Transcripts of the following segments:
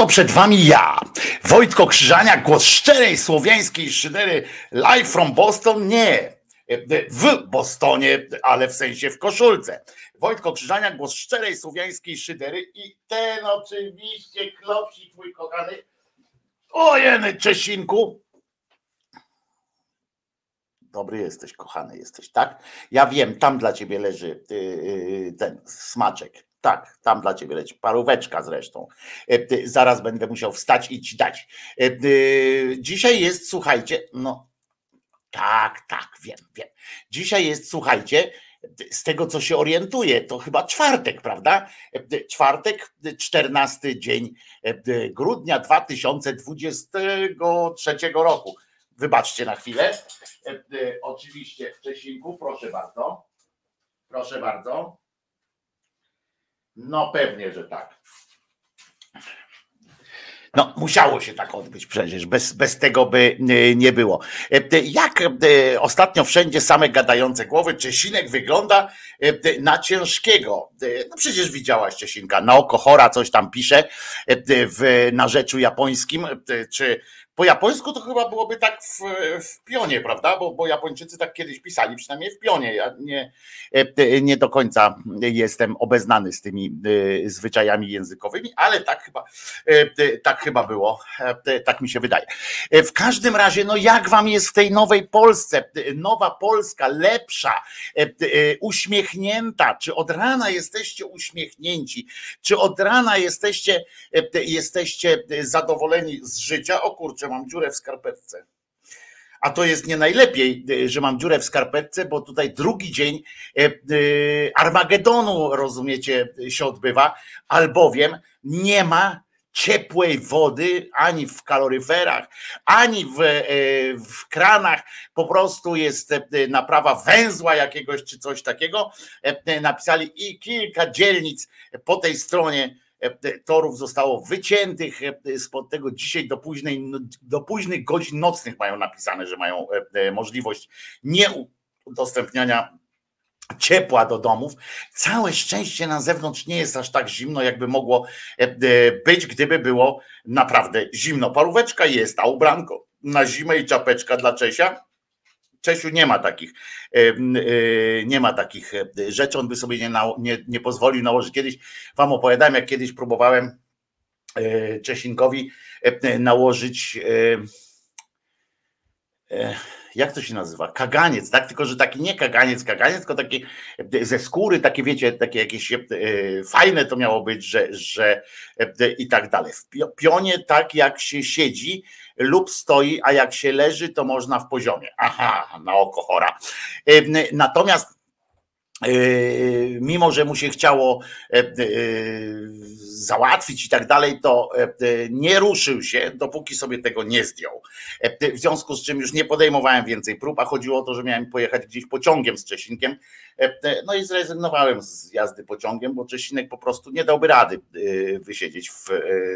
Oto przed wami ja, Wojtko Krzyżania, głos szczerej słowiańskiej szydery live from Boston. Nie, w Bostonie, ale w sensie w koszulce. Wojtko Krzyżania, głos szczerej słowiańskiej szydery i ten oczywiście klopsik mój kochany. Ojeny Czesinku. Dobry jesteś, kochany jesteś, tak? Ja wiem, tam dla ciebie leży yy, ten smaczek tak, tam dla ciebie leci paróweczka zresztą. E, zaraz będę musiał wstać i ci dać. E, dzisiaj jest, słuchajcie, no tak, tak, wiem, wiem. Dzisiaj jest, słuchajcie, z tego co się orientuję, to chyba czwartek, prawda? E, czwartek, 14 dzień grudnia 2023 roku. Wybaczcie na chwilę. Oczywiście Czesinku, proszę bardzo. Proszę bardzo. No pewnie, że tak. No, musiało się tak odbyć przecież, bez, bez tego by e, nie było. E, jak e, ostatnio wszędzie same gadające głowy, Czesinek wygląda na ciężkiego. No przecież widziałaś Czesinka, na oko chora coś tam pisze w narzeczu japońskim, czy po japońsku to chyba byłoby tak w, w pionie, prawda? Bo, bo Japończycy tak kiedyś pisali, przynajmniej w pionie. Ja nie, e, nie do końca jestem obeznany z tymi e, zwyczajami językowymi, ale tak chyba, e, tak chyba było. Tak mi się wydaje. W każdym razie, no jak wam jest w tej nowej Polsce? Nowa Polska, lepsza, uśmiechnięta. Czy od rana jesteście uśmiechnięci? Czy od rana jesteście, jesteście zadowoleni z życia? O kurczę, mam dziurę w skarpetce. A to jest nie najlepiej, y, że mam dziurę w skarpetce, bo tutaj drugi dzień e, y, Armagedonu, rozumiecie, się odbywa, albowiem nie ma ciepłej wody ani w kaloryferach, ani w, e, w kranach, po prostu jest e, naprawa węzła jakiegoś czy coś takiego. Napisali i kilka dzielnic po tej stronie torów zostało wyciętych e, spod tego dzisiaj do, późnej, do późnych godzin nocnych mają napisane, że mają e, możliwość nieudostępniania ciepła do domów. Całe szczęście na zewnątrz nie jest aż tak zimno, jakby mogło być, gdyby było naprawdę zimno. Paróweczka jest, a ubranko na zimę i czapeczka dla Czesia Czesiu nie ma takich, e, nie ma takich e, rzeczy, on by sobie nie, nie, nie pozwolił nałożyć. Kiedyś wam opowiadałem, jak kiedyś próbowałem e, Czesinkowi nałożyć jak to się nazywa? Kaganiec, tak? Tylko, że taki nie kaganiec, kaganiec, tylko taki ze skóry, takie wiecie, takie jakieś fajne to miało być, że, że i tak dalej. W pionie tak jak się siedzi, lub stoi, a jak się leży, to można w poziomie. Aha, na oko chora. Natomiast Yy, mimo że mu się chciało e, e, załatwić i tak dalej, to e, nie ruszył się, dopóki sobie tego nie zdjął. W związku z czym już nie podejmowałem więcej prób, a chodziło o to, że miałem pojechać gdzieś pociągiem z Czesinkiem. No i zrezygnowałem z jazdy pociągiem, bo Czesinek po prostu nie dałby rady wysiedzieć w,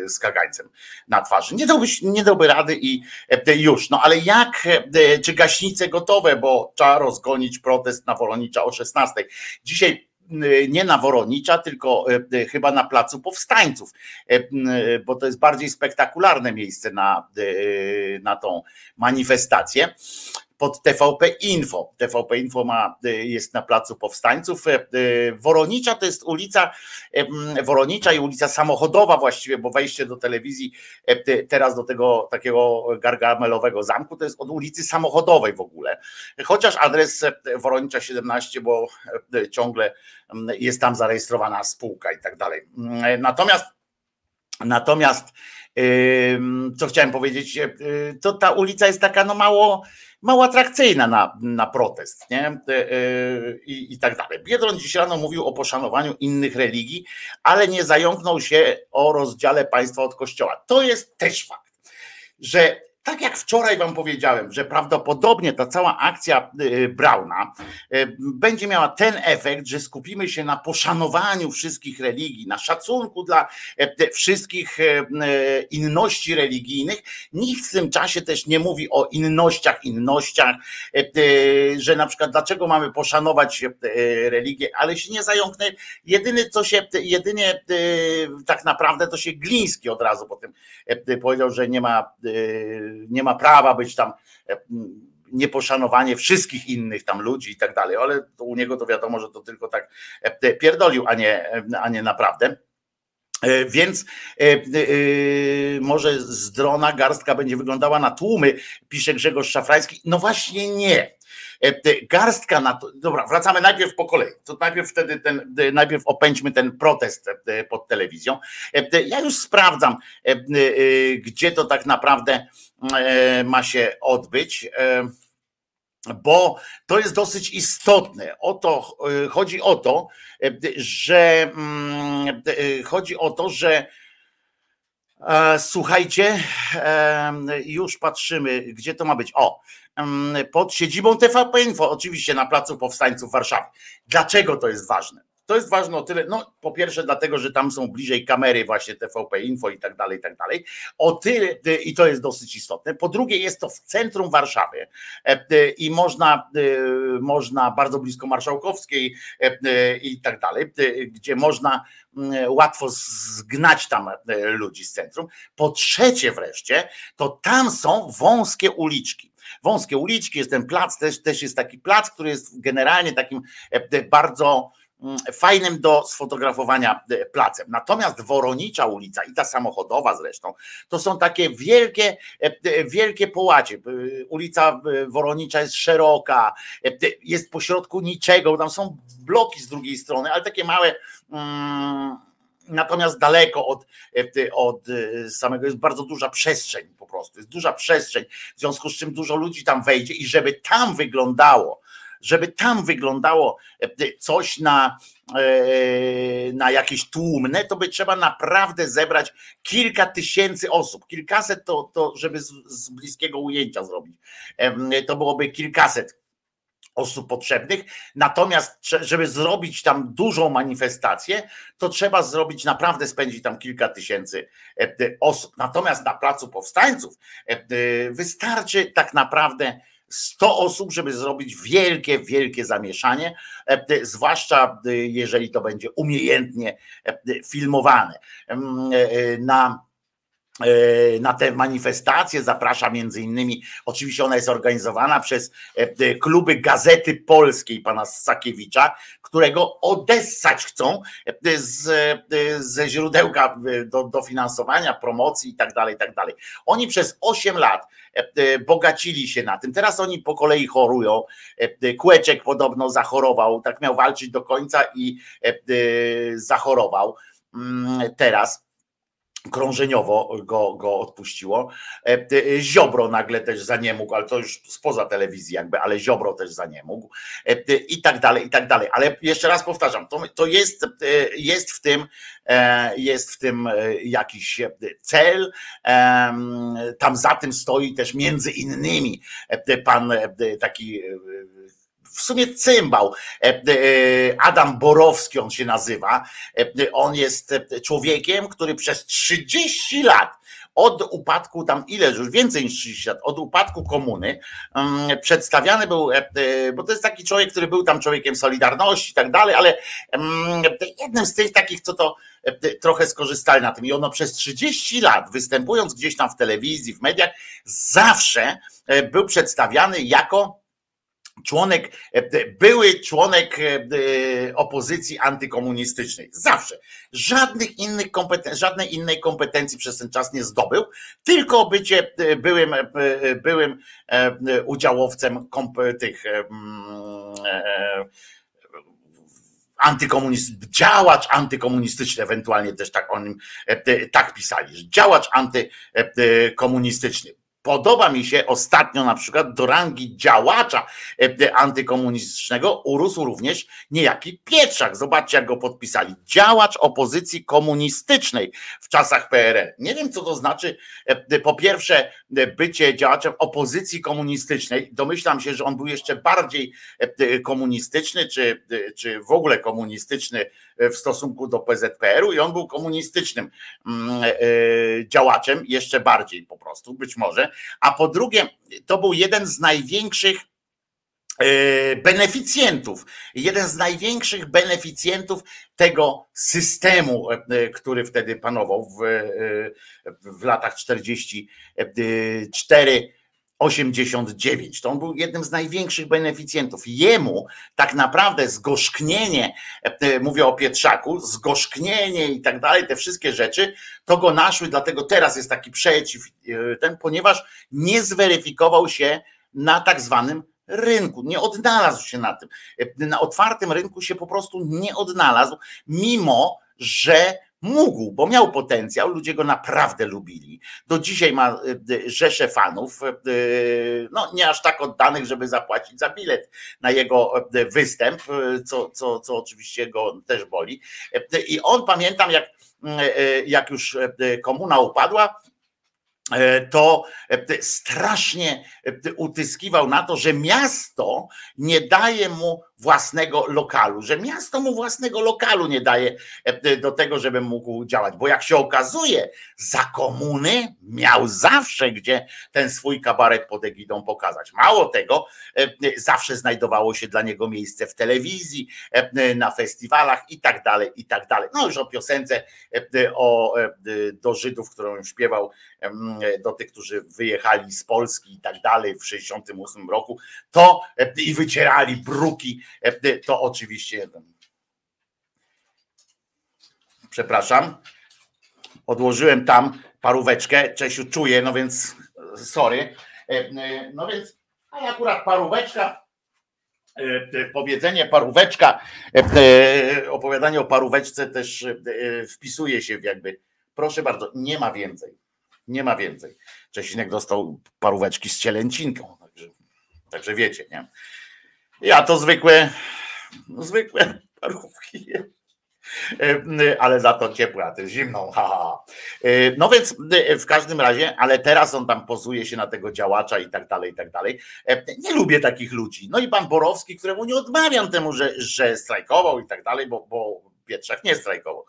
z kagańcem na twarzy. Nie dałby, nie dałby rady i już. No ale jak, czy gaśnice gotowe, bo trzeba rozgonić protest na Woronicza o 16. Dzisiaj nie na Woronicza, tylko chyba na Placu Powstańców, bo to jest bardziej spektakularne miejsce na, na tą manifestację pod TVP Info. TVP Info ma, y, jest na Placu Powstańców. Y, y, Woronicza to jest ulica Woronicza i ulica samochodowa właściwie, bo wejście do telewizji teraz do tego takiego gargamelowego zamku to jest od ulicy samochodowej w ogóle. Chociaż adres Woronicza 17, bo ciągle jest tam zarejestrowana spółka i tak dalej. Natomiast natomiast co chciałem powiedzieć, to ta ulica jest taka no mało mało atrakcyjna na, na protest nie? E, I, i tak dalej. Biedron dziś rano mówił o poszanowaniu innych religii, ale nie zająknął się o rozdziale państwa od kościoła. To jest też fakt, że tak jak wczoraj wam powiedziałem, że prawdopodobnie ta cała akcja y, Brauna y, będzie miała ten efekt, że skupimy się na poszanowaniu wszystkich religii, na szacunku dla y, wszystkich inności religijnych. Nikt w tym czasie też nie mówi o innościach, innościach, że na przykład dlaczego mamy poszanować religię, ale się nie zająknę. Jedyny co się, jedynie tak naprawdę to się Gliński od razu potem powiedział, że nie ma nie ma prawa być tam e, nieposzanowanie wszystkich innych tam ludzi i tak dalej, ale u niego to wiadomo, że to tylko tak e, pierdolił, a nie, e, a nie naprawdę. Więc może z drona garstka będzie wyglądała na tłumy, pisze Grzegorz Szafrański. No właśnie nie. E, garstka na to, dobra, wracamy najpierw po kolei, to najpierw wtedy ten, najpierw opędźmy ten protest e, pod telewizją. E, ja już sprawdzam, gdzie to tak naprawdę ma się odbyć bo to jest dosyć istotne. O to chodzi o to, że mm, chodzi o to, że słuchajcie, już patrzymy, gdzie to ma być. O, pod siedzibą TVP Info, oczywiście na Placu Powstańców Warszawy. Dlaczego to jest ważne? To jest ważne o tyle, no po pierwsze dlatego, że tam są bliżej kamery właśnie TVP Info i tak dalej, i tak dalej. O tyle, i to jest dosyć istotne. Po drugie jest to w centrum Warszawy e, i można, e, można bardzo blisko Marszałkowskiej e, i tak dalej, gdzie można łatwo zgnać tam ludzi z centrum. Po trzecie wreszcie, to tam są wąskie uliczki wąskie uliczki, jest ten plac, też, też jest taki plac, który jest generalnie takim bardzo mm, fajnym do sfotografowania e, placem. Natomiast Woronicza ulica i ta samochodowa zresztą, to są takie wielkie, e, wielkie połacie. Ulica e, Woronicza jest szeroka, jest pośrodku niczego, tam są bloki z drugiej strony, ale takie małe. Mm, Natomiast daleko od, e, od e, samego jest bardzo duża przestrzeń po prostu, jest duża przestrzeń, w związku z czym dużo ludzi tam wejdzie i żeby tam wyglądało, żeby tam wyglądało e, coś na, na jakieś tłumne, to by trzeba naprawdę zebrać kilka tysięcy osób. Kilkaset to, to żeby z, z bliskiego ujęcia zrobić. To byłoby kilkaset osób potrzebnych. Natomiast, żeby zrobić tam dużą manifestację, to trzeba zrobić, naprawdę spędzić tam kilka tysięcy e, osób. Natomiast na Placu Powstańców e, wystarczy tak naprawdę 100 osób, żeby zrobić wielkie, wielkie zamieszanie, e, zwłaszcza jeżeli to będzie umiejętnie filmowane. Na E, na tę manifestację zaprasza między innymi, oczywiście ona jest organizowana przez e, kluby Gazety Polskiej pana Sakiewicza, którego odessać chcą e, z, ze źródełka do, dofinansowania, promocji i tak dalej, tak dalej. Oni przez 8 lat bogacili się na tym. Teraz oni po kolei chorują. Kłeczek podobno zachorował, tak miał walczyć do końca i zachorował mm, teraz krążeniowo go, go odpuściło. E, e, Ziobro nagle też za nie mógł, ale to już spoza telewizji jakby, ale Ziobro też za nie mógł e, i tak dalej, i tak dalej. Ale jeszcze raz powtarzam, to, to jest, jest w tym jest w tym jakiś cel. Tam za tym stoi też między innymi pan taki w sumie cymbał. E, e, Adam Borowski on się nazywa. E, on jest człowiekiem, który przez 30 lat od upadku, tam ile już więcej niż 30 lat, od upadku komuny, um, przedstawiany był, bo to jest taki człowiek, który był tam człowiekiem Solidarności i tak dalej, ale um, jednym z tych takich, co to trochę skorzystali na tym. I ono przez 30 lat, występując gdzieś tam w telewizji, w mediach, zawsze był przedstawiany jako członek, e, były członek e, opozycji antykomunistycznej. Zawsze. Żadnych innych kompeten- żadnej innej kompetencji przez ten czas nie zdobył, tylko bycie e, byłym, byłym udziałowcem tych antykomunistyczny, działacz antykomunistyczny, ewentualnie też tak o nim tak pisali, działacz antykomunistyczny Podoba mi się ostatnio na przykład do rangi działacza antykomunistycznego urósł również niejaki Pietrzak. Zobaczcie, jak go podpisali. Działacz opozycji komunistycznej w czasach PRL. Nie wiem, co to znaczy. Po pierwsze, bycie działaczem opozycji komunistycznej. Domyślam się, że on był jeszcze bardziej komunistyczny, czy, czy w ogóle komunistyczny w stosunku do PZPR-u i on był komunistycznym mm, działaczem, jeszcze bardziej po prostu, być może a po drugie, to był jeden z największych e, beneficjentów, jeden z największych beneficjentów tego systemu, e, który wtedy panował w, e, w latach 44 89. To on był jednym z największych beneficjentów. Jemu tak naprawdę zgorzknienie, mówię o Pietrzaku, zgorzknienie i tak dalej, te wszystkie rzeczy, to go naszły, dlatego teraz jest taki przeciw ten, ponieważ nie zweryfikował się na tak zwanym rynku, nie odnalazł się na tym. Na otwartym rynku się po prostu nie odnalazł, mimo że mógł, bo miał potencjał, ludzie go naprawdę lubili. Do dzisiaj ma e, rzesze fanów, e, no nie aż tak oddanych, żeby zapłacić za bilet na jego występ, co, co, co oczywiście go też boli. I on pamiętam, jak, jak już komuna upadła, to strasznie utyskiwał na to, że miasto nie daje mu własnego lokalu, że miasto mu własnego lokalu nie daje e, do tego, żeby mógł działać, bo jak się okazuje, za komuny miał zawsze gdzie ten swój kabaret pod egidą pokazać. Mało tego, e, zawsze znajdowało się dla niego miejsce w telewizji, e, na festiwalach i tak dalej, i tak dalej. No już o piosence o, do Żydów, którą śpiewał do tych, którzy wyjechali z Polski i tak dalej w 68 roku, to i wycierali bruki E, to oczywiście przepraszam, odłożyłem tam paróweczkę, Czesiu czuję, no więc sorry. E, e, no więc, a akurat paróweczka, powiedzenie paróweczka, opowiadanie o paróweczce też wpisuje się w jakby, proszę bardzo, nie ma więcej, nie ma więcej. Czesinek dostał paróweczki z cielęcinką, także, także wiecie, nie? Ja to zwykłe, zwykłe parówki e, ale za to ciepłe, a ty zimną. E, no więc e, w każdym razie, ale teraz on tam pozuje się na tego działacza i tak dalej, i tak dalej. Nie lubię takich ludzi. No i pan Borowski, któremu nie odmawiam temu, że, że strajkował i tak dalej, bo, bo Pietrzak nie strajkował.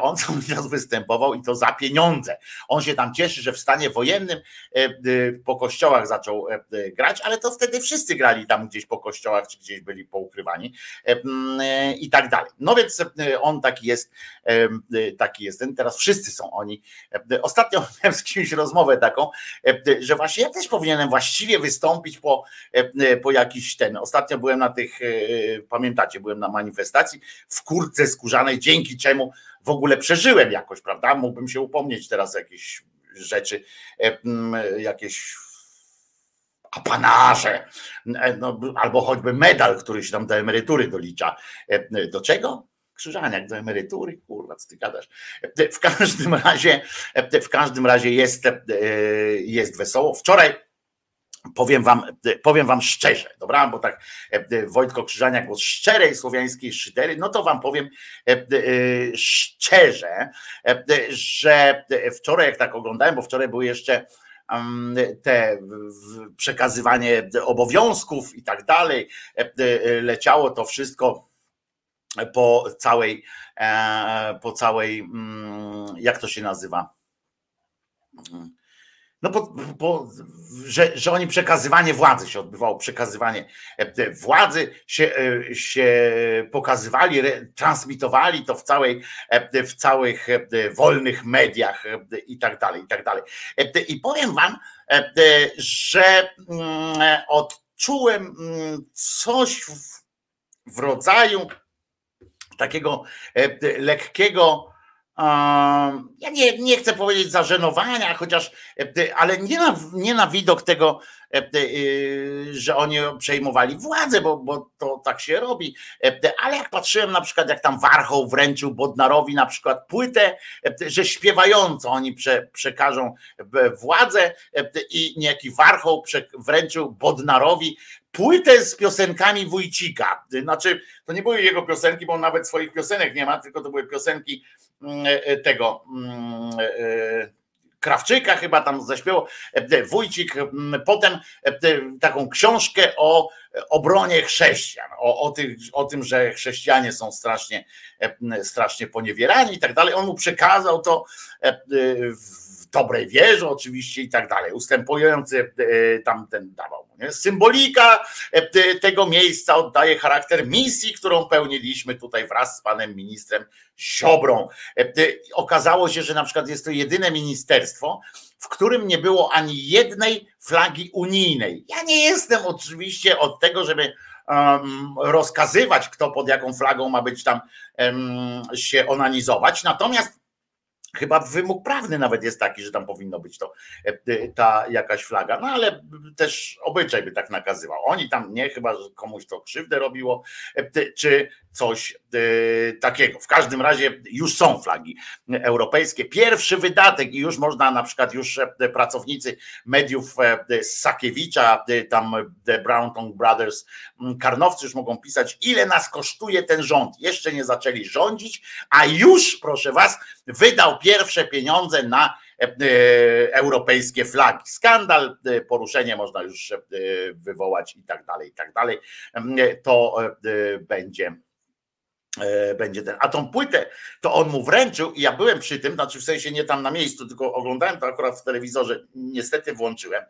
On cały czas występował i to za pieniądze. On się tam cieszy, że w stanie wojennym e, po kościołach zaczął e, grać, ale to wtedy wszyscy grali tam gdzieś po kościołach, czy gdzieś byli poukrywani e, i tak dalej. No więc on taki jest, taki jest ten. Teraz wszyscy są oni. Ostatnio miałem z kimś rozmowę taką, że właśnie ja też powinienem właściwie wystąpić po, po jakiś ten. Ostatnio byłem na tych, pamiętacie, byłem na manifestacji w kurtce skórzanej, dzięki czemu w ogóle przeżyłem jakoś, prawda? Mógłbym się upomnieć teraz jakieś rzeczy, e, jakieś apanaże, e, no, albo choćby medal, który się tam do emerytury dolicza. E, do czego? Krzyżaniak do emerytury, kurwa, co ty gadasz. W każdym razie, w każdym razie jest, jest wesoło. Wczoraj Powiem wam, powiem wam szczerze, dobra, bo tak e, Wojtko Krzyżania, głos szczerej słowiańskiej szydery, no to wam powiem e, e, szczerze, że wczoraj jak tak oglądałem, bo wczoraj były jeszcze mm, te przekazywanie obowiązków i tak dalej, leciało to wszystko po całej, po całej, mm, jak to się nazywa? No bo, bo że, że oni przekazywanie władzy się odbywało, przekazywanie e, władzy się, e, się pokazywali, transmitowali to w całej, e, w całych wolnych mediach i tak dalej, i tak dalej. I powiem wam, że mm, odczułem mm, coś w, w rodzaju takiego lekkiego ja nie, nie chcę powiedzieć zażenowania, chociaż, ale nie na, nie na widok tego, że oni przejmowali władzę, bo, bo to tak się robi. Ale jak patrzyłem na przykład, jak tam Warchoł wręczył Bodnarowi na przykład płytę, że śpiewająco oni prze, przekażą władzę i niejaki Warchoł wręczył Bodnarowi płytę z piosenkami Wójcika. Znaczy, to nie były jego piosenki, bo on nawet swoich piosenek nie ma, tylko to były piosenki e, tego mm, e, Krawczyka chyba tam zaśpiewał, e, Wójcik, potem taką książkę o obronie chrześcijan, o, o, tych, o tym, że chrześcijanie są strasznie, strasznie poniewierani i tak dalej. On mu przekazał to w dobrej wierze oczywiście i tak dalej. Ustępujący e, tamten dawał. Nie? Symbolika e, tego miejsca oddaje charakter misji, którą pełniliśmy tutaj wraz z panem ministrem Ziobrą. E, okazało się, że na przykład jest to jedyne ministerstwo, w którym nie było ani jednej flagi unijnej. Ja nie jestem oczywiście od tego, żeby rozkazywać, kto pod jaką flagą ma być tam się onanizować. Natomiast Chyba wymóg prawny nawet jest taki, że tam powinno być to e, ta jakaś flaga, no ale też obyczaj by tak nakazywał. Oni tam nie, chyba komuś to krzywdę robiło, e, czy coś e, takiego. W każdym razie już są flagi europejskie. Pierwszy wydatek i już można na przykład już pracownicy mediów Sakiewicza, tam The Brownton Brothers, Karnowcy już mogą pisać, ile nas kosztuje ten rząd. Jeszcze nie zaczęli rządzić, a już, proszę was, wydał pierwsze pieniądze na e, europejskie flagi. Skandal, e, poruszenie można już e, wywołać i tak dalej, i tak dalej. To będzie będzie ten. A tą płytę to on mu wręczył i ja byłem przy tym, znaczy w sensie nie tam na miejscu, tylko oglądałem to akurat w telewizorze, niestety włączyłem.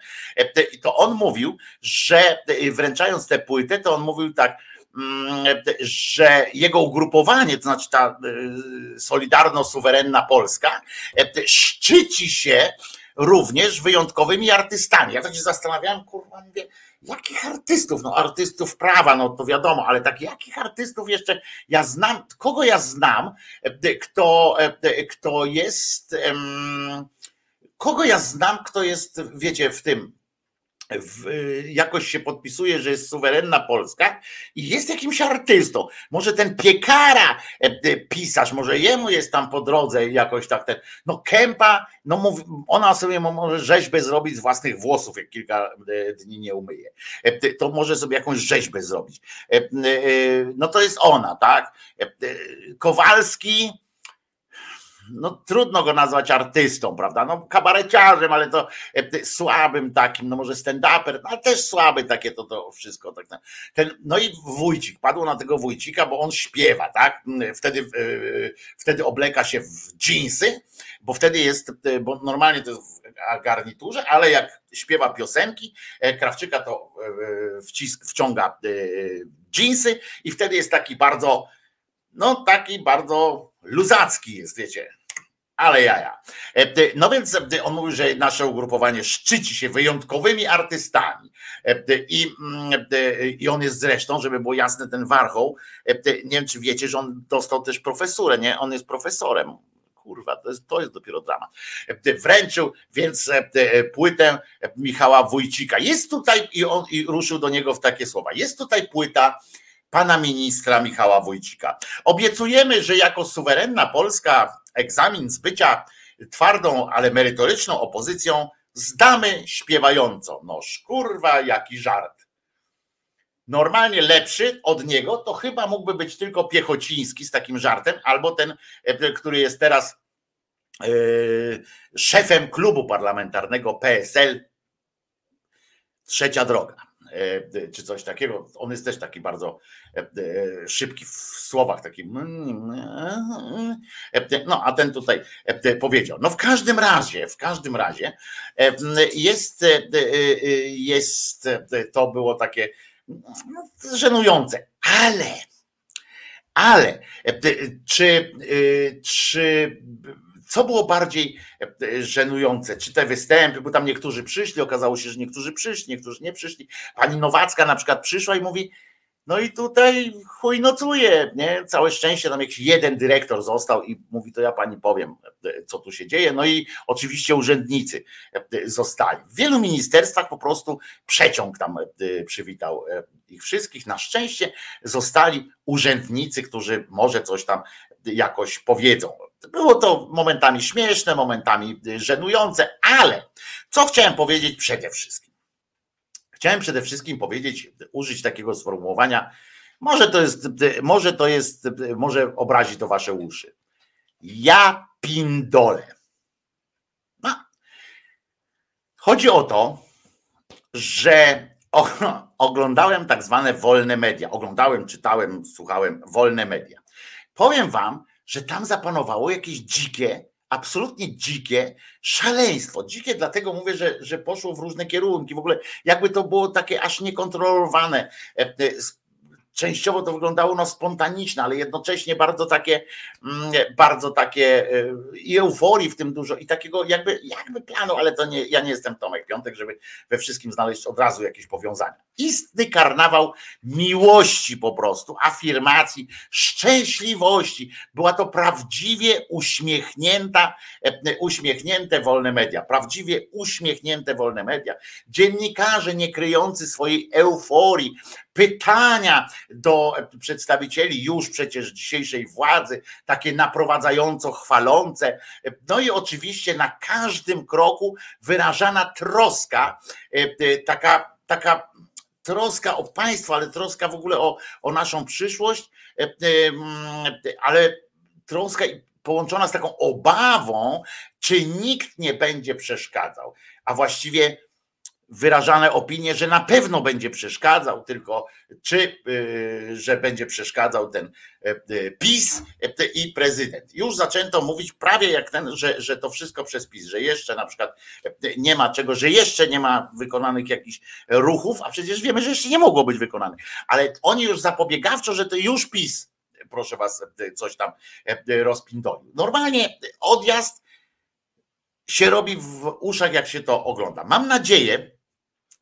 To on mówił, że wręczając tę płytę, to on mówił tak, Mm, że jego ugrupowanie, to znaczy ta y, solidarno-suwerenna Polska, e, szczyci się również wyjątkowymi artystami. Ja tak się zastanawiałem, kurwa, mówię, jakich artystów? No artystów prawa, no to wiadomo, ale tak jakich artystów jeszcze ja znam, kogo ja znam, e, kto, e, kto jest, kogo ja znam, kto jest, wiecie, w tym, w, jakoś się podpisuje, że jest suwerenna Polska i jest jakimś artystą. Może ten piekara, e, e, pisarz, może jemu jest tam po drodze jakoś tak ten. No Kępa, no mówi, ona sobie może rzeźbę zrobić z własnych włosów, jak kilka e, dni nie umyje. To może sobie jakąś rzeźbę zrobić. No to jest ona, tak? Kowalski no trudno go nazwać artystą, prawda? No kabareciarzem, ale to e, słabym takim, no może stand-uper, ale też słaby takie to, to wszystko. Tak, tak. Ten, no i Wójcik, padło na tego Wójcika, bo on śpiewa, tak? Wtedy, e, wtedy obleka się w dżinsy, bo wtedy jest, e, bo normalnie to jest w garniturze, ale jak śpiewa piosenki, Krawczyka to wcisk, wciąga dżinsy i wtedy jest taki bardzo, no taki bardzo luzacki jest, wiecie, ale jaja. E, no więc e, on mówił, że nasze ugrupowanie szczyci się wyjątkowymi artystami. E, I, mm, I on jest zresztą, żeby było jasne, ten Warchoł, nie wiem czy wiecie, że on dostał też profesurę, nie? On jest profesorem. Kurwa, to jest, to jest dopiero dramat. Wręczył więc płytę Michała Wójcika. Jest tutaj, i on i ruszył do niego w takie słowa. Jest tutaj płyta pana ministra Michała Wójcika. Obiecujemy, że jako suwerenna Polska egzamin z bycia twardą, ale merytoryczną opozycją zdamy śpiewająco. No kurwa, jaki żart. Normalnie lepszy od niego to chyba mógłby być tylko Piechociński z takim żartem, albo ten, e, który jest teraz yy, szefem klubu parlamentarnego PSL Trzecia Droga. E, czy coś takiego. On jest też taki bardzo e, e, szybki w słowach, taki. No, a ten tutaj powiedział. No, w każdym razie, w każdym razie jest, jest to było takie no, żenujące, ale. Ale czy, czy co było bardziej e, żenujące? Czy te występy, bo tam niektórzy przyszli, okazało się, że niektórzy przyszli, niektórzy nie przyszli. Pani Nowacka na przykład przyszła i mówi: No i tutaj chuj nocuje, nie? Całe szczęście tam jakiś jeden dyrektor został i mówi, to ja pani powiem, co tu się dzieje. No i oczywiście urzędnicy zostali. W wielu ministerstwach po prostu przeciąg tam przywitał ich wszystkich. Na szczęście zostali urzędnicy, którzy może coś tam jakoś powiedzą. Było to momentami śmieszne, momentami żenujące, ale co chciałem powiedzieć przede wszystkim? Chciałem przede wszystkim powiedzieć, użyć takiego sformułowania, może to jest, może to jest, może obrazi to wasze uszy. Ja pindole. No. Chodzi o to, że oglądałem tak zwane wolne media. Oglądałem, czytałem, słuchałem wolne media. Powiem wam, że tam zapanowało jakieś dzikie, absolutnie dzikie szaleństwo. Dzikie dlatego mówię, że, że poszło w różne kierunki. W ogóle jakby to było takie aż niekontrolowane e, e, częściowo to wyglądało no spontaniczne, ale jednocześnie bardzo takie, mm, bardzo takie e, i euforii w tym dużo i takiego jakby, jakby planu, ale to nie, ja nie jestem Tomek Piątek, żeby we wszystkim znaleźć od razu jakieś powiązania. Istny karnawał miłości po prostu, afirmacji, szczęśliwości. Była to prawdziwie uśmiechnięta, e, uśmiechnięte wolne media, prawdziwie uśmiechnięte wolne media. Dziennikarze nie kryjący swojej euforii, pytania do przedstawicieli już przecież dzisiejszej władzy, takie naprowadzająco chwalące. No i oczywiście na każdym kroku wyrażana troska, e, taka, taka troska o państwo, ale troska w ogóle o, o naszą przyszłość, e, e, ale troska połączona z taką obawą, czy nikt nie będzie przeszkadzał, a właściwie wyrażane opinie, że na pewno będzie przeszkadzał, tylko czy y, że będzie przeszkadzał ten e, e, PiS i prezydent. Już zaczęto mówić prawie jak ten, że, że to wszystko przez PiS, że jeszcze na przykład nie ma czego, że jeszcze nie ma wykonanych jakichś ruchów, a przecież wiemy, że jeszcze nie mogło być wykonanych. Ale oni już zapobiegawczo, że to już PiS, proszę was, coś tam rozpindolił. Normalnie odjazd się robi w uszach, jak się to ogląda. Mam nadzieję,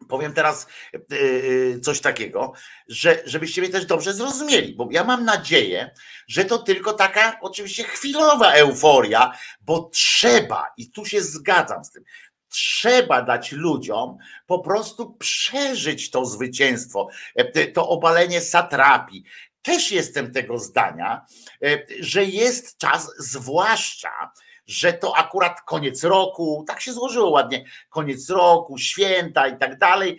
Powiem teraz e, e, coś takiego, że, żebyście mnie też dobrze zrozumieli, bo ja mam nadzieję, że to tylko taka oczywiście chwilowa euforia, bo trzeba, i tu się zgadzam z tym, trzeba dać ludziom po prostu przeżyć to zwycięstwo, e, to obalenie satrapii. Też jestem tego zdania, że jest czas, zwłaszcza że to akurat koniec roku, tak się złożyło ładnie, koniec roku, święta i tak dalej.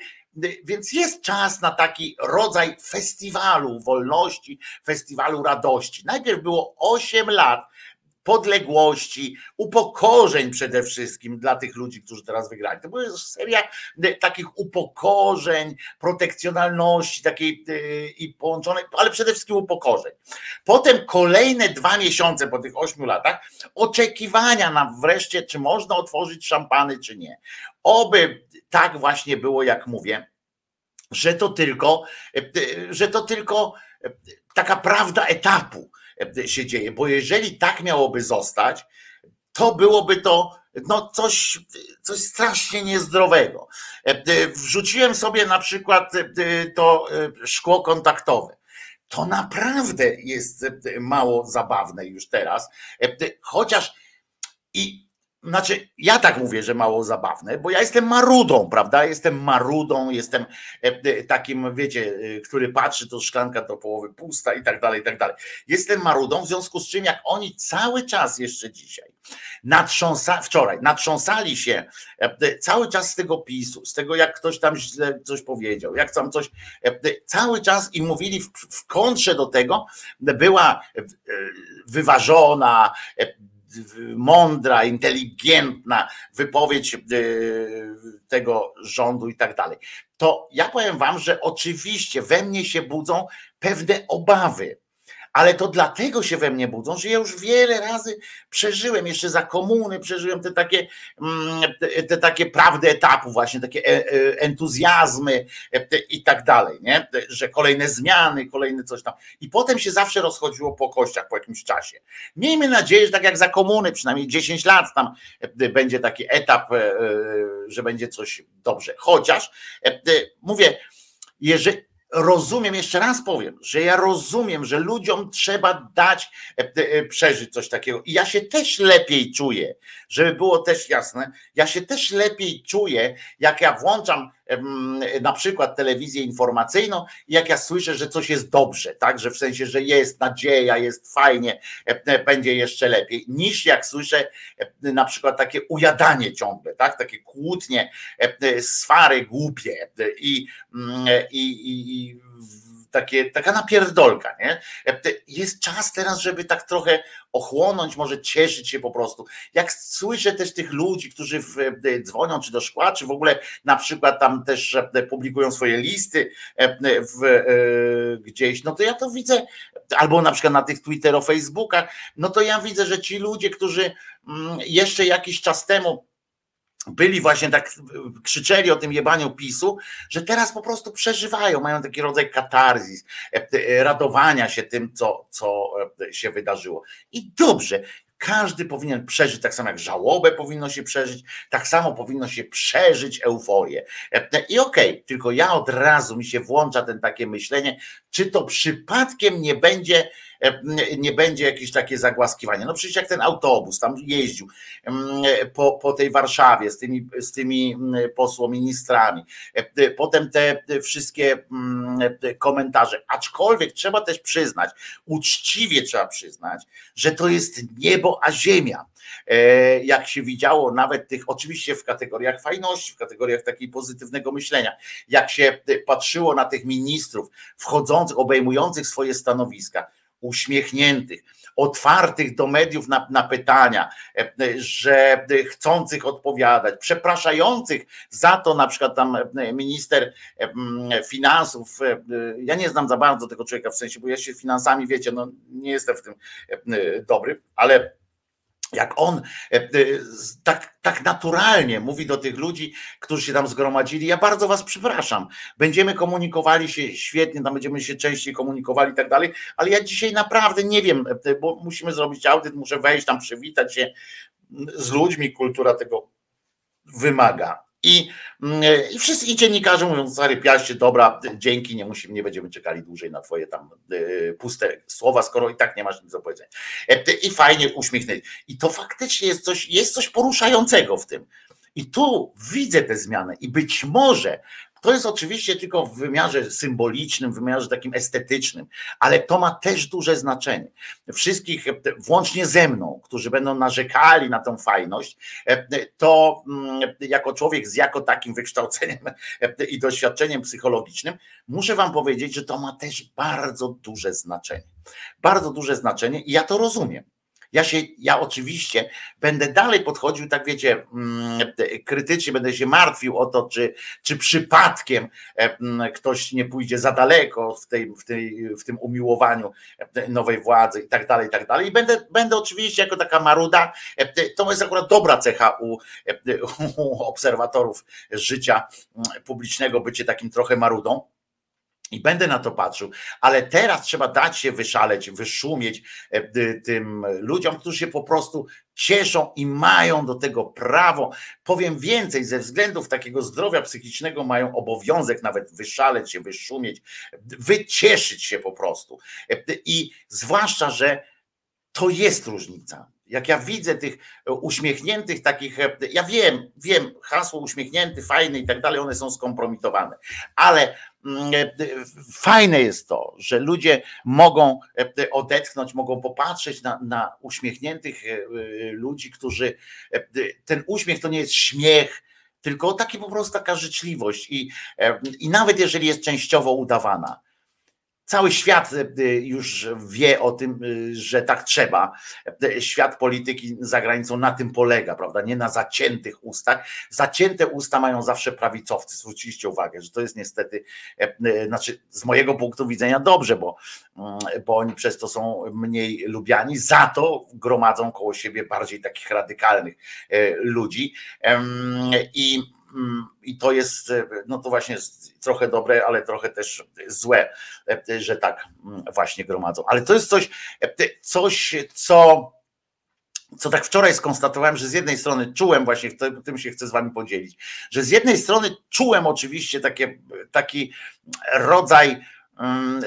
Więc jest czas na taki rodzaj festiwalu wolności, festiwalu radości. Najpierw było 8 lat podległości, upokorzeń przede wszystkim dla tych ludzi, którzy teraz wygrali. To była seria e, takich upokorzeń, protekcjonalności takiej e, i połączonej, ale przede wszystkim upokorzeń. Potem kolejne dwa miesiące po tych ośmiu latach oczekiwania na wreszcie, czy można otworzyć szampany, czy nie. Oby tak właśnie było, jak mówię, że to tylko, e, że to tylko taka prawda etapu się dzieje, bo jeżeli tak miałoby zostać, to byłoby to no coś, coś strasznie niezdrowego. E, e, wrzuciłem sobie na przykład to szkło kontaktowe. To naprawdę jest mało zabawne już teraz, chociaż i znaczy, ja tak mówię, że mało zabawne, bo ja jestem marudą, prawda? Jestem marudą, jestem e, e, takim, wiecie, e, który patrzy, to szklanka do połowy pusta i tak dalej, i tak dalej. Jestem marudą, w związku z czym, jak oni cały czas jeszcze dzisiaj, natrząsa, wczoraj, natrząsali się cały czas z tego PiSu, z tego, jak ktoś tam źle coś powiedział, jak tam coś, cały czas i mówili w, w kontrze do tego, była wyważona, mądra, inteligentna wypowiedź e, tego rządu i tak dalej. To ja powiem Wam, że oczywiście we mnie się budzą pewne obawy ale to dlatego się we mnie budzą, że ja już wiele razy przeżyłem, jeszcze za komuny przeżyłem te takie, mm, te takie prawdy etapu, właśnie takie e, e, entuzjazmy e, i tak dalej, nie? że kolejne zmiany, kolejne coś tam. I potem się zawsze rozchodziło po kościach po jakimś czasie. Miejmy nadzieję, że tak jak za komuny, przynajmniej 10 lat tam będzie taki etap, że będzie coś dobrze. Chociaż mówię, jeżeli rozumiem, jeszcze raz powiem, że ja rozumiem, że ludziom trzeba dać przeżyć coś takiego. I ja się też lepiej czuję, żeby było też jasne, ja się też lepiej czuję, jak ja włączam na przykład telewizję informacyjną, jak ja słyszę, że coś jest dobrze, tak, że w sensie, że jest nadzieja, jest fajnie, będzie jeszcze lepiej, niż jak słyszę na przykład takie ujadanie ciągle, tak, takie kłótnie, swary głupie i, mm, i, i, i takie, taka napierdolka, nie? Jest czas teraz, żeby tak trochę ochłonąć, może cieszyć się po prostu. Jak słyszę też tych ludzi, którzy w, dzwonią czy do szkła, czy w ogóle na przykład tam też publikują swoje listy w, gdzieś, no to ja to widzę, albo na przykład na tych Twitterach, Facebookach, no to ja widzę, że ci ludzie, którzy mm, jeszcze jakiś czas temu byli właśnie tak, krzyczeli o tym jebaniu PiSu, że teraz po prostu przeżywają, mają taki rodzaj katarzis, e, e, radowania się tym, co, co e, się wydarzyło. I dobrze, każdy powinien przeżyć, tak samo jak żałobę powinno się przeżyć, tak samo powinno się przeżyć euforię. I okej, okay, tylko ja od razu mi się włącza ten takie myślenie, czy to przypadkiem nie będzie nie będzie jakieś takie zagłaskiwanie. No przecież jak ten autobus tam jeździł po, po tej Warszawie z tymi, z tymi posłoministrami, e, potem te wszystkie komentarze, aczkolwiek trzeba też przyznać, uczciwie trzeba przyznać, że to jest niebo a ziemia e, jak się widziało, nawet tych, oczywiście w kategoriach fajności, w kategoriach takiej pozytywnego myślenia, jak się patrzyło na tych ministrów wchodzących, obejmujących swoje stanowiska, uśmiechniętych, otwartych do mediów na, na, pytania, e, że chcących odpowiadać, przepraszających za to, na przykład tam e, minister e, finansów, ja nie znam za bardzo tego człowieka, w sensie, bo ja się finansami, wiecie, no nie jestem w tym dobry, ale jak on e, e, tak, tak naturalnie mówi do tych ludzi, którzy się tam zgromadzili, ja bardzo was przepraszam, będziemy komunikowali się świetnie, tam będziemy się częściej komunikowali i tak dalej, ale ja dzisiaj naprawdę nie wiem, e, bo musimy zrobić audyt, muszę wejść tam, przywitać się z ludźmi, kultura tego wymaga. I, mm, i wszyscy i dziennikarze mówią, stary piaście, dobra, dzięki, nie musimy, nie będziemy czekali dłużej na twoje tam y, puste słowa, skoro i tak nie masz nic do powiedzenia. E, I fajnie uśmiechnęli. I to faktycznie jest coś, jest coś poruszającego w tym. I tu widzę tę zmianę i być może to jest oczywiście tylko w wymiarze symbolicznym, w wymiarze takim estetycznym, ale to ma też duże znaczenie. Wszystkich, włącznie ze mną, którzy będą narzekali na tą fajność, to mm, jako człowiek z jako takim wykształceniem i doświadczeniem psychologicznym, muszę Wam powiedzieć, że to ma też bardzo duże znaczenie. Bardzo duże znaczenie i ja to rozumiem. Ja się, ja oczywiście będę dalej podchodził, tak wiecie, mm, krytycznie będę się martwił o to, czy, czy przypadkiem e, mm, ktoś nie pójdzie za daleko w, tej, w, tej, w tym umiłowaniu e, nowej władzy i tak dalej, i tak dalej. I będę, będę oczywiście jako taka maruda, e, to jest akurat dobra cecha u, u obserwatorów życia mm, publicznego, bycie takim trochę marudą i będę na to patrzył, ale teraz trzeba dać się wyszaleć, wyszumieć e, tym ludziom, którzy się po prostu cieszą i mają do tego prawo. Powiem więcej, ze względów takiego zdrowia psychicznego mają obowiązek nawet wyszaleć się, wyszumieć, wycieszyć się po prostu. E, I zwłaszcza, że to jest różnica. Jak ja widzę tych uśmiechniętych takich, e, ja wiem, wiem, hasło uśmiechnięty, fajny i tak dalej, one są skompromitowane, ale e, fajne jest to, że ludzie mogą e, odetchnąć, mogą popatrzeć na, na uśmiechniętych e, ludzi, którzy ten uśmiech to nie jest śmiech, tylko taki po prostu taka życzliwość i, i nawet jeżeli jest częściowo udawana, Cały świat y, już wie o tym, y, że tak trzeba. Świat polityki za granicą na tym polega, prawda? Nie na zaciętych ustach. Zacięte usta mają zawsze prawicowcy. Zwróciliście uwagę, że to jest niestety, znaczy z mojego punktu widzenia dobrze, bo, mm, bo oni przez to są mniej lubiani, za to gromadzą koło siebie bardziej takich radykalnych ludzi. I i to jest, e, no to właśnie trochę dobre, ale trochę też złe, e, że tak mm, właśnie gromadzą. Ale to jest coś, e, coś co co tak wczoraj skonstatowałem, że z jednej strony czułem, właśnie tym się chcę z wami podzielić, że z jednej strony czułem oczywiście takie, taki rodzaj Mm,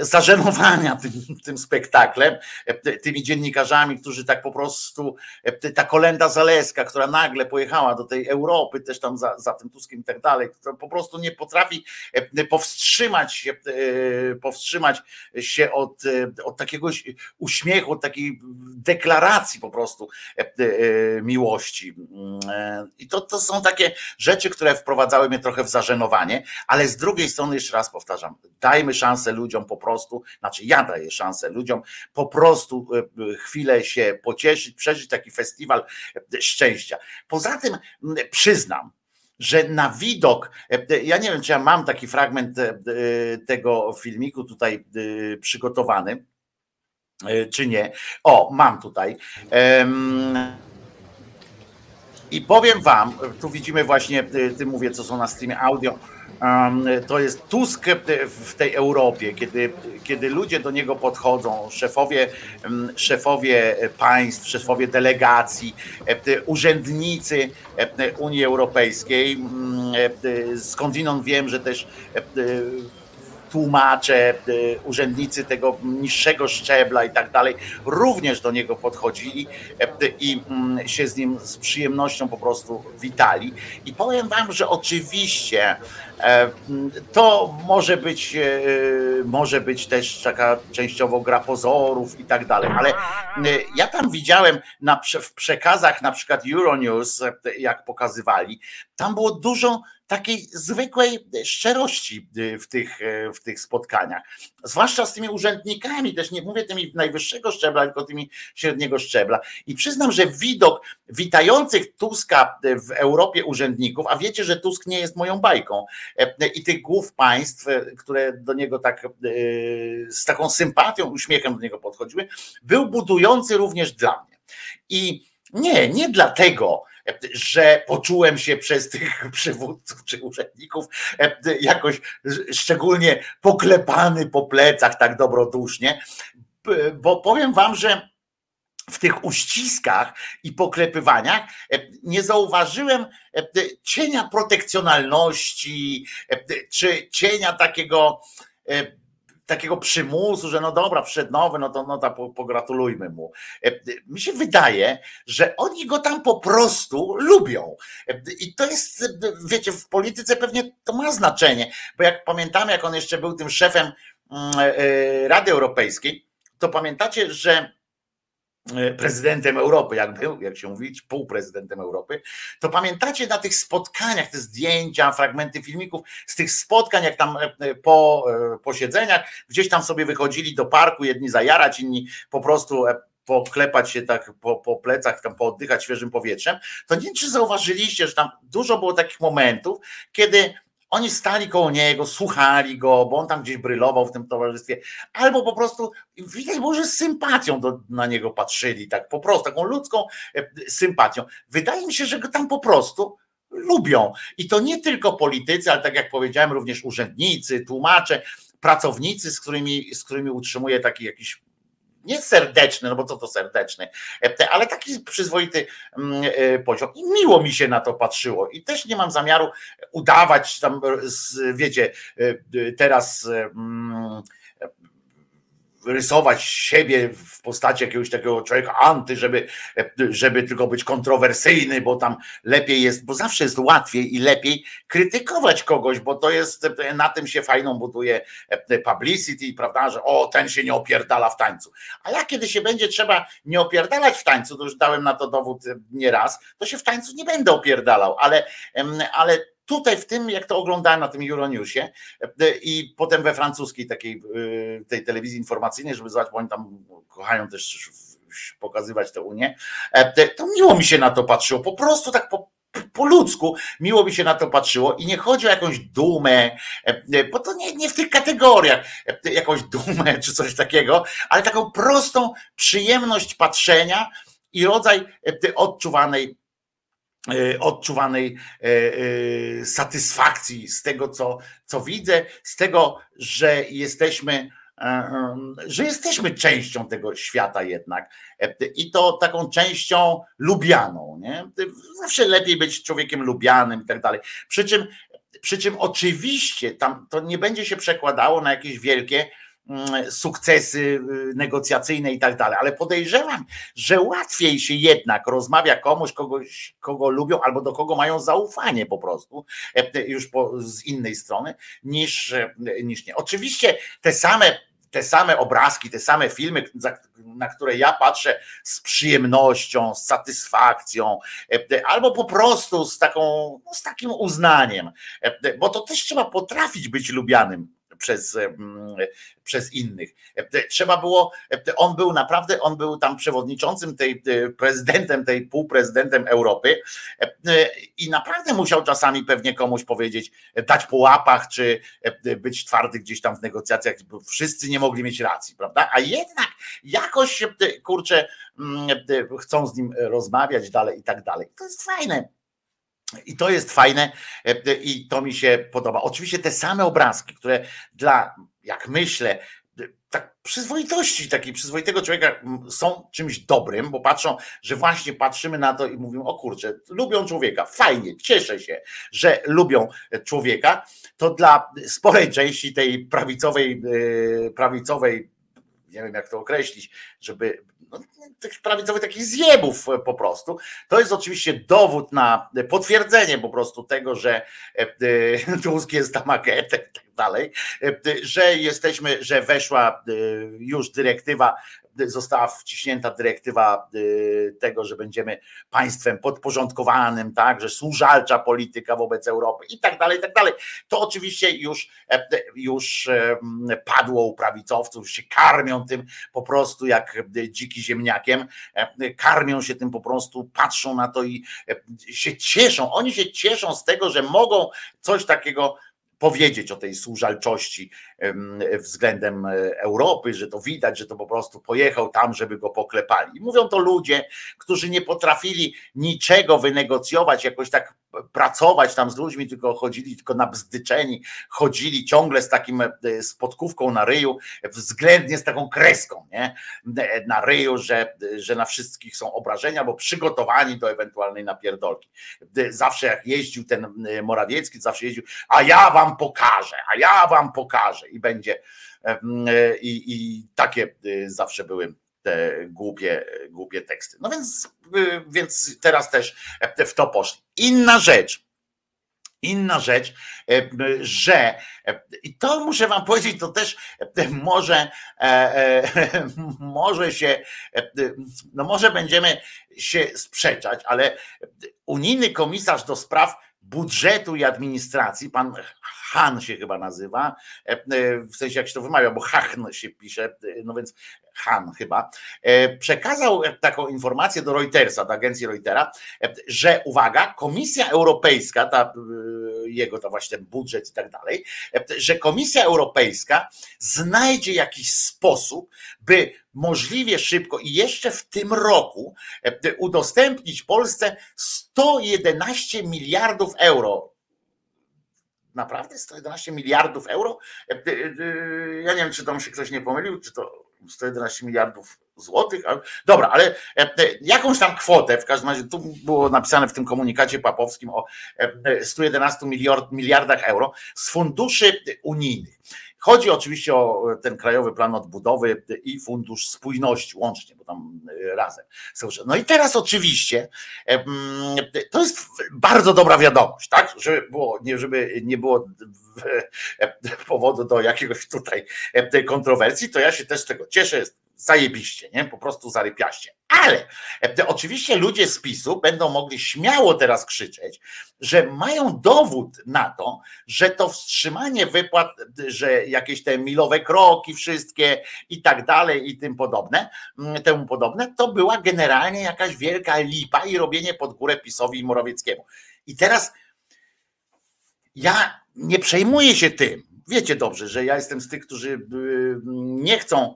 zażenowania tym, tym spektaklem, e, tymi dziennikarzami, którzy tak po prostu, e, ta kolenda Zaleska, która nagle pojechała do tej Europy, też tam za, za tym Tuskiem i tak dalej, która po prostu nie potrafi e, powstrzymać się, powstrzymać się od, od takiego uśmiechu, od takiej deklaracji po prostu miłości. Mm, I to, to są takie rzeczy, które wprowadzały mnie trochę w zażenowanie, ale z drugiej strony, jeszcze raz powtarzam, dajmy szansę ludziom po prostu, znaczy ja daję szansę ludziom po prostu e, chwilę się pocieszyć, przeżyć taki festiwal e, szczęścia. Poza tym przyznam, że na widok, e, ja nie wiem, czy ja mam taki fragment tego filmiku tutaj przygotowany, czy nie. O, mam tutaj. I powiem wam, tu widzimy właśnie, ty mówię, co są na streamie audio to jest Tusk w tej Europie, kiedy, kiedy ludzie do niego podchodzą, szefowie, szefowie państw, szefowie delegacji, e, urzędnicy e, Unii Europejskiej, e, skądinąd wiem, że też tłumacze, y, urzędnicy tego niższego szczebla i tak dalej, również do niego podchodzili y, i mm, się z nim z przyjemnością po prostu witali. I powiem wam, że oczywiście e, to może być, e, może być też taka częściowo gra pozorów i tak dalej, ale e, ja tam widziałem na, w przekazach na przykład Euronews, jak pokazywali, tam było dużo takiej zwykłej szczerości y, w tych, y, w tych spotkaniach. Zwłaszcza z tymi urzędnikami, też nie mówię tymi najwyższego szczebla, tylko tymi średniego szczebla. I przyznam, że widok witających Tuska w Europie urzędników, a wiecie, że Tusk nie jest moją bajką, e, i tych głów państw, e, które do niego tak e, z taką sympatią, uśmiechem do niego podchodziły, był budujący również dla mnie. I nie, nie dlatego, że poczułem się przez tych przywódców czy urzędników jakoś szczególnie poklepany po plecach tak dobrodusznie, bo powiem wam, że w tych uściskach i poklepywaniach nie zauważyłem cienia protekcjonalności, czy cienia takiego takiego przymusu, że no dobra, przed nowy, no to, no to pogratulujmy mu. E, mi się wydaje, że oni go tam po prostu lubią. E, I to jest, wiecie, w polityce pewnie to ma znaczenie, bo jak pamiętamy, jak on jeszcze był tym szefem mm, e, Rady Europejskiej, to pamiętacie, że E, prezydentem Europy, jak był, jak się mówić, półprezydentem Europy, to pamiętacie na tych spotkaniach, te zdjęcia, fragmenty filmików z tych spotkań, jak tam e, po e, posiedzeniach, gdzieś tam sobie wychodzili do parku, jedni zajarać, inni po prostu poklepać się tak po, po plecach, tam pooddychać świeżym powietrzem, to nie wiem, czy zauważyliście, że tam dużo było takich momentów, kiedy oni stali koło niego, słuchali go, bo on tam gdzieś brylował w tym towarzystwie, albo po prostu widać było, że z sympatią do, na niego patrzyli, tak po prostu, taką ludzką e, sympatią. Wydaje mi się, że go tam po prostu lubią. I to nie tylko politycy, ale tak jak powiedziałem, również urzędnicy, tłumacze, pracownicy, z którymi, z którymi utrzymuje taki jakiś nie serdeczny, no bo co to serdeczny, e, ale taki przyzwoity mm, e, poziom. I miło mi się na to patrzyło. I też nie mam zamiaru udawać tam, wiecie, e, teraz mm, rysować siebie w postaci jakiegoś takiego człowieka anty, żeby, żeby tylko być kontrowersyjny, bo tam lepiej jest, bo zawsze jest łatwiej i lepiej krytykować kogoś, bo to jest, na tym się fajną buduje publicity, prawda, że o, ten się nie opierdala w tańcu. A jak kiedy się będzie trzeba nie opierdalać w tańcu, to już dałem na to dowód nieraz, to się w tańcu nie będę opierdalał, ale, ale tutaj w tym, jak to oglądałem na tym Euronewsie e, i potem we francuskiej takiej e, tej telewizji informacyjnej, żeby zobaczyć, bo oni tam kochają też pokazywać tę Unię, e, to miło mi się na to patrzyło, po prostu tak po, po ludzku miło mi się na to patrzyło i nie chodzi o jakąś dumę, bo to nie, nie w tych kategoriach, jakąś dumę czy coś takiego, ale taką prostą przyjemność patrzenia i rodzaj odczuwanej odczuwanej e, e, satysfakcji z tego, co, co widzę, z tego, że jesteśmy że jesteśmy częścią tego świata jednak i to taką częścią lubianą. Nie? Zawsze lepiej być człowiekiem lubianym i tak dalej. Przy czym, przy czym oczywiście tam to nie będzie się przekładało na jakieś wielkie sukcesy y, negocjacyjne i tak dalej, ale podejrzewam, że łatwiej się jednak rozmawia komuś, kogoś, kogo lubią albo do kogo mają zaufanie po prostu, e, już po, z innej strony, niż, e, niż nie. Oczywiście te same te same obrazki, te same filmy, na które ja patrzę z przyjemnością, z satysfakcją, e, albo po prostu z, taką, no, z takim uznaniem, bo to też trzeba potrafić być lubianym przez, przez innych. Trzeba było, on był naprawdę, on był tam przewodniczącym tej, prezydentem, tej półprezydentem Europy i naprawdę musiał czasami pewnie komuś powiedzieć, dać po łapach, czy być twardy gdzieś tam w negocjacjach, bo wszyscy nie mogli mieć racji, prawda? A jednak jakoś, kurczę, mm, chcą z nim rozmawiać dalej i tak dalej. To jest fajne. I to jest fajne e, i to mi się podoba. Oczywiście te same obrazki, które dla, jak myślę, tak przyzwoitości, takiej przyzwoitego człowieka są czymś dobrym, bo patrzą, że właśnie patrzymy na to i mówimy, o kurczę, lubią człowieka, fajnie, cieszę się, że lubią człowieka, to dla sporej części tej prawicowej, e, prawicowej nie wiem jak to określić, żeby no, tych prawicowych takich zjebów e, po prostu. To jest oczywiście dowód na potwierdzenie po prostu tego, że e, e, Tusk jest tamaketem i tak dalej, że jesteśmy, że weszła już dyrektywa została wciśnięta dyrektywa y, tego, że będziemy państwem podporządkowanym, tak, że służalcza polityka wobec Europy i tak dalej, i tak dalej. To oczywiście już, e, już e, padło u prawicowców, się karmią tym po prostu jak dziki ziemniakiem, e, karmią się tym po prostu, patrzą na to i się cieszą. Oni się cieszą z tego, że mogą coś takiego powiedzieć o tej służalczości względem e, Europy, że to widać, że to po prostu pojechał tam, żeby go poklepali. Mówią to ludzie, którzy nie potrafili niczego wynegocjować, jakoś tak pracować tam z ludźmi, tylko chodzili tylko na bzdyczeni, chodzili ciągle z takim e, spotkówką na ryju, względnie z taką kreską nie? na ryju, że, że na wszystkich są obrażenia, bo przygotowani do ewentualnej napierdolki. Zawsze jak jeździł ten e, Morawiecki, zawsze jeździł, a ja wam pokażę, a ja wam pokażę i będzie e, i, i takie zawsze były te głupie, głupie teksty. No więc, więc teraz też w to poszli. Inna rzecz, Inna rzecz, że i to muszę wam powiedzieć, to też może, może się, no może będziemy się sprzeczać, ale unijny komisarz do spraw budżetu i administracji, pan Han się chyba nazywa, w sensie jak się to wymawia, bo Hachn się pisze, no więc Han chyba, e, przekazał taką informację do Reutersa, do agencji Reutera, e, że uwaga, Komisja Europejska, ta, e, jego to właśnie budżet i tak dalej, że Komisja Europejska znajdzie jakiś sposób, by możliwie szybko i jeszcze w tym roku udostępnić Polsce 111 miliardów euro naprawdę 111 miliardów euro? Ja nie wiem, czy tam się ktoś nie pomylił, czy to 111 miliardów złotych. Dobra, ale e, e, jakąś tam kwotę, w każdym razie tu było napisane w tym komunikacie papowskim o 111 e, miliardach euro z funduszy unijnych. Chodzi oczywiście o ten Krajowy Plan Odbudowy i Fundusz Spójności łącznie, bo tam razem. No i teraz oczywiście to jest bardzo dobra wiadomość, tak? Żeby było, nie, żeby nie było powodu do jakiegoś tutaj kontrowersji, to ja się też z tego cieszę, zajebiście, nie? Po prostu zarypiaście. Ale e, oczywiście ludzie z PiSu będą mogli śmiało teraz krzyczeć, że mają dowód na to, że to wstrzymanie wypłat, że jakieś te milowe kroki, wszystkie i tak dalej i tym podobne, mm, temu podobne, to była generalnie jakaś wielka lipa i robienie pod górę PiSowi i Morawieckiemu. I teraz ja nie przejmuję się tym. Wiecie dobrze, że ja jestem z tych, którzy y, nie chcą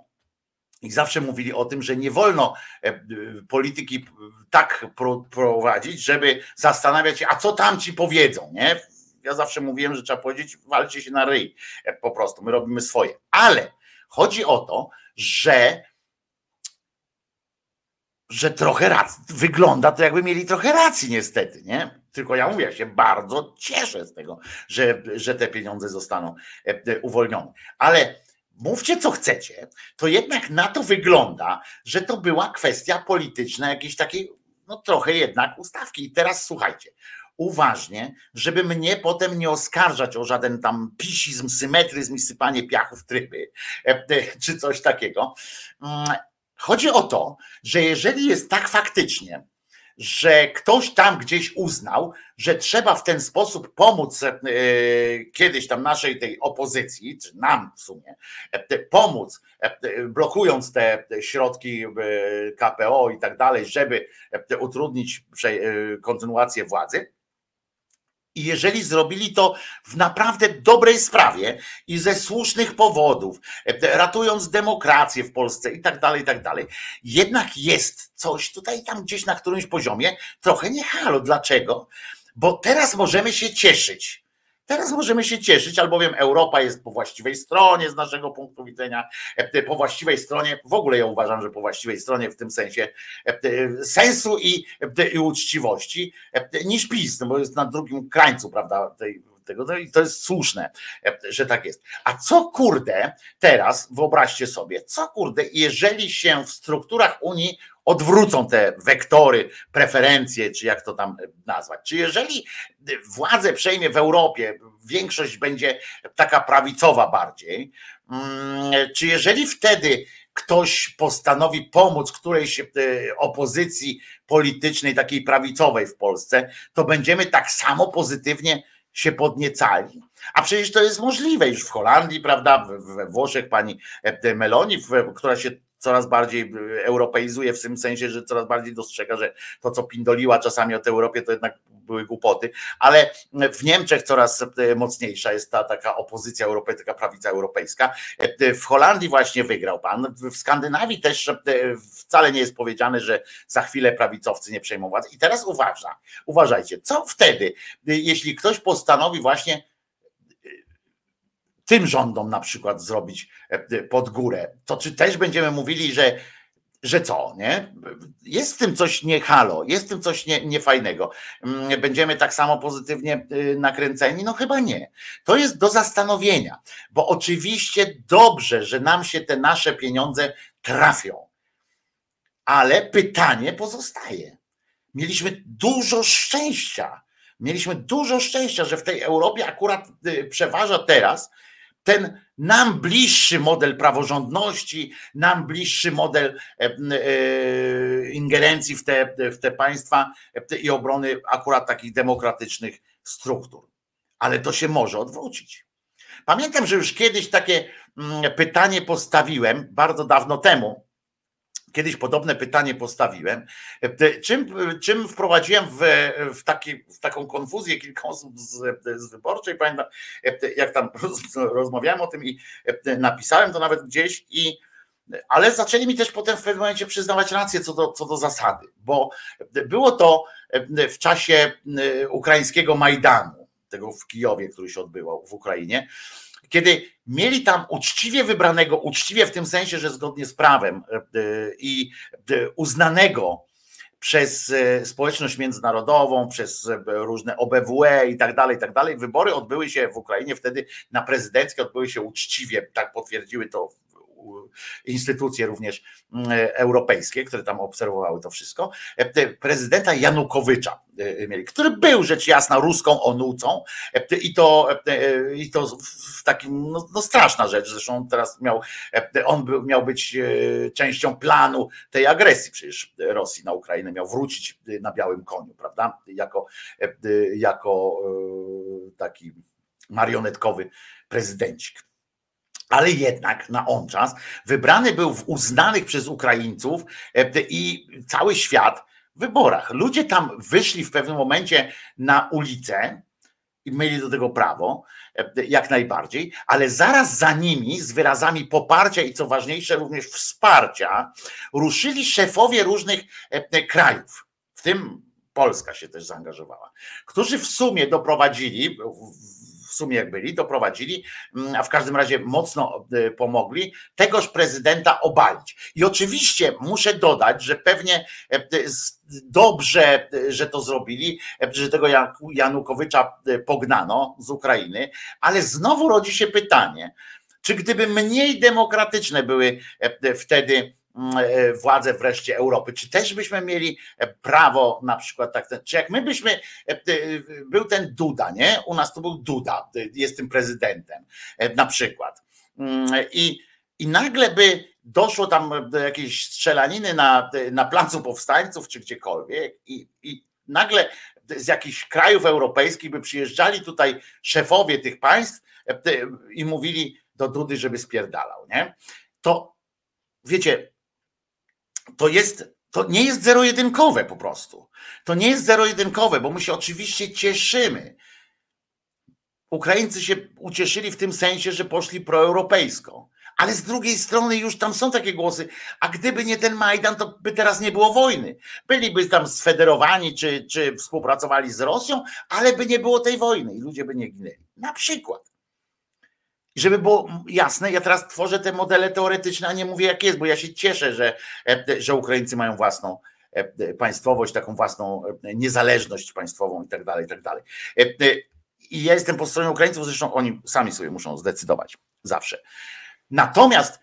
i zawsze mówili o tym, że nie wolno e, polityki tak prowadzić, żeby zastanawiać się, a co tam ci powiedzą, nie? Ja zawsze mówiłem, że trzeba powiedzieć, walcie się na ryj, e, po prostu, my robimy swoje. Ale Chodzi o to, że że trochę racji, wygląda to jakby mieli trochę racji niestety, nie? Tylko ja mówię, ja się bardzo cieszę z tego, że, że te pieniądze zostaną e, uwolnione. Ale mówcie co chcecie, to jednak na to wygląda, że to była kwestia polityczna, jakiejś takiej, no trochę jednak ustawki. I teraz słuchajcie, uważnie, żeby mnie potem nie oskarżać o żaden tam pisizm, symetryzm i sypanie piachów tryby, e, czy coś takiego. Mm, chodzi o to, że jeżeli jest tak faktycznie, że ktoś tam gdzieś uznał, że trzeba w ten sposób pomóc e, kiedyś tam naszej tej opozycji, czy nam w sumie, e, pomóc, e, blokując te środki KPO i tak dalej, żeby utrudnić kontynuację władzy, i jeżeli zrobili to w naprawdę dobrej sprawie i ze słusznych powodów, ratując demokrację w Polsce i tak dalej, i tak dalej, jednak jest coś tutaj tam gdzieś na którymś poziomie trochę nie halo. Dlaczego? Bo teraz możemy się cieszyć Teraz możemy się cieszyć, albowiem Europa jest po właściwej stronie z naszego punktu widzenia, e, po właściwej stronie, w ogóle ja uważam, że po właściwej stronie w tym sensie e, sensu i, i uczciwości niż PiS, no bo jest na drugim krańcu, prawda, tej, tego, no i to jest słuszne, e, że tak jest. A co kurde teraz, wyobraźcie sobie, co kurde, jeżeli się w strukturach Unii odwrócą te wektory, preferencje, czy jak to tam nazwać. Czy jeżeli władzę przejmie w Europie, większość będzie taka prawicowa bardziej, mm, czy jeżeli wtedy ktoś postanowi pomóc którejś e, opozycji politycznej, takiej prawicowej w Polsce, to będziemy tak samo pozytywnie się podniecali. A przecież to jest możliwe już w Holandii, prawda, we Włoszech pani e, Meloni, która się coraz bardziej e, europeizuje w tym sensie, że coraz bardziej dostrzega, że to, co pindoliła czasami o tej Europie, to jednak były głupoty, ale w Niemczech coraz e, mocniejsza jest ta taka opozycja europejska, prawica europejska. W Holandii właśnie wygrał pan, w Skandynawii też wcale nie jest powiedziane, że za chwilę prawicowcy nie przejmą władzy. I teraz uważa, uważajcie, co wtedy, jeśli ktoś postanowi właśnie tym rządom na przykład zrobić e, pod górę, to czy też będziemy mówili, że, że co, nie? Jest w tym coś nie halo, jest w tym coś nie, niefajnego. Mm, będziemy tak samo pozytywnie y, nakręceni? No chyba nie. To jest do zastanowienia, bo oczywiście dobrze, że nam się te nasze pieniądze trafią. Ale pytanie pozostaje. Mieliśmy dużo szczęścia. Mieliśmy dużo szczęścia, że w tej Europie akurat y, przeważa teraz ten nam bliższy model praworządności, nam bliższy model e, e, ingerencji w te, w te państwa e, i obrony akurat takich demokratycznych struktur. Ale to się może odwrócić. Pamiętam, że już kiedyś takie pytanie postawiłem bardzo dawno temu Kiedyś podobne pytanie postawiłem. E, czym, czym wprowadziłem w, w, taki, w taką konfuzję kilka osób z, z wyborczej? Pamiętam, e, jak tam rozmawiałem o tym i e, napisałem to nawet gdzieś i ale zaczęli mi też potem w pewnym momencie przyznawać rację co do, co do zasady, bo było to w czasie ukraińskiego Majdanu, tego w Kijowie, który się odbywał w Ukrainie kiedy mieli tam uczciwie wybranego, uczciwie w tym sensie, że zgodnie z prawem e, e, i e, uznanego przez społeczność międzynarodową, przez różne OBWE i tak dalej, i tak dalej. Wybory odbyły się w Ukrainie wtedy na prezydenckie, odbyły się uczciwie, tak potwierdziły to instytucje również mm, europejskie, które tam obserwowały to wszystko, e, prezydenta Janukowycza e, który był rzecz jasna ruską onucą. E, i to, i to w takim, no, no straszna rzecz, zresztą teraz miał, on miał być częścią planu tej agresji. Przecież Rosji na Ukrainę, miał wrócić na białym koniu, prawda, jako, jako taki marionetkowy prezydencik ale jednak na on czas wybrany był w uznanych przez Ukraińców e, i cały świat wyborach. Ludzie tam wyszli w pewnym momencie na ulicę i mieli do tego prawo, e, jak najbardziej, ale zaraz za nimi z wyrazami poparcia i co ważniejsze również wsparcia ruszyli szefowie różnych e, krajów, w tym Polska się też zaangażowała, którzy w sumie doprowadzili w sumie jak byli, doprowadzili, mm, a w każdym razie mocno pomogli, tegoż prezydenta obalić. I oczywiście muszę dodać, że pewnie dobrze, że to zrobili, że tego Janukowycza pognano z Ukrainy, ale znowu rodzi się pytanie, czy gdyby mniej demokratyczne były wtedy Mm, e, władze wreszcie Europy. Czy też byśmy mieli e, prawo na przykład tak, czy jak my byśmy, e, był ten Duda, nie? U nas to był Duda, jest tym prezydentem na przykład. Mm, I, i nagle by doszło tam do jakiejś strzelaniny na, na placu powstańców czy gdziekolwiek i, i nagle z jakichś krajów europejskich by przyjeżdżali tutaj szefowie tych państw i mówili do Dudy, żeby spierdalał, nie? To wiecie, to jest, to nie jest zero-jedynkowe po prostu. To nie jest zero-jedynkowe, bo my się oczywiście cieszymy. Ukraińcy się ucieszyli w tym sensie, że poszli proeuropejsko. Ale z drugiej strony już tam są takie głosy, a gdyby nie ten Majdan, to by teraz nie było wojny. Byliby tam sfederowani, czy, czy współpracowali z Rosją, ale by nie było tej wojny i ludzie by nie ginęli. Na przykład. Żeby było jasne, ja teraz tworzę te modele teoretyczne, a nie mówię jak jest, bo ja się cieszę, że, e, że Ukraińcy mają własną e, państwowość, taką własną e, niezależność państwową i tak dalej, i tak dalej. I ja jestem po stronie Ukraińców, zresztą oni sami sobie muszą zdecydować zawsze. Natomiast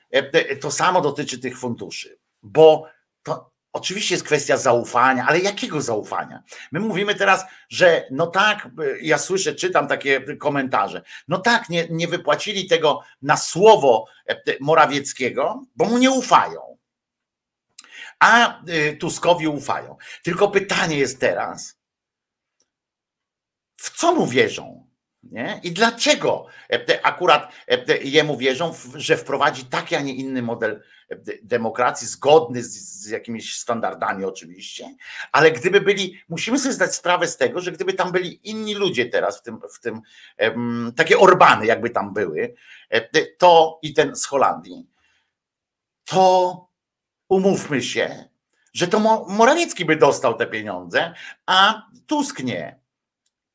to samo dotyczy tych funduszy, bo to Oczywiście jest kwestia zaufania, ale jakiego zaufania? My mówimy teraz, że no tak, ja słyszę, czytam takie komentarze. No tak, nie, nie wypłacili tego na słowo e, Morawieckiego, bo mu nie ufają. A e, Tuskowi ufają. Tylko pytanie jest teraz, w co mu wierzą? Nie? I dlaczego e, akurat jemu wierzą, że wprowadzi taki, a nie inny model demokracji, zgodny z, jakimiś standardami oczywiście, ale gdyby byli, musimy sobie zdać sprawę z tego, że gdyby tam byli inni ludzie teraz, w tym, w tym takie Orbany jakby tam były, e, to i ten z Holandii, to umówmy się, że to Morawiecki by dostał te pieniądze, a Tusk nie.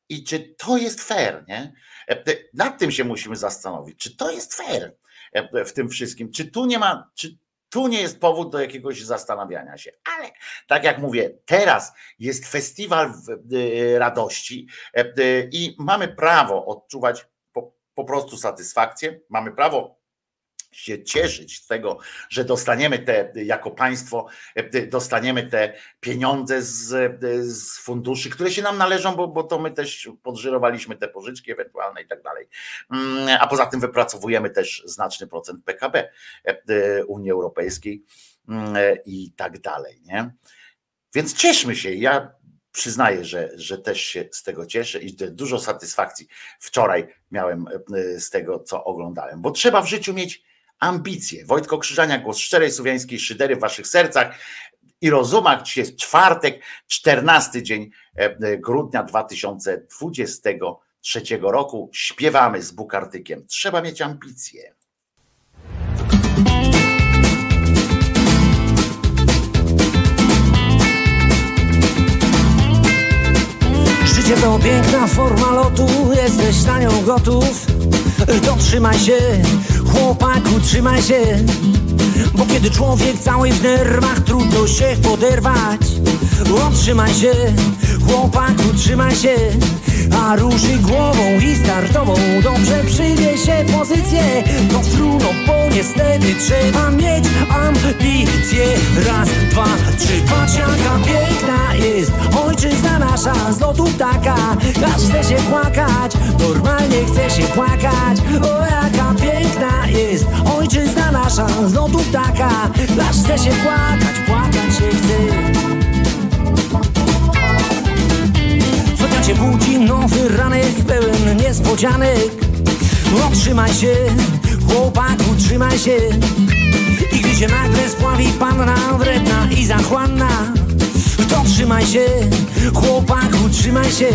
I czy to jest fair, nie? E, nad tym się musimy zastanowić, czy to jest fair e, w tym wszystkim, czy tu nie ma, czy tu nie jest powód do jakiegoś zastanawiania się. Ale tak jak mówię, teraz jest festiwal radości e, i mamy prawo odczuwać po, po prostu satysfakcję, mamy prawo się cieszyć z tego, że dostaniemy te, jako państwo, e, dostaniemy te pieniądze z, z funduszy, które się nam należą, bo, bo to my też podżyrowaliśmy te pożyczki ewentualne i tak dalej. Mm, a poza tym wypracowujemy też znaczny procent PKB e, Unii Europejskiej mm, i tak dalej. Nie? Więc cieszmy się. Ja przyznaję, że, że też się z tego cieszę i dużo satysfakcji wczoraj miałem e, z tego, co oglądałem, bo trzeba w życiu mieć ambicje. Wojtko Krzyżania, głos szczerej słowiańskiej szydery w waszych sercach i rozumach. Dzisiaj jest czwartek, 14 dzień e, grudnia 2023 roku. Śpiewamy z Bukartykiem. Trzeba mieć ambicje. Życie to piękna forma lotu, jesteś na nią gotów To trzymaj się, chłopaku, trzymaj się. Bo kiedy człowiek cały w nerwach, trudno się poderwać O, trzymaj się, chłopaku, trzymaj się a ruszy głową i startową. Dobrze przyjmie się pozycję To trudno, bo niestety trzeba mieć ambicje. Raz, dwa, trzy, patrz jaka piękna jest Ojczyzna nasza. Z lotu ptaka Aż chce się płakać, normalnie chce się płakać. O jaka piękna jest Ojczyzna nasza z lotu ptaka Aż chce się płakać, płakać się chce. Cię budzi nowy ranek pełen niespodzianek. No trzymaj się, chłopaku, trzymaj się. I gdy się nagle spławi panna wredna i zachłanna trzymaj się, chłopaku, trzymaj się.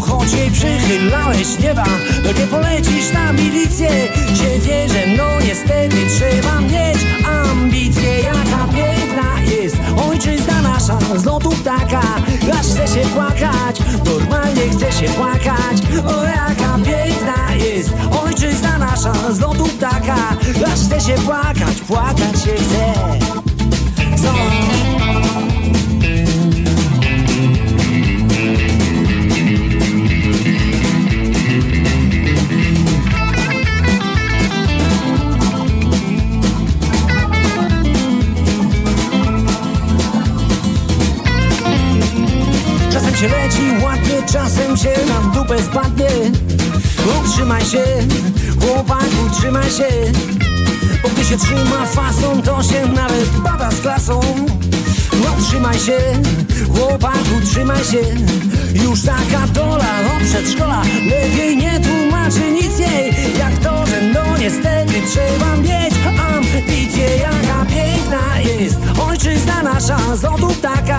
Choć jej przychylałeś nieba To nie polecisz na milicję. Cię wierzę, no niestety trzeba mieć ambicje. Jaka piękna jest ojczyzna nasza Z lotu ptaka, aż chce się płakać Normalnie chce się płakać. O jaka piękna nasza z lotu ptaka Aż chce się płakać, płakać się chce Utrzymaj się, chłopaku, trzymaj się. Bo gdy się trzyma fason, to się nawet pada z klasą. No trzymaj się, chłopaku, trzymaj się Już taka dola od przedszkola. Lepiej nie tłumaczy nic jej. Jak to, że no niestety trzeba mieć ambicje Jaka piękna jest ojczyzna nasza. Z lotu ptaka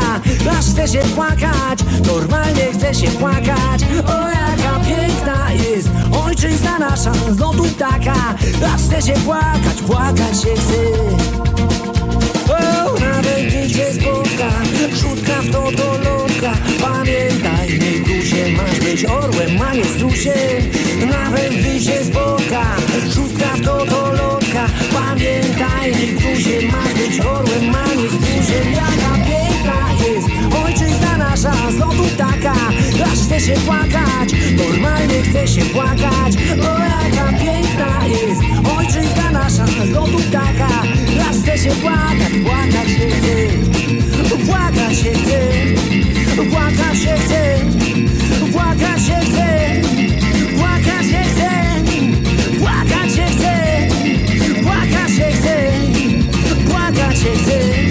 Aż chce się płakać, normalnie chce się płakać. O jaka piękna jest ojczyzna nasza. Z lotu ptaka Aż chce się płakać, płakać się chce o, nawet gdy się spotka Rzutka w to Pamiętaj, nie gruzie Masz być orłem, majestusie Nawet gdy się spotka Rzutka w to Pamiętaj, nie gruzie Masz być orłem, majestusie jest Nasza z lotu ptaka Aż chce się płakać Normalnie chce się płakać O jaka piękna jest Ojczyzna nasza. Z lotu ptaka Aż chce się płakać, płakać się chce. Płakać się chce. Płakać się chce. Płakać się chce. Płakać się chce. Płakać się chce. Płakać się chce. Płakać się chce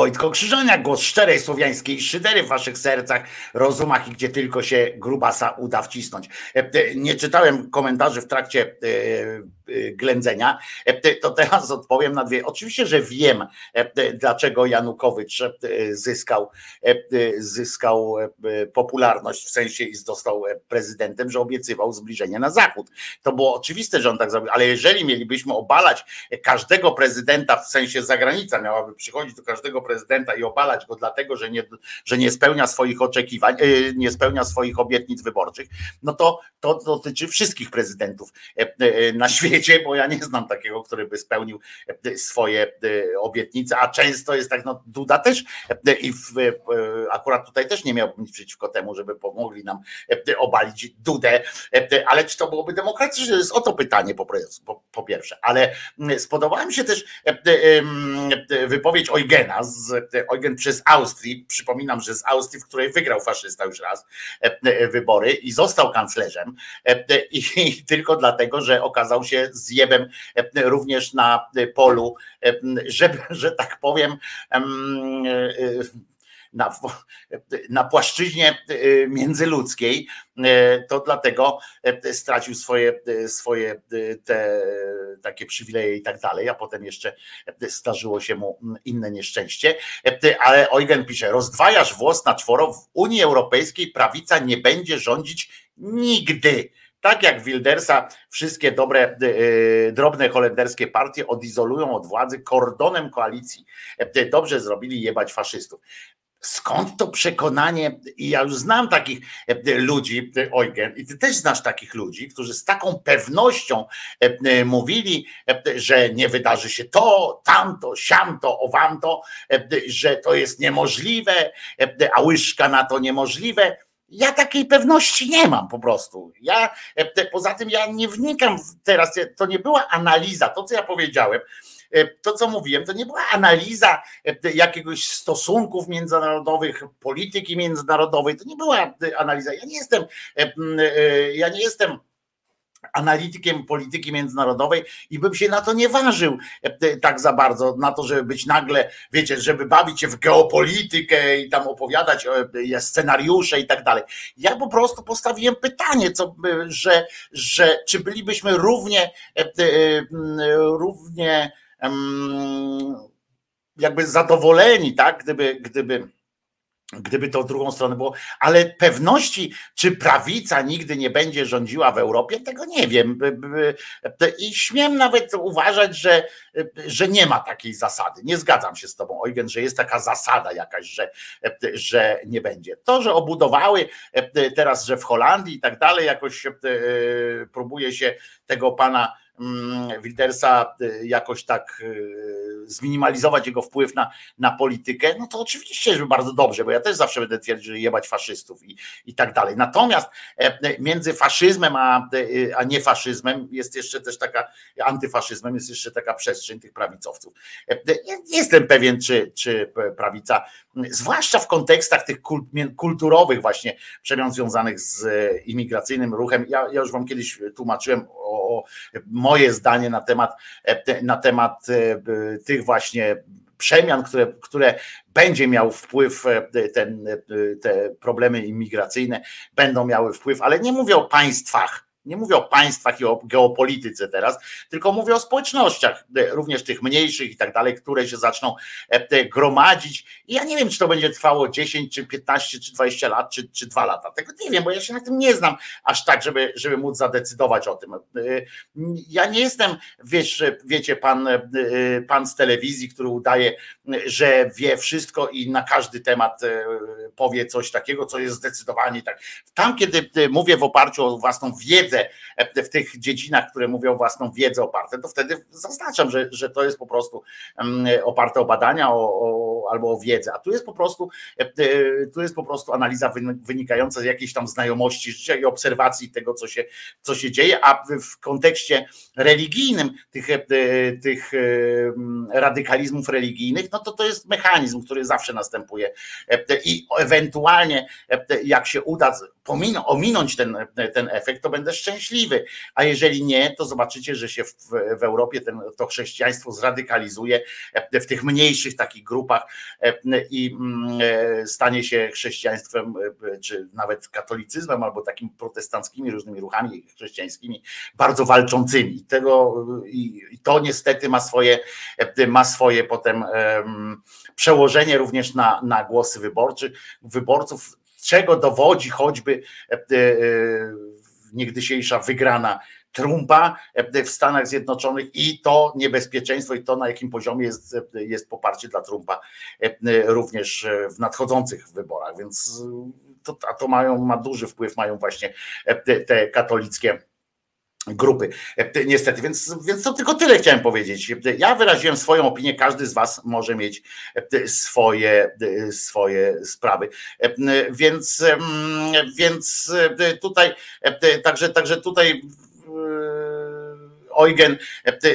Wojtko Krzyżania, głos szczerej słowiańskiej szydery w waszych sercach, rozumach i gdzie tylko się grubasa uda wcisnąć. E, e, Nie czytałem komentarzy w trakcie e, ględzenia, E, to teraz odpowiem na dwie. Oczywiście, że wiem, e, dlaczego Janukowycz e, zyskał, zyskał popularność w sensie i został prezydentem, że obiecywał zbliżenie na zachód. To było oczywiste, że on tak zrobił, ale jeżeli mielibyśmy obalać każdego prezydenta w sensie zagranica miałaby przychodzić do każdego prezydenta i obalać go dlatego, że nie, że nie spełnia swoich oczekiwań, nie spełnia swoich obietnic wyborczych, no to to dotyczy wszystkich prezydentów na świecie, bo ja nie znam takiego, który by spełnił e, swoje e, obietnice, a często jest tak, no Duda też e, i w, akurat tutaj też nie miałbym nic przeciwko temu, żeby pomogli nam obalić Dudę, ale czy to byłoby demokratyczne? To jest o to pytanie po, pierwsze, ale spodobała mi się też wypowiedź Eugena, z, Eugen przez Austrii, przypominam, że z Austrii, w której wygrał faszysta już raz wybory i został kanclerzem i, tylko dlatego, że okazał się zjebem e, również na e, polu, e, że, że tak powiem, em, na, na płaszczyźnie międzyludzkiej, to dlatego stracił swoje, swoje te takie przywileje i tak dalej, a potem jeszcze zdarzyło się mu inne nieszczęście. Ale Eugen pisze, rozdwajasz włos na czworo, w Unii Europejskiej prawica nie będzie rządzić nigdy. Tak jak Wildersa, wszystkie dobre, e, drobne holenderskie partie odizolują od władzy kordonem koalicji. E, Dobrze zrobili jebać faszystów. Skąd to przekonanie? I ja już znam takich e, ludzi, e, Eugen, i ty też znasz takich ludzi, którzy z taką pewnością e, e, mówili, e, że nie wydarzy się to, tamto, siamto, owamto, e, że to jest niemożliwe, e, a łyżka na to niemożliwe. Ja takiej pewności nie mam po prostu. Ja e, poza tym ja nie wnikam teraz, to nie była analiza, to co ja powiedziałem, e, to co mówiłem, to nie była analiza e, jakiegoś stosunków międzynarodowych, polityki międzynarodowej, to nie była e, analiza. Ja nie jestem, e, e, ja nie jestem analitykiem polityki międzynarodowej i bym się na to nie ważył e, tak za bardzo, na to, żeby być nagle, wiecie, żeby bawić się w geopolitykę i tam opowiadać e, scenariusze i tak dalej. Ja po prostu postawiłem pytanie, co, by- że, że czy bylibyśmy równie, e, e, równie jakby zadowoleni, tak, gdyby, gdyby gdyby to drugą stronę było, ale pewności, czy prawica nigdy nie będzie rządziła w Europie, tego nie wiem. I śmiem nawet uważać, że, że nie ma takiej zasady. Nie zgadzam się z tobą, Eugen, że jest taka zasada jakaś, że, że nie będzie. To, że obudowały teraz, że w Holandii i tak dalej, jakoś e, próbuje się tego pana Wildersa e, jakoś tak e, zminimalizować jego wpływ na, na politykę, no to oczywiście, że bardzo dobrze, bo ja też zawsze będę twierdził, że jebać faszystów i, i tak dalej. Natomiast e, między faszyzmem a, e, a niefaszyzmem jest jeszcze też taka, antyfaszyzmem jest jeszcze taka przestrzeń tych prawicowców. E, Ja nie jestem pewien, czy, czy prawica, zwłaszcza w kontekstach tych kult, kulturowych właśnie przemian związanych z e, imigracyjnym ruchem. Ja, ja już wam kiedyś tłumaczyłem o, o moje zdanie na temat, e, na temat e, tych właśnie przemian, które, które będzie miał wpływ, e, ten, te problemy imigracyjne będą miały wpływ, ale nie mówię o państwach. Nie mówię o państwach i o geopolityce teraz, tylko mówię o społecznościach, e, również tych mniejszych i tak dalej, które się zaczną e, gromadzić. I ja nie wiem, czy to będzie trwało 10, czy 15, czy 20 lat, czy, czy 2 lata. Tego nie wiem, bo ja się na tym nie znam aż tak, żeby, żeby móc zadecydować o tym. E, Ja nie jestem, wiesz, wiecie, pan, pan z telewizji, który udaje, że wie wszystko i na każdy temat powie coś takiego, co jest zdecydowanie tak. Tam, kiedy mówię w oparciu o własną wiedzę, e, w tych dziedzinach, które mówią własną wiedzę oparte, to wtedy zaznaczam, że, że to jest po prostu em, oparte o badania o, o, albo o wiedzę. A tu jest po prostu, e, e, tu jest po prostu analiza wyn- wynikająca z jakiejś tam znajomości życia i obserwacji tego, co się, co się dzieje, a w- kontekście religijnym tych, tych radykalizmów religijnych, no to to jest mechanizm, który zawsze następuje i ewentualnie jak się uda ominąć ten, ten efekt, to będę szczęśliwy. A jeżeli nie, to zobaczycie, że się w, w Europie ten, to chrześcijaństwo zradykalizuje w tych mniejszych takich grupach i mm, stanie się chrześcijaństwem, czy nawet katolicyzmem, albo takimi protestanckimi różnymi ruchami chrześcijańskimi, bardzo walczącymi. I, tego, i, to niestety ma swoje, ma swoje potem em, przełożenie również na, na głosy wyborczy, wyborców, czego dowodzi choćby e, e, niegdysiejsza wygrana Trumpa e, w Stanach Zjednoczonych i to niebezpieczeństwo i to na jakim poziomie jest, jest poparcie dla Trumpa również w nadchodzących wyborach, więc to, a to mają, ma duży wpływ, mają właśnie te katolickie grupy. Niestety, więc, więc to tylko tyle chciałem powiedzieć. Ja wyraziłem swoją opinię, każdy z Was może mieć swoje, swoje sprawy. Więc, więc tutaj, także, także tutaj Eugen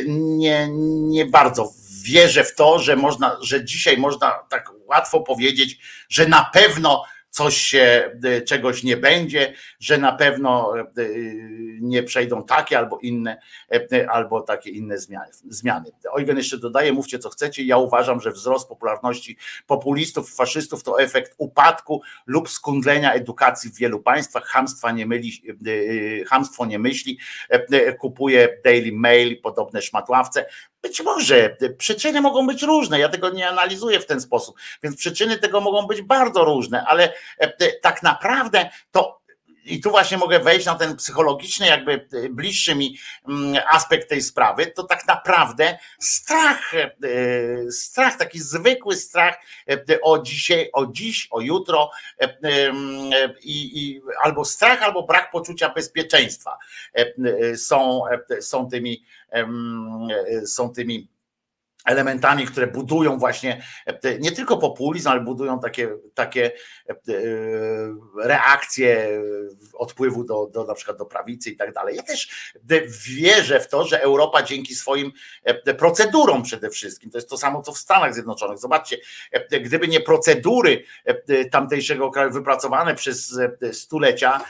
nie, nie bardzo wierzę w to, że można, że dzisiaj można tak łatwo powiedzieć, że na pewno coś się, y, czegoś nie będzie, że na pewno y, nie przejdą takie albo inne, albo takie inne zmiany. Eugen jeszcze dodaje, mówcie co chcecie. Ja uważam, że wzrost popularności populistów, faszystów to efekt upadku lub skundlenia edukacji w wielu państwach. Hamstwa nie myli, hamstwo nie myśli, kupuje Daily Mail podobne szmatławce. Być może przyczyny mogą być różne, ja tego nie analizuję w ten sposób, więc przyczyny tego mogą być bardzo różne, ale tak naprawdę to i tu właśnie mogę wejść na ten psychologiczny, jakby bliższy mi aspekt tej sprawy, to tak naprawdę strach, strach, taki zwykły strach o dzisiaj, o dziś, o jutro, i, i albo strach, albo brak poczucia bezpieczeństwa są, są tymi, są tymi elementami, które budują właśnie nie tylko populizm, ale budują takie, takie reakcje odpływu do, do na przykład do prawicy i tak dalej. Ja też wierzę w to, że Europa dzięki swoim procedurom przede wszystkim, to jest to samo co w Stanach Zjednoczonych. Zobaczcie, gdyby nie procedury tamtejszego kraju wypracowane przez stulecia,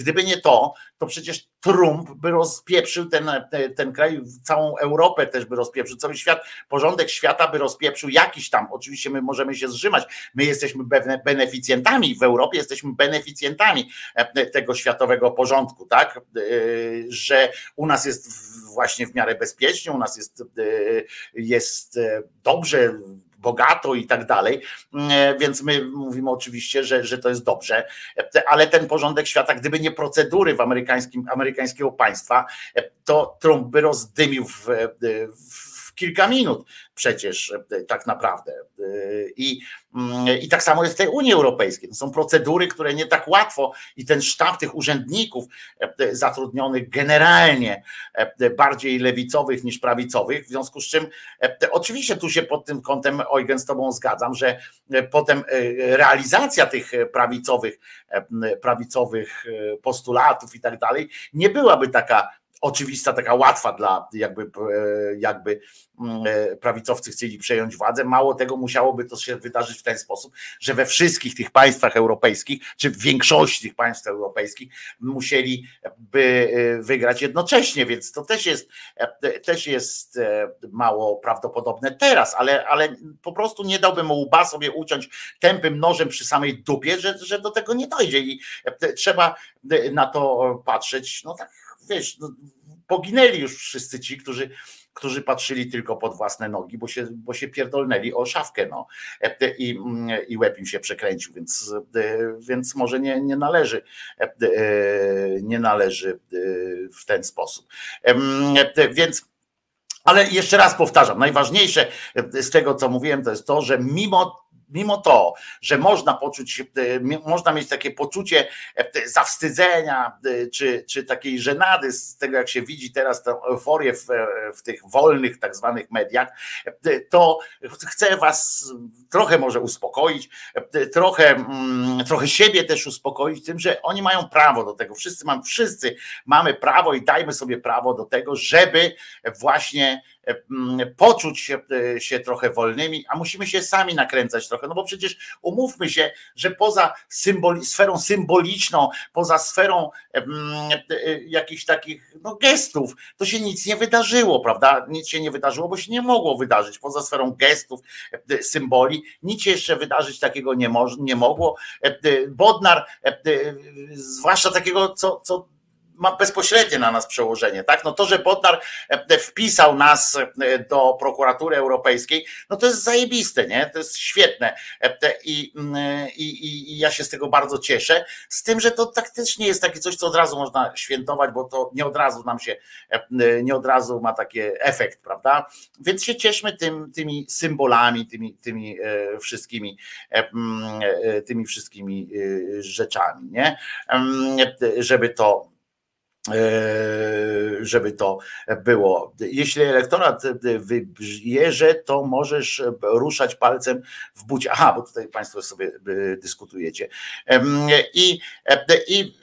gdyby nie to, to przecież Trump by rozpieprzył ten, ten kraj, całą Europę też by rozpieprzył, cały świat, porządek świata by rozpieprzył jakiś tam, oczywiście my możemy się zrzymać, my jesteśmy beneficjentami w Europie, jesteśmy beneficjentami tego światowego porządku, tak, e, że u nas jest właśnie w miarę bezpiecznie, u nas jest, e, jest e, dobrze, bogato i tak dalej, więc my mówimy oczywiście, że, że to jest dobrze, ale ten porządek świata, gdyby nie procedury w amerykańskim, amerykańskiego państwa, to Trump by rozdymił w, w kilka minut przecież tak naprawdę. I, I tak samo jest w tej Unii Europejskiej. To są procedury, które nie tak łatwo i ten sztab tych urzędników zatrudnionych generalnie bardziej lewicowych niż prawicowych, w związku z czym oczywiście tu się pod tym kątem Eugen z tobą zgadzam, że potem realizacja tych prawicowych, prawicowych postulatów i tak dalej nie byłaby taka oczywista, taka łatwa dla jakby, jakby prawicowcy chcieli przejąć władzę. Mało tego, musiałoby to się wydarzyć w ten sposób, że we wszystkich tych państwach europejskich, czy w większości tych państw europejskich musieliby wygrać jednocześnie, więc to też jest, też jest mało prawdopodobne teraz, ale, ale po prostu nie dałbym łba sobie uciąć tępym nożem przy samej dupie, że, że do tego nie dojdzie i trzeba na to patrzeć, no tak wiesz, no, poginęli już wszyscy ci, którzy, którzy patrzyli tylko pod własne nogi, bo się, bo się pierdolnęli o szafkę, no i, i łeb im się przekręcił, więc, więc może nie, nie należy nie należy w ten sposób. Więc ale jeszcze raz powtarzam, najważniejsze z tego, co mówiłem, to jest to, że mimo mimo to, że można poczuć, można mieć takie poczucie zawstydzenia, czy, czy takiej żenady z tego, jak się widzi teraz tę euforię w, w tych wolnych tak zwanych mediach, to chcę was trochę może uspokoić, trochę, trochę siebie też uspokoić tym, że oni mają prawo do tego. Wszyscy, mam, wszyscy mamy prawo i dajmy sobie prawo do tego, żeby właśnie mm, poczuć się, e, się trochę wolnymi, a musimy się sami nakręcać trochę, no bo przecież umówmy się, że poza symboli, sferą symboliczną, poza sferą mm, e, jakichś takich no, gestów, to się nic nie wydarzyło, prawda? Nic się nie wydarzyło, bo się nie mogło wydarzyć. Poza sferą gestów, e, symboli, nic się jeszcze wydarzyć takiego nie, moż, nie mogło. E, e, Bodnar, e, e, zwłaszcza takiego, co, co ma bezpośrednie na nas przełożenie, tak? No to, że Bodnar e, wpisał nas e, do prokuratury europejskiej, no to jest zajebiste, nie? To jest świetne E, mm, i, i, i ja się z tego bardzo cieszę, z tym, że to taktycznie jest takie coś, co od razu można świętować, bo to nie od razu nam się, nie od razu ma taki efekt, prawda? Więc się cieszmy tym, tymi symbolami, tymi, tymi wszystkimi, mm, tymi wszystkimi rzeczami, nie? Żeby to żeby to było. Jeśli elektorat wybierze, to możesz ruszać palcem w bucie. Aha, bo tutaj Państwo sobie e, dyskutujecie. E, i, i,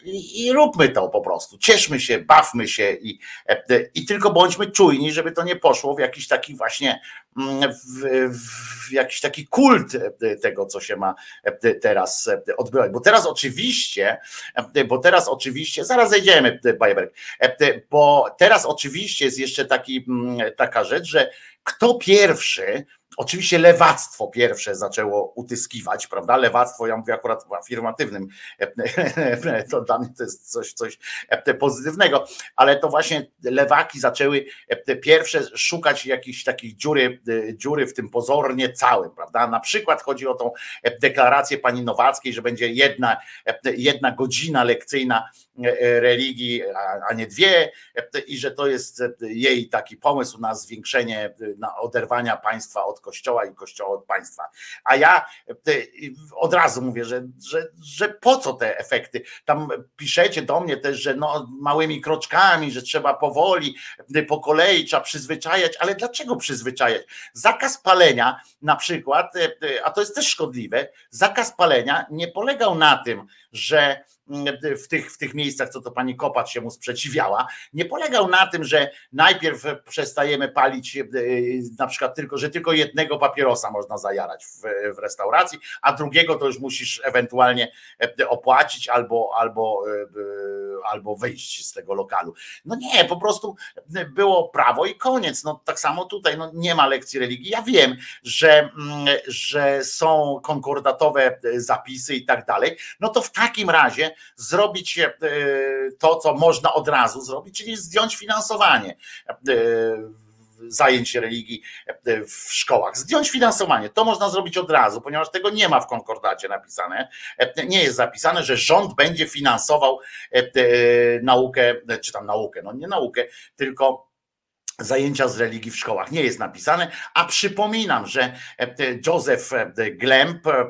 i róbmy to po prostu. Cieszmy się, bawmy się i, e, i tylko bądźmy czujni, żeby to nie poszło w jakiś taki właśnie w, w jakiś taki kult e, tego, co się ma e, teraz e, odbywać. Bo teraz oczywiście, bo teraz oczywiście, zaraz zejdziemy, Bajerberg, e, bo teraz oczywiście jest jeszcze taki, mm, taka rzecz, że kto pierwszy, oczywiście lewactwo pierwsze zaczęło utyskiwać, prawda? Lewactwo, ja mówię akurat w afirmatywnym, to dla mnie to jest coś, coś e, pozytywnego, ale to właśnie lewaki zaczęły e, pierwsze szukać jakichś takich dziury, e, dziury w tym pozornie całym, prawda? Na przykład chodzi o tą deklarację pani Nowackiej, że będzie jedna, jedna godzina lekcyjna religii, a, nie dwie, i że to jest jej taki pomysł na zwiększenie, na oderwania państwa od kościoła i kościoła od państwa. A ja e, od razu mówię, że, że, że po co te efekty? Tam piszecie do mnie też, że no, małymi kroczkami, że trzeba powoli, e, po kolei trzeba przyzwyczajać, ale dlaczego przyzwyczajać? Zakaz palenia na przykład, e, a to jest też szkodliwe, zakaz palenia nie polegał na tym, że w tych, w tych miejscach, co to pani Kopacz się mu sprzeciwiała, nie polegał na tym, że najpierw przestajemy palić e, na przykład tylko, że tylko jednego papierosa można zajarać w, w restauracji, a drugiego to już musisz ewentualnie e, opłacić albo, albo, e, albo wyjść z tego lokalu. No nie, po prostu było prawo i koniec. No tak samo tutaj, no nie ma lekcji religii. Ja wiem, że, mm, że są konkordatowe zapisy i tak dalej. No to w takim razie zrobić e, to, co można od razu zrobić, czyli zdjąć finansowanie e, zajęć religii e, w szkołach. Zdjąć finansowanie, to można zrobić od razu, ponieważ tego nie ma w konkordacie napisane. Nie jest zapisane, że rząd będzie finansował naukę, czy tam naukę, no nie naukę, tylko zajęcia z religii w szkołach. Nie jest napisane, a przypominam, że e, Józef Glemp, e,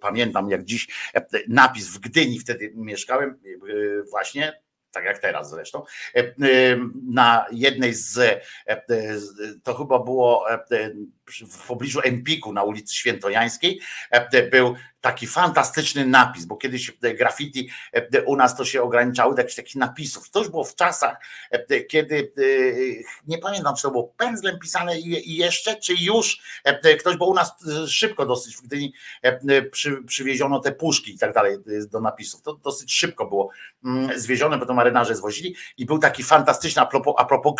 pamiętam jak dziś e, napis w Gdyni, wtedy mieszkałem e, właśnie, tak jak teraz zresztą, e, e, na jednej z, e, e, to chyba było e, e, w pobliżu Empiku na ulicy Świętojańskiej, e, był taki fantastyczny napis, bo kiedyś e, graffiti e, u nas to się ograniczały do jakichś takich napisów. To już było w czasach, e, kiedy e, nie pamiętam, czy to było pędzlem pisane i jeszcze, czy już e, ktoś, bo u nas e, szybko dosyć w Gdyni e, przy, przywieziono te puszki i tak dalej e, do napisów. To dosyć szybko było mm, zwiezione, bo to marynarze zwozili i był taki fantastyczny, a propos, a propos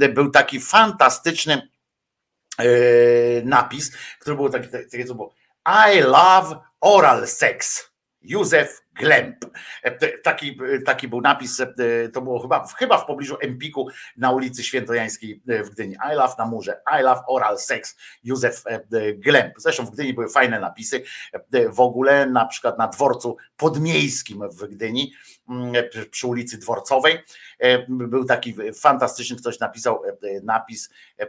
e, był taki fantastyczny e, napis, który był taki, taki co było I love oral sex. Józef Glemp. E, Taki, taki był napis, e, to było chyba, chyba w pobliżu Empiku na ulicy Świętojańskiej e, w Gdyni. I love na murze, I love oral sex, Józef e, Glemp. Zresztą w Gdyni były fajne napisy. E, W ogóle na przykład na dworcu podmiejskim w Gdyni, mm, przy- ulicy Dworcowej, e, był taki fantastyczny, ktoś napisał e, napis e, e,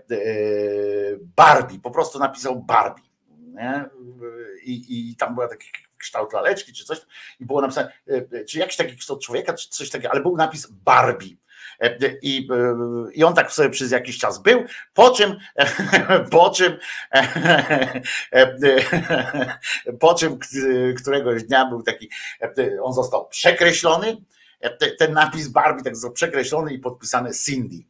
Barbie, po prostu napisał Barbie. Nie? I, I tam była taki kształt laleczki czy coś i było napisane, e, czy jakiś taki kształt człowieka, czy coś takiego, ale był napis Barbie. E, I, e, I on tak sobie przez jakiś czas był, po czym, po czym, po czym któregoś dnia był taki, on został przekreślony, ten napis Barbie tak został przekreślony i podpisany Cindy.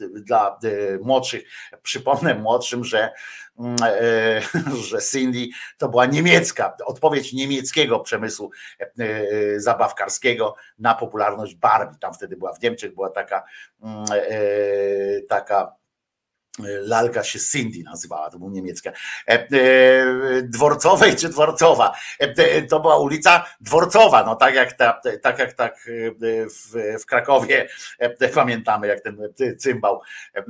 Dla e, młodszych, przypomnę młodszym, że, mm, e, że Cindy to była niemiecka, odpowiedź niemieckiego przemysłu e, e, zabawkarskiego na popularność Barbie. Tam wtedy była w Niemczech, była taka, mm, taka Lalka się Cindy nazywała, to była niemiecka. E, e, Dworcowej czy Dworcowa? E, e, To była ulica Dworcowa, no tak jak ta, tak jak tak e, w, w Krakowie e, pamiętamy, jak ten e, cymbał e, e,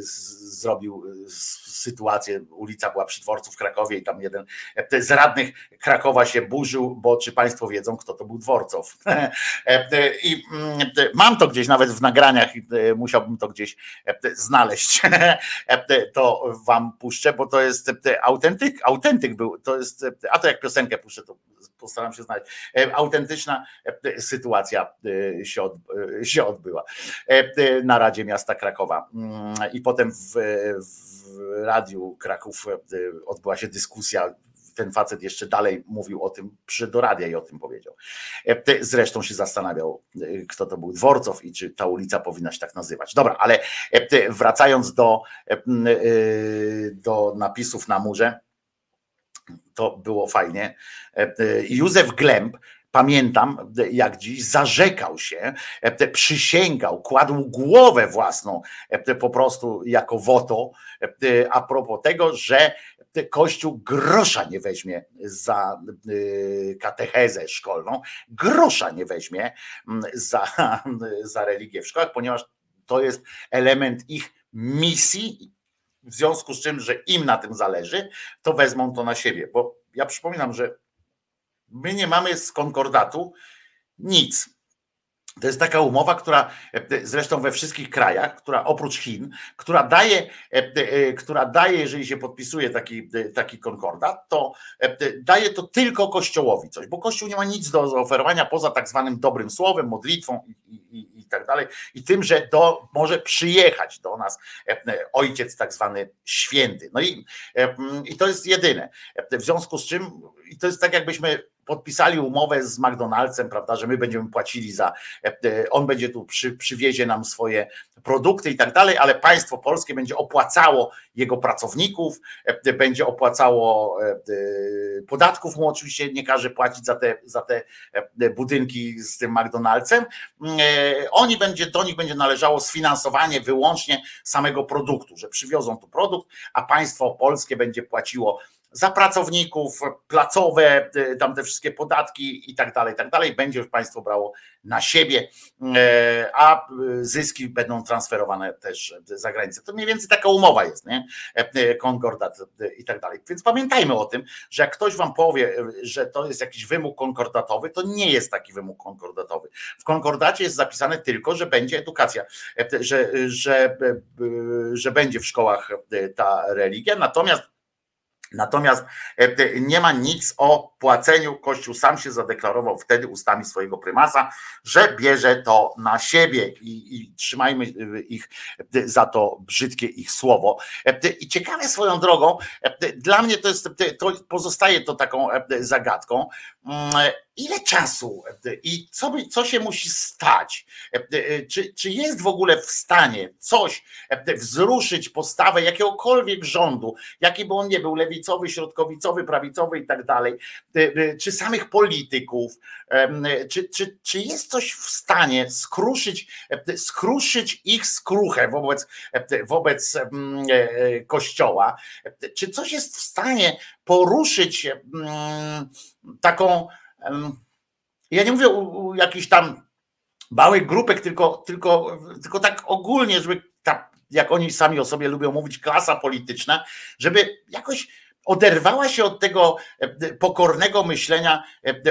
zrobił e, sytuację, ulica była przy dworcu w Krakowie i tam jeden e, z radnych Krakowa się burzył, bo czy Państwo wiedzą, kto to był Dworcow. E, e, I mm, e, mam to gdzieś nawet w nagraniach, i, e, musiałbym to gdzieś e, znaleźć. E, To wam puszczę, bo to jest e, autentyk, autentyk był, to jest, e, a to jak piosenkę puszczę, to postaram się znaleźć. E, Autentyczna sytuacja się, się odbyła na Radzie Miasta Krakowa. Mm, I potem w, w Radiu Kraków odbyła się dyskusja ten facet jeszcze dalej mówił o tym, przyszedł do radia i o tym powiedział. E, Zresztą się zastanawiał, e, kto to był Dworcow i czy ta ulica powinna się tak nazywać. Dobra, ale e, wracając do, do napisów na murze, to było fajnie. Józef Glemp, pamiętam, jak dziś zarzekał się, przysięgał, kładł głowę własną po prostu jako woto a propos tego, że Kościół grosza nie weźmie za y, katechezę szkolną, grosza nie weźmie mm, za, za religię w szkołach, ponieważ to jest element ich misji, w związku z czym, że im na tym zależy, to wezmą to na siebie. Bo ja przypominam, że my nie mamy z konkordatu nic. To jest taka umowa, która e, zresztą we wszystkich krajach, która oprócz Chin, która daje, e, e, która daje, jeżeli się podpisuje taki, e, taki konkordat, to e, daje to tylko Kościołowi coś, bo Kościół nie ma nic do zaoferowania poza tak zwanym dobrym słowem, modlitwą i, i, i tak dalej, i tym, że do, może przyjechać do nas e, ojciec tak zwany święty. No i, e, i to jest jedyne. E, W związku z czym, i to jest tak, jakbyśmy podpisali umowę z McDonald'sem, prawda, że my będziemy płacili za, e, e, on będzie tu przy, przywiezie nam swoje produkty i tak dalej, ale państwo polskie będzie opłacało jego pracowników, e, będzie opłacało podatków mu oczywiście nie każe płacić za te, za te budynki z tym McDonald'sem. E, Oni będzie, do nich będzie należało sfinansowanie wyłącznie samego produktu, że przywiozą tu produkt, a państwo polskie będzie płaciło za pracowników, placowe, y, tam te wszystkie podatki i tak dalej, tak dalej, będzie już państwo brało na siebie, e, a y, zyski będą transferowane też za granicę. To mniej więcej taka umowa jest, nie? E, e, Konkordat e, i tak dalej. Więc pamiętajmy o tym, że jak ktoś wam powie, że to jest jakiś wymóg konkordatowy, to nie jest taki wymóg konkordatowy. W konkordacie jest zapisane tylko, że będzie edukacja, e, że, że, że będzie w szkołach ta religia, natomiast Natomiast e, nie ma nic o płaceniu. Kościół sam się zadeklarował wtedy ustami swojego prymasa, że bierze to na siebie i, i trzymajmy e, ich e, za to brzydkie ich słowo. I ciekawe swoją drogą, dla mnie to jest, to pozostaje to taką zagadką. Mm, Ile czasu i co, co się musi stać? Czy, czy jest w ogóle w stanie coś wzruszyć postawę jakiegokolwiek rządu, jaki by on nie był, lewicowy, środkowicowy, prawicowy i tak dalej, czy samych polityków, czy, czy, czy jest coś w stanie skruszyć, skruszyć ich skruchę wobec, wobec e, Kościoła? Czy coś jest w stanie poruszyć mm, Ja nie mówię o, jakichś tam małych grupek, tylko, tylko, tylko tak ogólnie, żeby ta, jak oni sami o sobie lubią mówić, klasa polityczna, żeby jakoś oderwała się od tego pokornego myślenia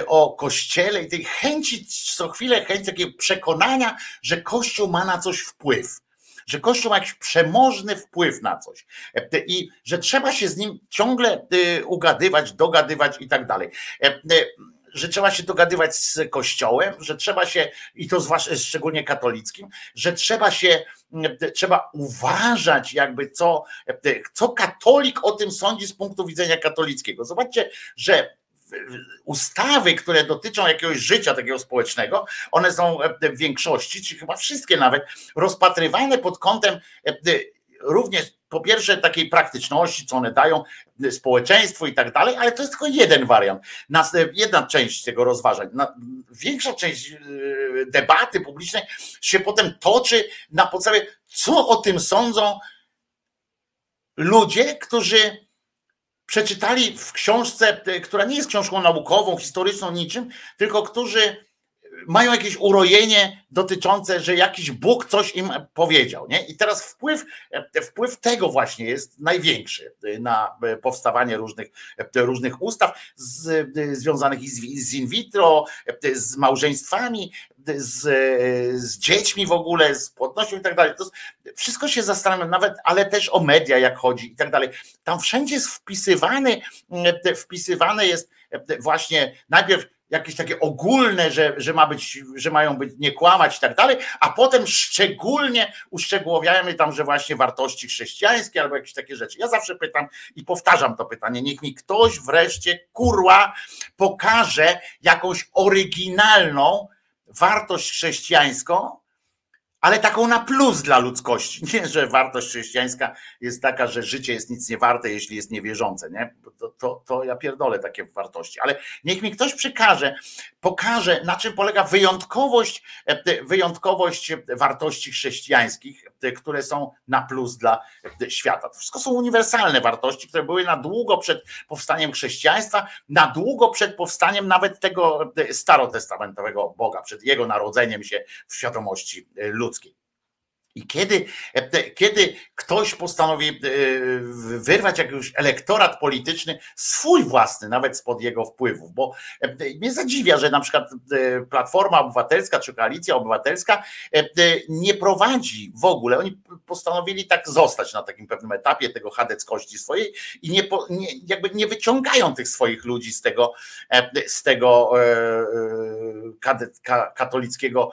o kościele i tej chęci, co chwilę chęci takiego przekonania, że kościół ma na coś wpływ. Że Kościół ma jakiś przemożny wpływ na coś E, i że trzeba się z nim ciągle e, ugadywać, dogadywać i tak dalej. E, że trzeba się dogadywać z Kościołem, że trzeba się, i to zwłaszcza szczególnie katolickim, że trzeba się, trzeba uważać, jakby co, co katolik o tym sądzi z punktu widzenia katolickiego. Zobaczcie, że ustawy, które dotyczą jakiegoś życia takiego społecznego, one są w większości, czy chyba wszystkie nawet, rozpatrywane pod kątem również po pierwsze takiej praktyczności, co one dają społeczeństwu i tak dalej, ale to jest tylko jeden wariant, jedna część tego rozważań. Większa część debaty publicznej się potem toczy na podstawie, co o tym sądzą ludzie, którzy przeczytali w książce, która nie jest książką naukową, historyczną, niczym, tylko którzy mają jakieś urojenie dotyczące, że jakiś Bóg coś im powiedział. Nie? I teraz wpływ, wpływ tego właśnie jest największy na powstawanie różnych, różnych ustaw z, związanych z, z in vitro, z małżeństwami, z, z dziećmi w ogóle, z płodnością i tak dalej. To wszystko się zastanawiam, nawet, ale też o media, jak chodzi i tak dalej. Tam wszędzie jest wpisywany, wpisywane jest właśnie najpierw jakieś takie ogólne, że, że ma być, że mają być nie kłamać i tak dalej, a potem szczególnie uszczegółowiamy tam, że właśnie wartości chrześcijańskie albo jakieś takie rzeczy. Ja zawsze pytam i powtarzam to pytanie, niech mi ktoś wreszcie kurła pokaże jakąś oryginalną wartość chrześcijańską, ale taką na plus dla ludzkości. Nie, że wartość chrześcijańska jest taka, że życie jest nic nie warte, jeśli jest niewierzące. Nie? To, to, to ja pierdolę takie wartości. Ale niech mi ktoś przekaże, pokaże, na czym polega wyjątkowość, e, wyjątkowość wartości chrześcijańskich, e, które są na plus dla e, świata. To wszystko są uniwersalne wartości, które były na długo przed powstaniem chrześcijaństwa, na długo przed powstaniem nawet tego starotestamentowego Boga, przed jego narodzeniem się w świadomości ludzkiej. I kiedy, kiedy ktoś postanowi e, wyrwać jakiś elektorat polityczny, swój własny, nawet spod jego wpływów, bo e, mnie zadziwia, że na przykład e, Platforma Obywatelska czy Koalicja Obywatelska nie prowadzi w ogóle, oni postanowili tak zostać na takim pewnym etapie tego chadeckości swojej i nie, nie, jakby nie wyciągają tych swoich ludzi z tego, z tego katolickiego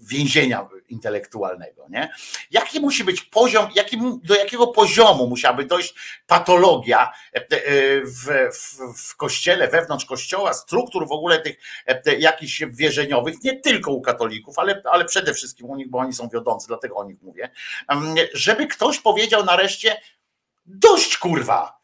więzienia intelektualnego. Nie? Jaki musi być poziom, do jakiego poziomu musiałaby dojść patologia e, e, w, w, w kościele, wewnątrz kościoła, struktur w ogóle tych e, jakichś wierzeniowych, nie tylko u katolików, ale, ale przede wszystkim u nich, bo oni są wiodący, dlatego o nich mówię, żeby ktoś powiedział nareszcie dość kurwa,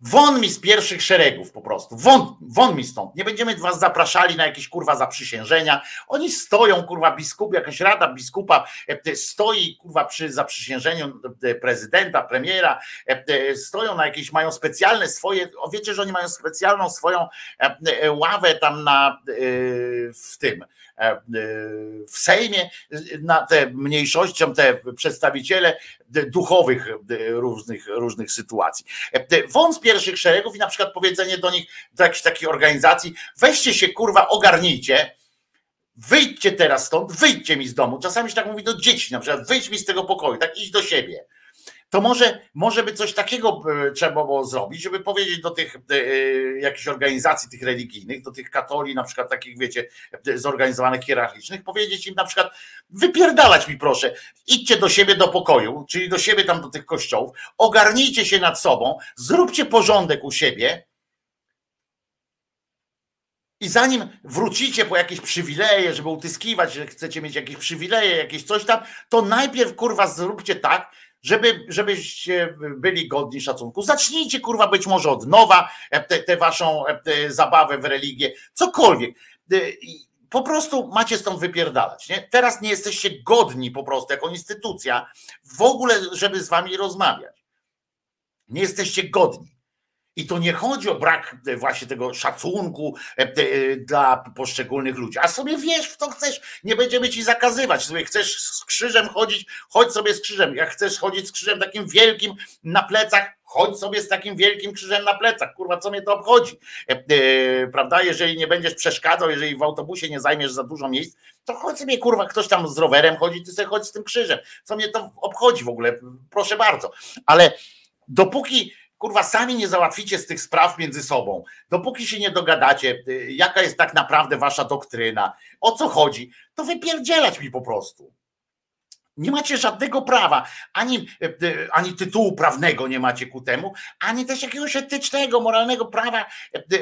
Won mi z pierwszych szeregów po prostu. Won, won mi stąd. Nie będziemy was zapraszali na jakieś kurwa zaprzysiężenia. Oni stoją, kurwa, biskup, jakaś rada biskupa e, stoi, kurwa, przy zaprzysiężeniu e, prezydenta, premiera, e, stoją na jakieś, mają specjalne swoje, wiecie, że oni mają specjalną swoją ławę tam na w tym, w Sejmie na te mniejszości, te przedstawiciele duchowych różnych, różnych sytuacji. Wąt z pierwszych szeregów i na przykład powiedzenie do nich, do jakiejś takiej organizacji, weźcie się kurwa, ogarnijcie, wyjdźcie teraz stąd, wyjdźcie mi z domu. Czasami się tak mówi do dzieci, na przykład wyjdź mi z tego pokoju, tak idź do siebie to może, może by coś takiego e, trzeba było zrobić, żeby powiedzieć do tych e, jakichś organizacji tych religijnych, do tych katoli, na przykład takich, wiecie, zorganizowanych hierarchicznych, powiedzieć im na przykład, wypierdalać mi proszę, idźcie do siebie do pokoju, czyli do siebie tam do tych kościołów, ogarnijcie się nad sobą, zróbcie porządek u siebie, i zanim wrócicie po jakieś przywileje, żeby utyskiwać, że chcecie mieć jakieś przywileje, jakieś coś tam, to najpierw kurwa zróbcie tak, żeby, żebyście byli godni szacunku. Zacznijcie kurwa być może od nowa tę te waszą te zabawę w religię, cokolwiek. Po prostu macie stąd wypierdalać. Nie? Teraz nie jesteście godni po prostu jako instytucja w ogóle, żeby z wami rozmawiać. Nie jesteście godni. I to nie chodzi o brak e, właśnie tego szacunku e, e, dla poszczególnych ludzi. A sobie wiesz, w co chcesz, nie będziemy ci zakazywać. Sobie chcesz z krzyżem chodzić, chodź sobie z krzyżem. Jak chcesz chodzić z krzyżem takim wielkim na plecach, chodź sobie z takim wielkim krzyżem na plecach. Kurwa, co mnie to obchodzi? Prawda? Jeżeli nie będziesz przeszkadzał, jeżeli w autobusie nie zajmiesz za dużo miejsc, to chodź sobie, kurwa, ktoś tam z rowerem chodzi, ty sobie chodź z tym krzyżem. Co mnie to obchodzi w ogóle? Proszę bardzo. Ale dopóki kurwa, sami nie załatwicie z tych spraw między sobą, dopóki się nie dogadacie, y, jaka jest tak naprawdę wasza doktryna, o co chodzi, to wypierdzielać mi po prostu. Nie macie żadnego prawa, ani, e, e, ani tytułu prawnego nie macie ku temu, ani też jakiegoś etycznego, moralnego prawa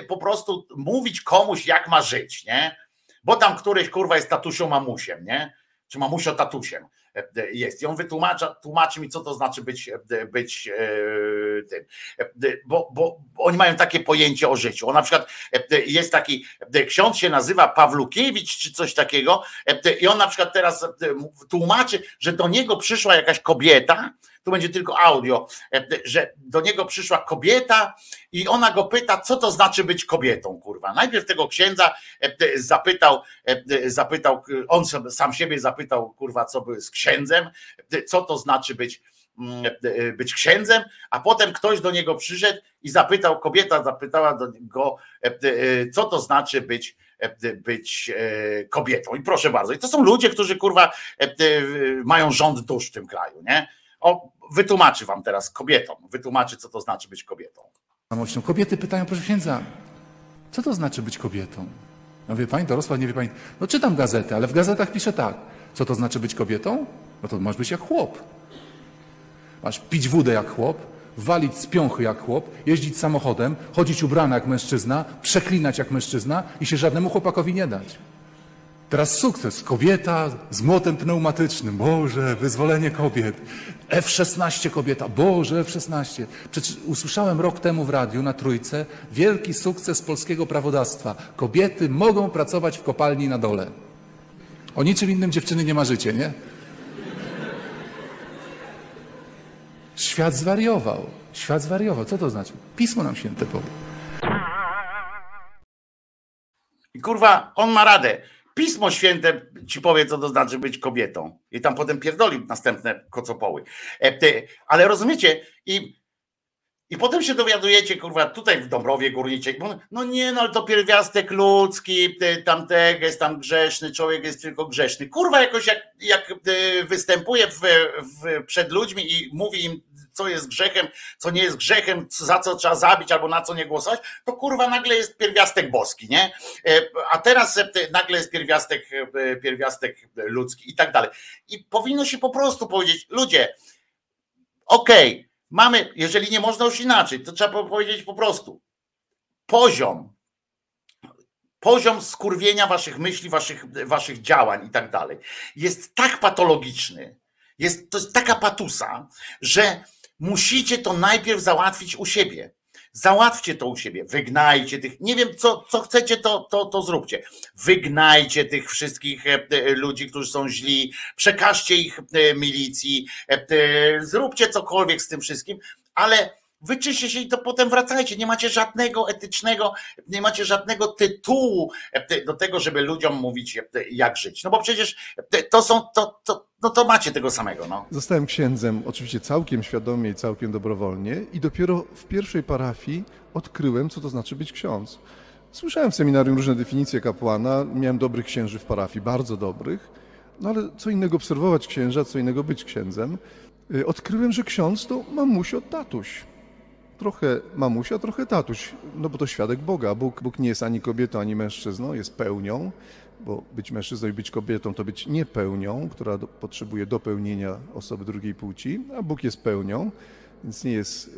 po prostu mówić komuś, jak ma żyć, nie? Bo tam któryś kurwa jest tatusią mamusiem, nie? Czy mamusio tatusiem jest. I on wytłumacza, tłumaczy mi, co to znaczy być, być e, tym. E, Bo, bo oni mają takie pojęcie o życiu. On na przykład e, jest taki, ksiądz się nazywa Pawlukiewicz czy coś takiego i on na przykład teraz tłumaczy, że do niego przyszła jakaś kobieta, tu będzie tylko audio, e, że do niego przyszła kobieta i ona go pyta, co to znaczy być kobietą, kurwa. Najpierw tego księdza e, zapytał, e, zapytał, on sam siebie zapytał, kurwa, co by z księdzem, co to znaczy być, mm, być księdzem, a potem ktoś do niego przyszedł i zapytał, kobieta zapytała go, co to znaczy być, być kobietą. I proszę bardzo, i to są ludzie, którzy kurwa mają rząd dusz w tym kraju, nie? O, wytłumaczy wam teraz kobietom, wytłumaczy, co to znaczy być kobietą. Kobiety pytają, proszę księdza, co to znaczy być kobietą? No wie pani, dorosła, nie wie pani. No czytam gazetę, ale w gazetach pisze tak. Co to znaczy być kobietą? No to masz być jak chłop. Masz pić wódę jak chłop, walić z piąchy jak chłop, jeździć samochodem, chodzić ubrana jak mężczyzna, przeklinać jak mężczyzna i się żadnemu chłopakowi nie dać. Teraz sukces. Kobieta z młotem pneumatycznym. Boże, wyzwolenie kobiet. F-16 kobieta. Boże, F-16. Przecież usłyszałem rok temu w radiu na Trójce wielki sukces polskiego prawodawstwa. Kobiety mogą pracować w kopalni na dole. O niczym innym dziewczyny nie marzycie, nie? Świat zwariował. Świat zwariował. Co to znaczy? Pismo nam święte powie. I kurwa, on ma radę. Pismo Święte ci powie, co to znaczy być kobietą. I tam potem pierdoli następne kocopoły. E, Ale rozumiecie? I, I potem się dowiadujecie, kurwa, tutaj w Dąbrowie Górniczej, no nie, no ale to pierwiastek ludzki, tamtego jest tam grzeszny, człowiek jest tylko grzeszny. Kurwa, jakoś jak, jak y, występuje w, w, przed ludźmi i mówi im, co jest grzechem, co nie jest grzechem, za co trzeba zabić albo na co nie głosować, to kurwa nagle jest pierwiastek boski, nie? E, A teraz e, nagle jest pierwiastek, e, pierwiastek ludzki i tak dalej. I powinno się po prostu powiedzieć, ludzie, okej, mamy, jeżeli nie można już inaczej, to trzeba powiedzieć po prostu, poziom, poziom skurwienia waszych myśli, waszych, waszych działań i tak dalej jest tak patologiczny, jest, to jest taka patusa, że musicie to najpierw załatwić u siebie. Załatwcie to u siebie, wygnajcie tych, nie wiem co, co chcecie, to, to, to zróbcie. Wygnajcie tych wszystkich e, e, ludzi, którzy są źli, przekażcie ich e, milicji, zróbcie cokolwiek z tym wszystkim, ale wyczyście się i to potem wracajcie. Nie macie żadnego etycznego, nie macie żadnego tytułu e, do tego, żeby ludziom mówić, e, jak żyć. No bo przecież e, to są, to, to, no to macie tego samego. No. Zostałem księdzem, oczywiście całkiem świadomie i całkiem dobrowolnie, i dopiero w pierwszej parafii odkryłem, co to znaczy być ksiądz. Słyszałem w seminarium różne definicje kapłana, miałem dobrych księży w parafii, bardzo dobrych, no ale co innego obserwować księża, co innego być księdzem. Odkryłem, że ksiądz to mamusio tatuś. Trochę mamusia, trochę tatuś, no bo to świadek Boga. Bóg, Bóg nie jest ani kobietą, ani mężczyzną, jest pełnią, bo być mężczyzną i być kobietą to być niepełnią, która do, potrzebuje dopełnienia osoby drugiej płci, a Bóg jest pełnią, więc nie jest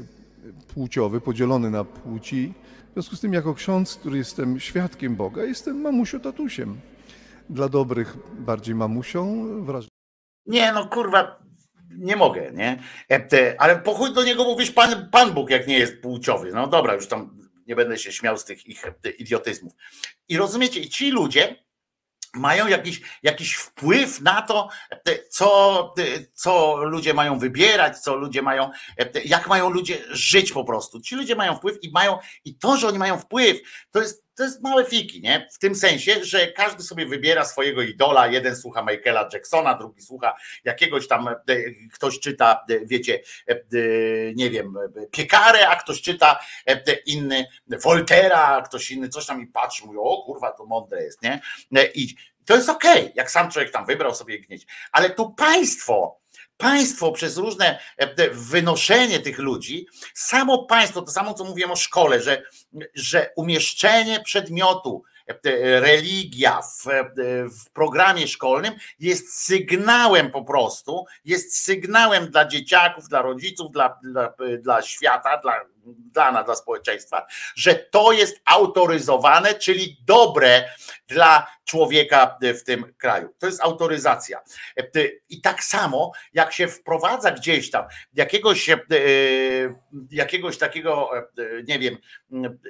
płciowy, podzielony na płci. W związku z tym, jako ksiądz, który jestem świadkiem Boga, jestem mamusio tatusiem. Dla dobrych bardziej mamusią, wrażliwych Nie, no kurwa, nie mogę, nie? Ale po chuj do niego mówisz pan, pan Bóg, jak nie jest płciowy. No dobra, już tam nie będę się śmiał z tych ich e, idiotyzmów. I rozumiecie, ci ludzie mają jakiś, jakiś wpływ na to, e, co, e, co ludzie mają wybierać, co ludzie mają, jak mają ludzie żyć po prostu. Ci ludzie mają wpływ i mają, i to, że oni mają wpływ, to jest, to jest małe fiki, nie? W tym sensie, że każdy sobie wybiera swojego idola, jeden słucha Michaela Jacksona, drugi słucha jakiegoś tam, e, ktoś czyta, e, wiecie, e, e, nie wiem, e, piekarę, a ktoś czyta e, e, inny Voltera, ktoś inny coś tam i patrzy, mówi, o kurwa, to mądre jest, nie? E, I to jest okej, jak sam człowiek tam wybrał sobie gnieć, ale tu państwo, państwo przez różne e, wynoszenie tych ludzi, samo państwo, to samo co mówiłem o szkole, że, że umieszczenie przedmiotu religia w, w programie szkolnym jest sygnałem po prostu, jest sygnałem dla dzieciaków, dla rodziców, dla, dla, dla świata, dla, dla nas, dla społeczeństwa, że to jest autoryzowane, czyli dobre dla człowieka w tym kraju. To jest autoryzacja. I tak samo, jak się wprowadza gdzieś tam jakiegoś, e, jakiegoś takiego, e, nie wiem,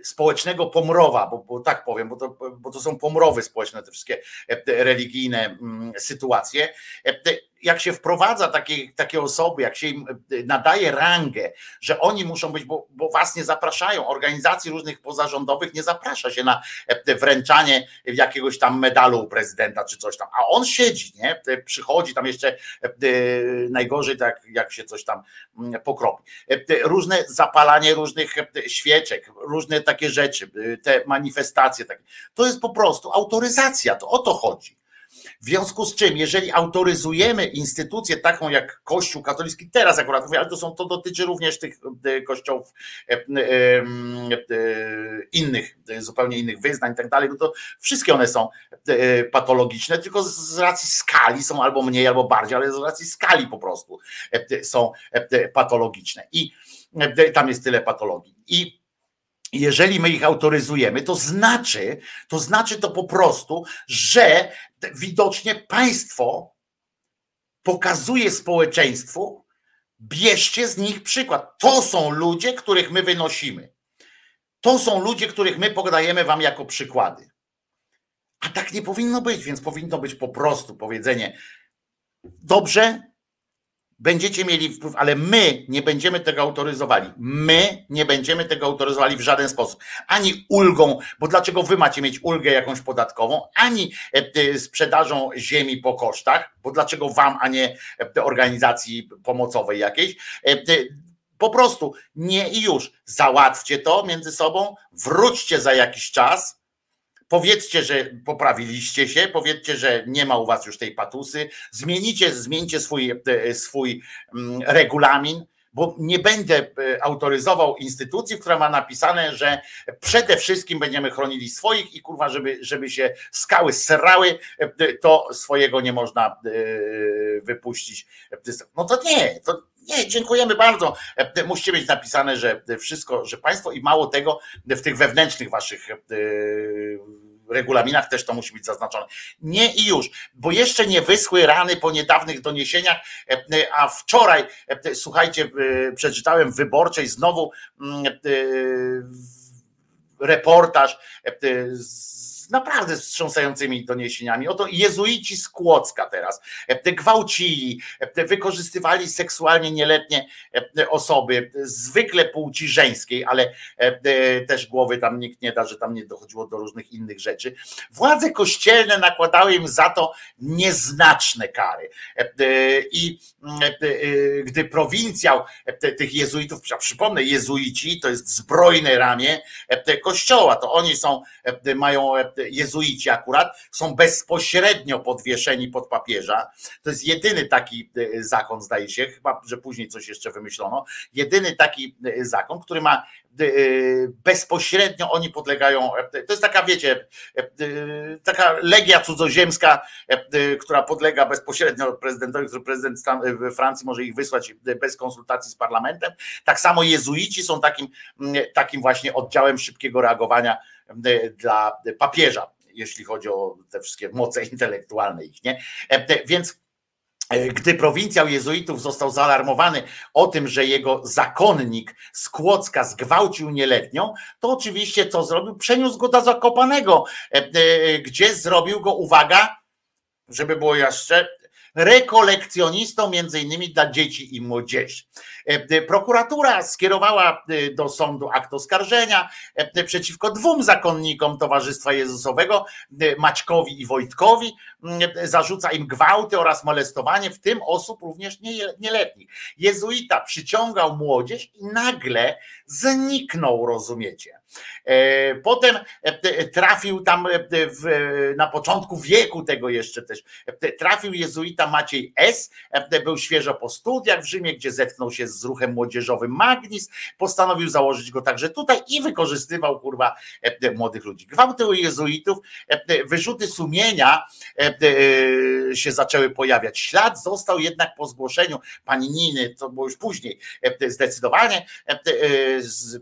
społecznego pomrowa, bo, bo tak powiem, bo to, bo to są pomrowy społeczne, te wszystkie e, religijne mm, sytuacje. Jak się wprowadza takie, takie osoby, jak się im nadaje rangę, że oni muszą być, bo, bo was nie zapraszają, organizacji różnych pozarządowych nie zaprasza się na wręczanie jakiegoś tam medalu u prezydenta czy coś tam, a on siedzi, nie? Przychodzi tam jeszcze najgorzej, tak jak się coś tam pokropi. Różne zapalanie różnych świeczek, różne takie rzeczy, te manifestacje, takie. to jest po prostu autoryzacja, to o to chodzi. W związku z czym, jeżeli autoryzujemy instytucję taką jak Kościół katolicki, teraz akurat mówię, ale to, są, to dotyczy również tych e, kościołów e, e, innych, zupełnie innych wyznań i tak dalej, bo to wszystkie one są patologiczne, tylko z racji skali są albo mniej, albo bardziej, ale z racji skali po prostu są patologiczne. I tam jest tyle patologii. I jeżeli my ich autoryzujemy, to znaczy, to znaczy to po prostu, że widocznie państwo pokazuje społeczeństwu, bierzcie z nich przykład. To są ludzie, których my wynosimy. To są ludzie, których my podajemy wam jako przykłady. A tak nie powinno być, więc powinno być po prostu powiedzenie: dobrze, będziecie mieli wpływ, ale my nie będziemy tego autoryzowali. My nie będziemy tego autoryzowali w żaden sposób. Ani ulgą, bo dlaczego wy macie mieć ulgę jakąś podatkową, ani e, sprzedażą ziemi po kosztach, bo dlaczego wam, a nie e, organizacji pomocowej jakiejś. E, po prostu nie i już. Załatwcie to między sobą, wróćcie za jakiś czas Powiedzcie, że poprawiliście się, powiedzcie, że nie ma u was już tej patusy, zmienicie, zmieńcie swój, e, swój mm, regulamin, bo nie będę e, autoryzował instytucji, która ma napisane, że przede wszystkim będziemy chronili swoich i kurwa, żeby, żeby się skały srały, e, to swojego nie można wypuścić. No to nie, to nie, dziękujemy bardzo. Musicie mieć napisane, że wszystko, że państwo i mało tego w tych wewnętrznych waszych regulaminach też to musi być zaznaczone. Nie i już, bo jeszcze nie wyschły rany po niedawnych doniesieniach, a wczoraj, słuchajcie, przeczytałem w wyborczej znowu reportaż z naprawdę wstrząsającymi doniesieniami. Oto jezuici z Kłodzka teraz te gwałcili, te wykorzystywali seksualnie nieletnie osoby, zwykle płci żeńskiej, ale też głowy tam nikt nie da, że tam nie dochodziło do różnych innych rzeczy. Władze kościelne nakładały im za to nieznaczne kary. I gdy prowincjał tych jezuitów, przypomnę, jezuici to jest zbrojne ramię kościoła, to oni są, mają jezuici akurat są bezpośrednio podwieszeni pod papieża. To jest jedyny taki e, zakon, zdaje się, chyba, że później coś jeszcze wymyślono. Jedyny taki e, zakon, który ma e, bezpośrednio oni podlegają. To jest taka, wiecie, taka legia cudzoziemska, która podlega bezpośrednio prezydentowi, który prezydent Francji może ich wysłać bez konsultacji z parlamentem. Tak samo jezuici są takim, takim właśnie oddziałem szybkiego reagowania dla papieża, jeśli chodzi o te wszystkie moce intelektualne ich, nie? Więc gdy prowincjał jezuitów został zaalarmowany o tym, że jego zakonnik z Kłodzka zgwałcił nieletnią, to oczywiście co zrobił? Przeniósł go do Zakopanego, gdzie zrobił go, uwaga, żeby było jeszcze, rekolekcjonistą między innymi dla dzieci i młodzieży. Prokuratura skierowała do sądu akt oskarżenia przeciwko dwóm zakonnikom Towarzystwa Jezusowego, Maćkowi i Wojtkowi. Zarzuca im gwałty oraz molestowanie, w tym osób również nieletnich. Jezuita przyciągał młodzież i nagle zniknął, rozumiecie. Potem trafił tam w, na początku wieku tego jeszcze też, trafił jezuita Maciej S. był świeżo po studiach w Rzymie, gdzie zetknął się z ruchem młodzieżowym Magnis, postanowił założyć go także tutaj i wykorzystywał kurwa młodych ludzi. Gwałty u jezuitów, wyrzuty sumienia się zaczęły pojawiać. Ślad został jednak po zgłoszeniu pani Niny, to było już później zdecydowanie,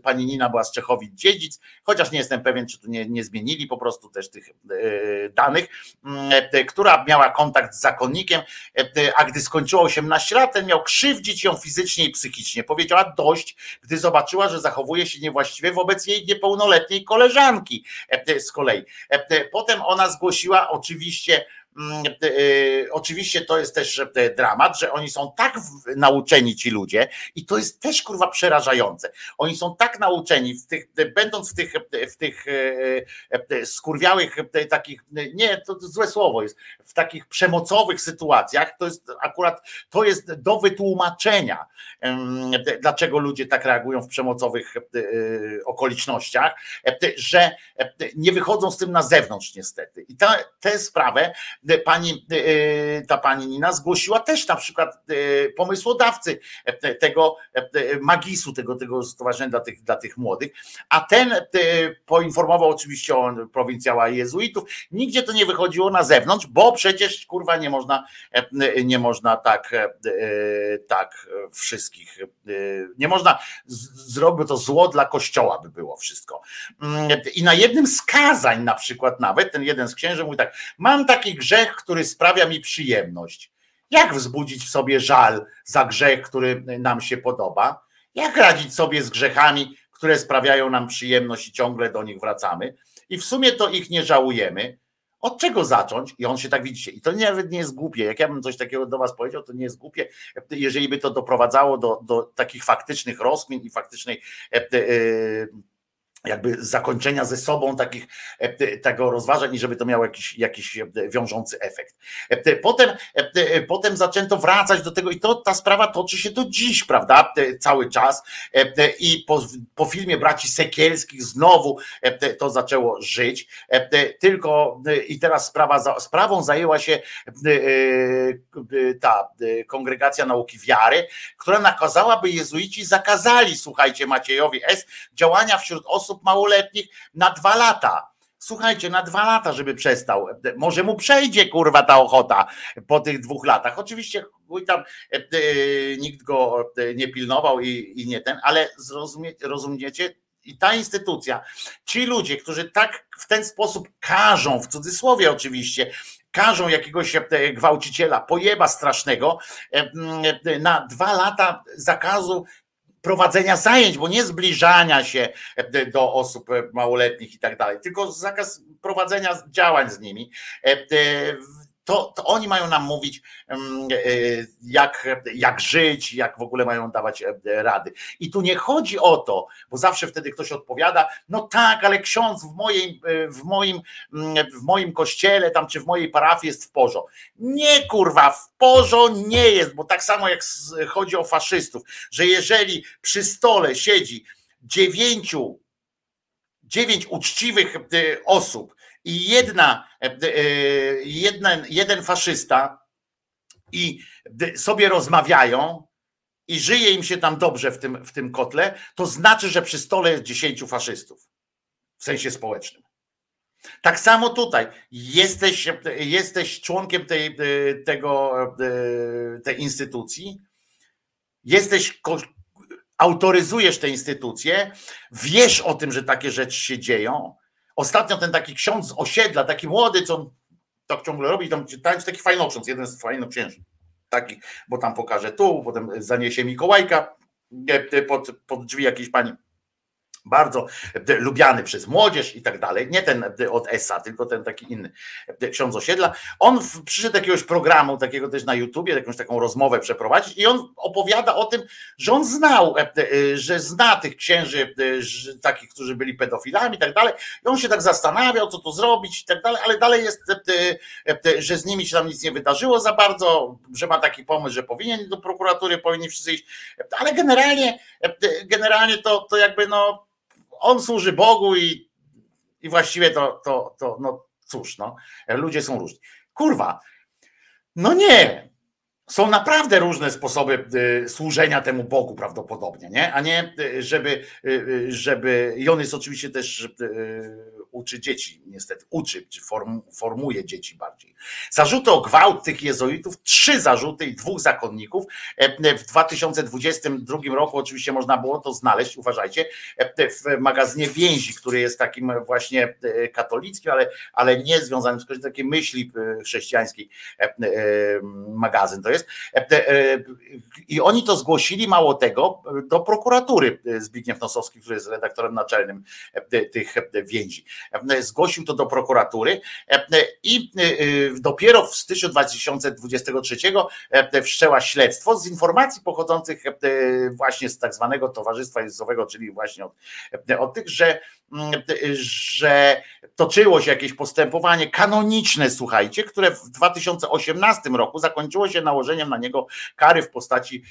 pani Nina była z Czechowic dziedzic, chociaż nie jestem pewien, czy tu nie, nie zmienili po prostu też tych e, danych, m, e, która miała kontakt z zakonnikiem, e, a gdy skończyła 18 lat, ten miał krzywdzić ją fizycznie i psychicznie. Powiedziała dość, gdy zobaczyła, że zachowuje się niewłaściwie wobec jej niepełnoletniej koleżanki z kolei. Potem ona zgłosiła oczywiście mm, oczywiście to jest też e, dramat, że oni są tak nauczeni ci ludzie i to jest też kurwa przerażające. Oni są tak nauczeni, w tych, będąc w tych, w tych e, e, skurwiałych e, takich, nie, to złe słowo jest, w takich przemocowych sytuacjach, to jest akurat, to jest do wytłumaczenia, dlaczego ludzie tak reagują w przemocowych e, okolicznościach, e, że e, nie wychodzą z tym na zewnątrz niestety. I ta, tę sprawę e, pani, e, ta pani Nina zgłosiła też na przykład e, pomysłodawcy e, tego e, magisu, tego, tego stowarzyszenia dla tych, dla tych młodych, a ten poinformował oczywiście o prowincjała jezuitów, nigdzie to nie wychodziło na zewnątrz, bo przecież kurwa nie można, e, nie można tak, tak wszystkich, nie można, zrobił to zło dla kościoła by było wszystko. Mm, I na jednym z kazań na przykład nawet, ten jeden z księży mówi tak, mam taki grzech, który sprawia mi przyjemność. Jak wzbudzić w sobie żal za grzech, który nam się podoba? Jak radzić sobie z grzechami, które sprawiają nam przyjemność i ciągle do nich wracamy? I w sumie to ich nie żałujemy. Od czego zacząć? I on się tak widzicie. I to nawet nie jest głupie. Jak ja bym coś takiego do Was powiedział, to nie jest głupie, jeżeli by to doprowadzało do, do takich faktycznych rozkmin i faktycznej e, e, jakby zakończenia ze sobą takich e, tego rozważań i żeby to miało jakiś, jakiś e, wiążący efekt. E, Potem, potem zaczęto wracać do tego i to ta sprawa toczy się do dziś, prawda? Cały czas i po, po filmie braci Sekielskich znowu to zaczęło żyć. Tylko i teraz sprawa, sprawą zajęła się ta kongregacja nauki wiary, która nakazała, by jezuici zakazali, słuchajcie, Maciejowi S. działania wśród osób małoletnich na dwa lata. Słuchajcie, na dwa lata, żeby przestał. Może mu przejdzie kurwa ta ochota po tych dwóch latach. Oczywiście chuj tam e, e, nikt go e, nie pilnował i, i nie ten, ale zrozumie, rozumiecie? I ta instytucja, ci ludzie, którzy tak w ten sposób każą, w cudzysłowie oczywiście, każą jakiegoś gwałciciela, pojeba strasznego na dwa lata zakazu prowadzenia zajęć, bo nie zbliżania się e, do osób e, małoletnich i tak dalej, tylko zakaz prowadzenia działań z nimi. E, e, To, to oni mają nam mówić, mm, e, jak, jak żyć, jak w ogóle mają dawać e, rady. I tu nie chodzi o to, bo zawsze wtedy ktoś odpowiada, no tak, ale ksiądz w, e, w, moim, mm, w moim kościele tam czy w mojej parafii jest w porządku. Nie kurwa, w porządku nie jest, bo tak samo jak chodzi o faszystów, że jeżeli przy stole siedzi dziewięciu, dziewięć uczciwych e, osób i jedna, e, e, jeden, jeden faszysta i sobie rozmawiają i żyje im się tam dobrze w tym, w tym kotle, to znaczy, że przy stole jest dziesięciu faszystów w sensie społecznym. Tak samo tutaj. Jesteś, jesteś członkiem tej, tego, tej instytucji, jesteś, autoryzujesz tę instytucję, wiesz o tym, że takie rzeczy się dzieją. Ostatnio ten taki ksiądz osiedla, taki młody, co tak ciągle robi, tam tańczy taki fajnoksiądz, jeden z fajnoksięży. Taki, bo tam pokaże tu, potem zaniesie Mikołajka e, pod, pod drzwi jakiejś pani bardzo e, lubiany przez młodzież i tak dalej. Nie ten e, od ESA, tylko ten taki inny e, ksiądz osiedla. On przyszedł do jakiegoś programu, takiego też na YouTubie, jakąś taką rozmowę przeprowadzić i on opowiada o tym, że on znał, że zna tych księży, takich, którzy byli pedofilami i tak dalej. I on się tak zastanawiał, co tu zrobić i tak dalej, ale dalej jest, że z nimi się tam nic nie wydarzyło za bardzo, że ma taki pomysł, że powinien do prokuratury, powinni wszyscy iść, ale generalnie, generalnie to, to jakby no on służy Bogu i, i właściwie to, to, to, no cóż, no, ludzie są różni. Kurwa, no nie, są naprawdę różne sposoby y, służenia temu Bogu prawdopodobnie, nie? A nie y, żeby, y, żeby i on jest oczywiście też uczy dzieci, niestety uczy, czy form, formuje dzieci bardziej. Zarzuty o gwałt tych jezuitów, trzy zarzuty i dwóch zakonników. E, W 2022 roku oczywiście można było to znaleźć, uważajcie, e, w magazynie Więzi, który jest takim właśnie e, katolickim, ale, ale nie związanym z takiej myśli chrześcijańskiej magazyn to jest. I oni to zgłosili, mało tego, do prokuratury Zbigniew Nosowski, który jest redaktorem naczelnym tych więzi. E, Zgłosił to do prokuratury e, i e, e, dopiero w styczniu 2023 e, wszczęła śledztwo z informacji pochodzących właśnie z tak zwanego Towarzystwa Jezusowego, czyli właśnie od, od tych, że, mm, że toczyło się jakieś postępowanie kanoniczne, słuchajcie, które w 2018 roku zakończyło się nałożeniem na niego kary w postaci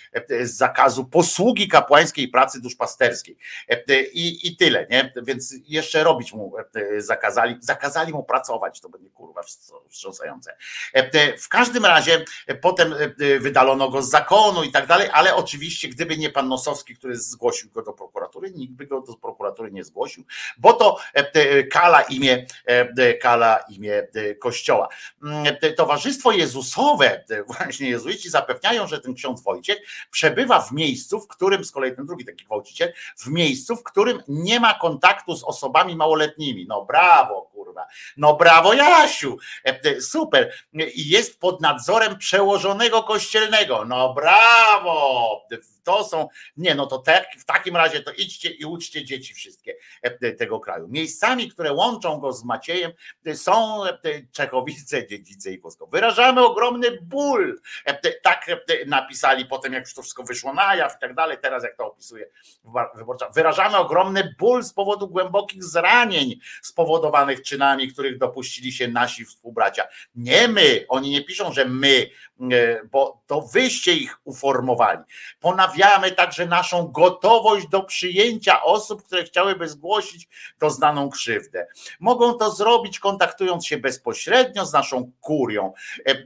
zakazu posługi kapłańskiej i pracy duszpasterskiej. I, I tyle, nie? Więc jeszcze robić mu zakazali, zakazali mu pracować, to będzie kurwa wstrząsające. E, W każdym razie e, potem e, wydalono go z zakonu i tak dalej, ale oczywiście gdyby nie pan Nosowski, który zgłosił go do prokuratury, nikt by go do prokuratury nie zgłosił, bo to e, e, kala imię, e, kala imię e, kościoła. Mm, Towarzystwo Jezusowe, e, właśnie jezuici zapewniają, że ten ksiądz Wojciech przebywa w miejscu, w którym z kolei ten drugi taki gwałciciel, w miejscu, w którym nie ma kontaktu z osobami małoletnimi. No brawo, kurwa. No brawo, Jasiu. E, e, Super. Jest pod nadzorem przełożonego kościelnego. No brawo. To są, nie no to tak, w takim razie to idźcie i uczcie dzieci wszystkie e, tego kraju. Miejscami, które łączą go z Maciejem są Czechowice, Dziedzice i Wosko. Wyrażamy ogromny ból. Tak napisali potem, jak już to wszystko wyszło na jaw i tak dalej, teraz jak to opisuje wyborcza. Wyrażamy ogromny ból z powodu głębokich zranień spowodowanych czynami, których dopuścili się nasi współbracia. Nie my, oni nie piszą, że my, e, bo to wyście ich uformowali. Ponawiamy także naszą gotowość do przyjęcia osób, które chciałyby zgłosić doznaną krzywdę. Mogą to zrobić kontaktując się bezpośrednio z naszą kurią. E, e,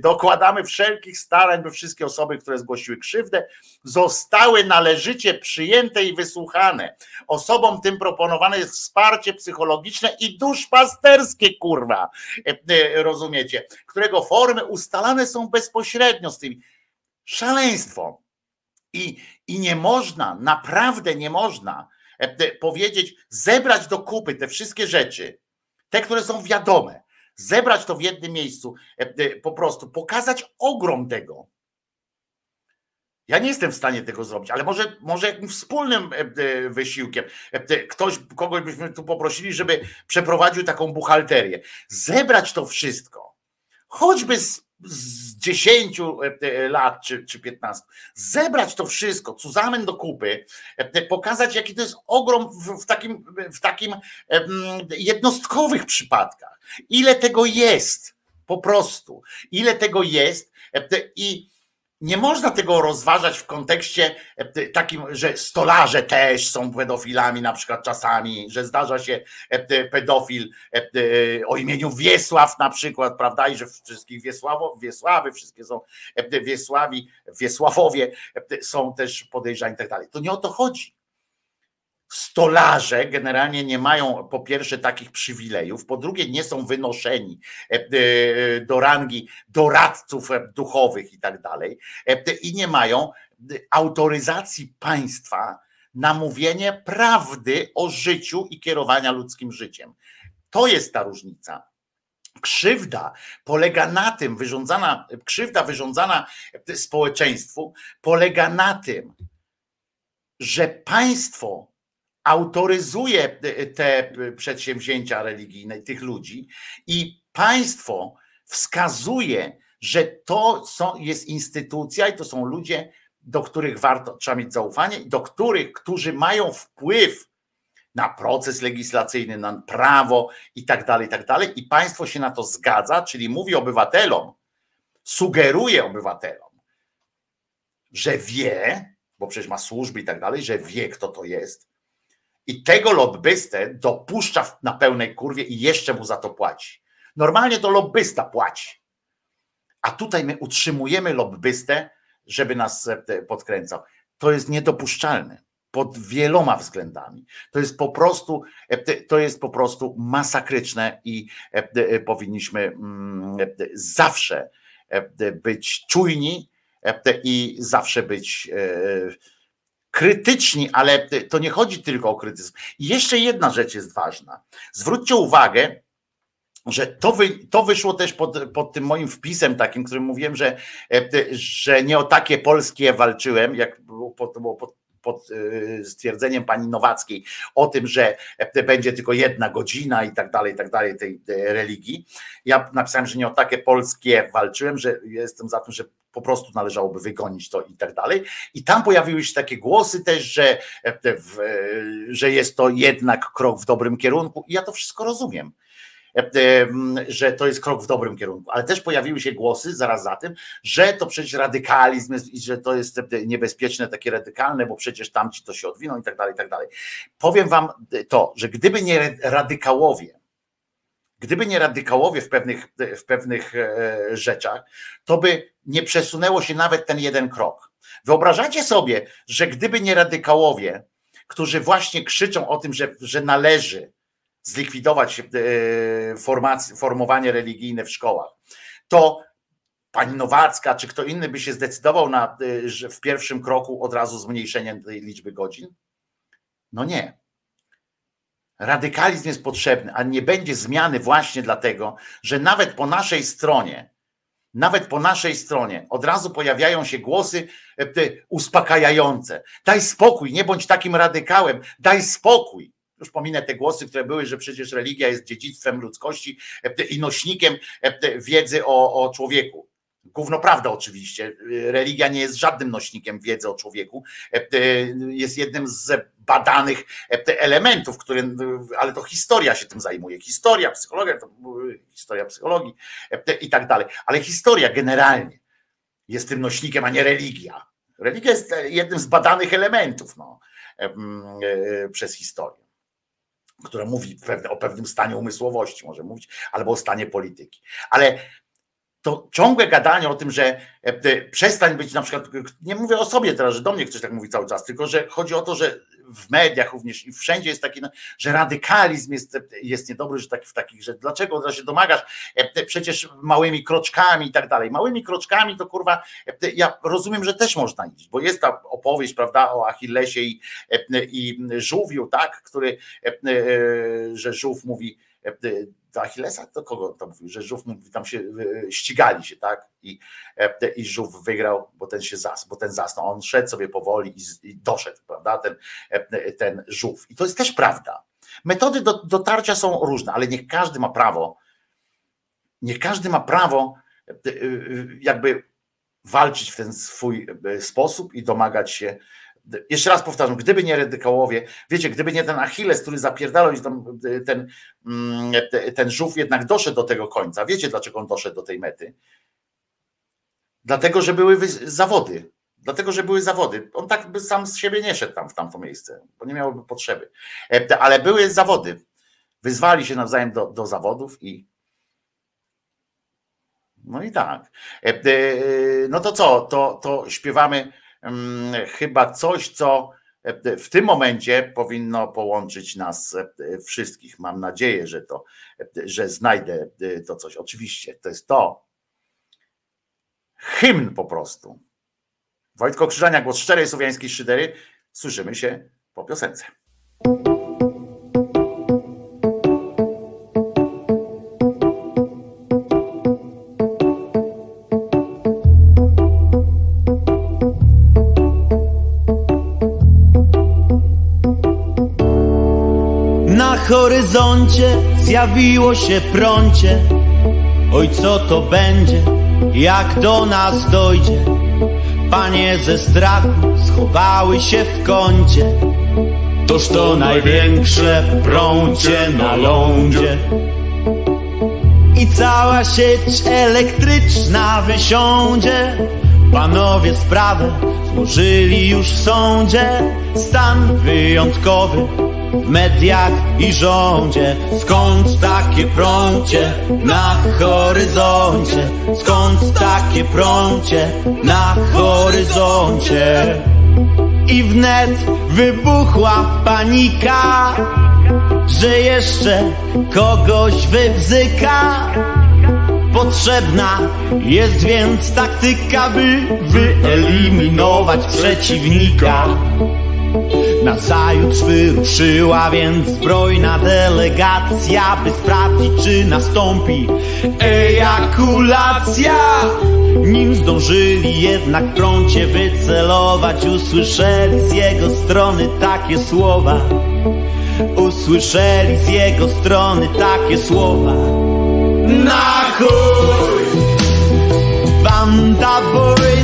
Dokładamy wszelkich starań, by wszystkie osoby, które zgłosiły krzywdę, zostały należycie przyjęte i wysłuchane. Osobom tym proponowane jest wsparcie psychologiczne i duszpasterskie, kurwa. E, e, Rozumiecie? Którego formy ustalane są bezpośrednio z tymi. Szaleństwo. I, I nie można, naprawdę nie można e, powiedzieć, zebrać do kupy te wszystkie rzeczy, te, które są wiadome, zebrać to w jednym miejscu, po prostu pokazać ogrom tego. Ja nie jestem w stanie tego zrobić, ale może, może jakimś wspólnym e, e, wysiłkiem. E, Ktoś, kogoś byśmy tu poprosili, żeby przeprowadził taką buchalterię. Zebrać to wszystko, choćby z, z 10 e, e, lat czy, czy 15, zebrać to wszystko, cuzamen do kupy, pokazać, jaki to jest ogrom w, w takim, w takim jednostkowych przypadkach. Ile tego jest, po prostu. Ile tego jest i nie można tego rozważać w kontekście e, takim, że stolarze też są pedofilami na przykład czasami, że zdarza się e, pedofil e, o imieniu Wiesław na przykład, prawda, i że wszystkich Wiesławo, Wiesławy, wszystkie są Wiesławi, Wiesławowie są też podejrzani i tak dalej. To nie o to chodzi. Stolarze generalnie nie mają po pierwsze takich przywilejów, po drugie nie są wynoszeni e, e, do rangi doradców e, duchowych i tak dalej i nie mają autoryzacji państwa na mówienie prawdy o życiu i kierowania ludzkim życiem. To jest ta różnica. Krzywda polega na tym, wyrządzana, krzywda wyrządzana społeczeństwu polega na tym, że państwo autoryzuje te przedsięwzięcia religijne tych ludzi i państwo wskazuje, że to są, jest instytucja i to są ludzie, do których warto, trzeba mieć zaufanie, do których, którzy mają wpływ na proces legislacyjny, na prawo i tak dalej, i tak dalej. I państwo się na to zgadza, czyli mówi obywatelom, sugeruje obywatelom, że wie, bo przecież ma służby i tak dalej, że wie, kto to jest, i tego lobbystę dopuszcza na pełnej kurwie i jeszcze mu za to płaci. Normalnie to lobbysta płaci. A tutaj my utrzymujemy lobbystę, żeby nas e, podkręcał. To jest niedopuszczalne pod wieloma względami. To jest po prostu, e, to jest po prostu masakryczne i e, powinniśmy mm, zawsze być czujni i zawsze być krytyczni, ale to nie chodzi tylko o krytycyzm. I jeszcze jedna rzecz jest ważna. Zwróćcie uwagę, że to, wy, to wyszło też pod, pod tym moim wpisem takim, którym mówiłem, że, e, że nie o takie polskie walczyłem, jak było pod, było pod, pod e, stwierdzeniem pani Nowackiej o tym, że e, będzie tylko jedna godzina i tak dalej, i tak dalej tej religii. Ja napisałem, że nie o takie polskie walczyłem, że jestem za tym, że po prostu należałoby wygonić to i tak dalej. I tam pojawiły się takie głosy też, że, w, że jest to jednak krok w dobrym kierunku. I ja to wszystko rozumiem że to jest krok w dobrym kierunku, ale też pojawiły się głosy zaraz za tym, że to przecież radykalizm jest i że to jest niebezpieczne, takie radykalne, bo przecież tamci to się odwiną i tak dalej, i tak dalej. Powiem wam to, że gdyby nie radykałowie, gdyby nie radykałowie w pewnych, w pewnych e, rzeczach, to by nie przesunęło się nawet ten jeden krok. Wyobrażacie sobie, że gdyby nie radykałowie, którzy właśnie krzyczą o tym, że, że należy zlikwidować e, formac- formowanie religijne w szkołach, to pani Nowacka czy kto inny by się zdecydował na e, w pierwszym kroku od razu zmniejszenie tej liczby godzin? No nie. Radykalizm jest potrzebny, a nie będzie zmiany właśnie dlatego, że nawet po naszej stronie, nawet po naszej stronie od razu pojawiają się głosy e, uspokajające. Daj spokój, nie bądź takim radykałem, daj spokój. Już pominę te głosy, które były, że przecież religia jest dziedzictwem ludzkości e, i nośnikiem e, wiedzy o, o człowieku. Gówno prawda oczywiście. Religia nie jest żadnym nośnikiem wiedzy o człowieku. Jest jednym z badanych elementów, który, ale to historia się tym zajmuje. Historia, psychologia, to historia psychologii i tak dalej. Ale historia generalnie jest tym nośnikiem, a nie religia. Religia jest jednym z badanych elementów no, przez historię która mówi o pewnym stanie umysłowości, może mówić, albo o stanie polityki. Ale to ciągłe gadanie o tym, że przestań być na przykład, nie mówię o sobie teraz, że do mnie ktoś tak mówi cały czas, tylko że chodzi o to, że w mediach również i wszędzie jest taki, że radykalizm jest, jest niedobry, że taki, w takich, że dlaczego teraz się domagasz, przecież małymi kroczkami i tak dalej. Małymi kroczkami to kurwa, ja rozumiem, że też można iść, bo jest ta opowieść, prawda, o Achillesie i, i żółwiu, tak, który, że żółw mówi, do Achillesa, to kogo to mówił, że żółw mówi, tam się ścigali się, tak? I, i żółw wygrał, bo ten się zas, bo ten zasnął. On szedł sobie powoli i, i doszedł, prawda? Ten, ten żółw. I to jest też prawda. Metody do, dotarcia są różne, ale niech każdy ma prawo, niech każdy ma prawo jakby walczyć w ten swój sposób i domagać się jeszcze raz powtarzam, gdyby nie radykałowie, wiecie, gdyby nie ten Achilles, który zapierdalał i tam ten, ten żółw jednak doszedł do tego końca. Wiecie, dlaczego on doszedł do tej mety? Dlatego, że były zawody. Dlatego, że były zawody. On tak by sam z siebie nie szedł tam w tamto miejsce, bo nie miałoby potrzeby. E, Ale były zawody. Wyzwali się nawzajem do, do zawodów i, no i tak. E, e, No to co? To, to śpiewamy mm, chyba coś, co e, w tym momencie powinno połączyć nas e, wszystkich. Mam nadzieję, że to, e, że znajdę to coś. Oczywiście, to jest to. Hymn po prostu. Wojtko Krzyżania, głos szczerej słowiańskiej szydery. Słyszymy się po piosence. Horyzoncie zjawiło się prącie. Oj, co to będzie, jak do nas dojdzie? Panie ze strachu schowały się w kącie. Toż to największe prącie na lądzie. I cała sieć elektryczna wysiądzie. Panowie sprawę złożyli już w sądzie. Stan wyjątkowy mediach i rządzie. Skąd takie prącie na horyzoncie? Skąd takie prącie na horyzoncie? I wnet wybuchła panika, że jeszcze kogoś wybzyka. Potrzebna jest więc taktyka, by wyeliminować przeciwnika. Nazajutrz wyruszyła więc zbrojna delegacja, by sprawdzić, czy nastąpi ejakulacja. Nim zdążyli jednak prącie wycelować, usłyszeli z jego strony takie słowa. Usłyszeli z jego strony takie słowa. Na chuj! Banda wojna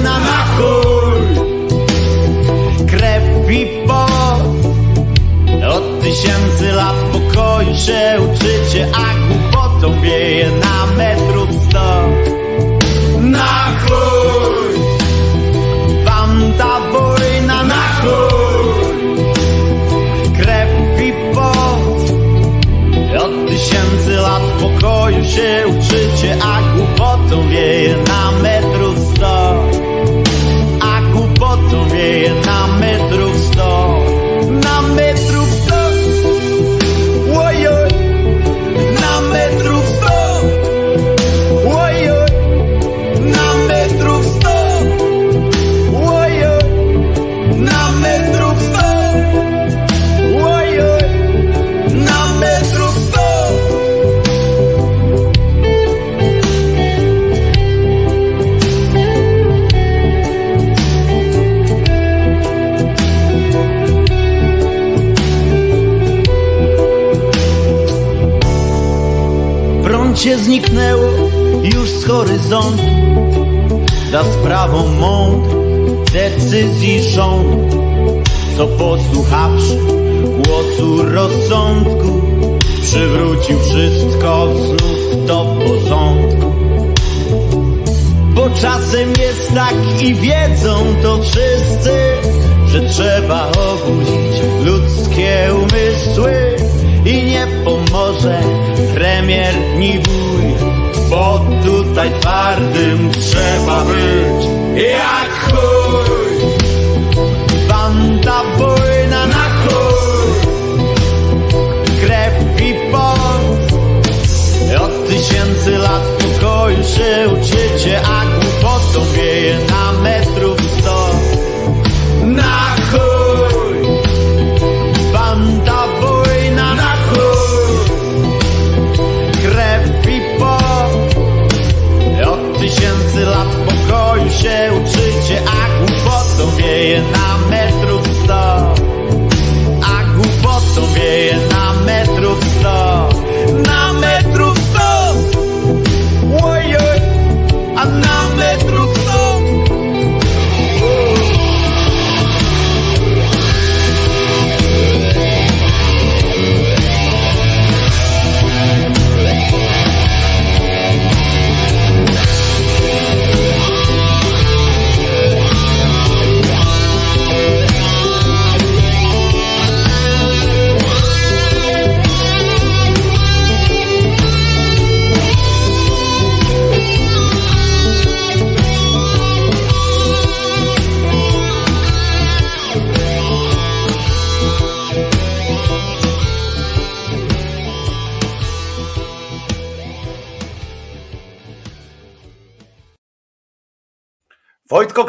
tysięcy lat pokoju się uczycie A głupotą wieje na metrów sto Na chuj! Banda wojna na chuj! Krew i pot od tysięcy lat pokoju się uczycie, a głupotą wieje na zniknęło już z horyzontu. Za sprawą mądrych decyzji rządu Co posłuchawszy głosu rozsądku Przywrócił wszystko znów do porządku. Bo czasem jest tak i wiedzą to wszyscy Że trzeba obudzić ludzkie umysły I nie pomoże premier ni wuj Bo tutaj twardym trzeba być. Jak chuj Banda wojna na chuj. Krew i pot. Od tysięcy lat pokoju się uczycie A głupotą wieje się uczycie A głupotą wieje na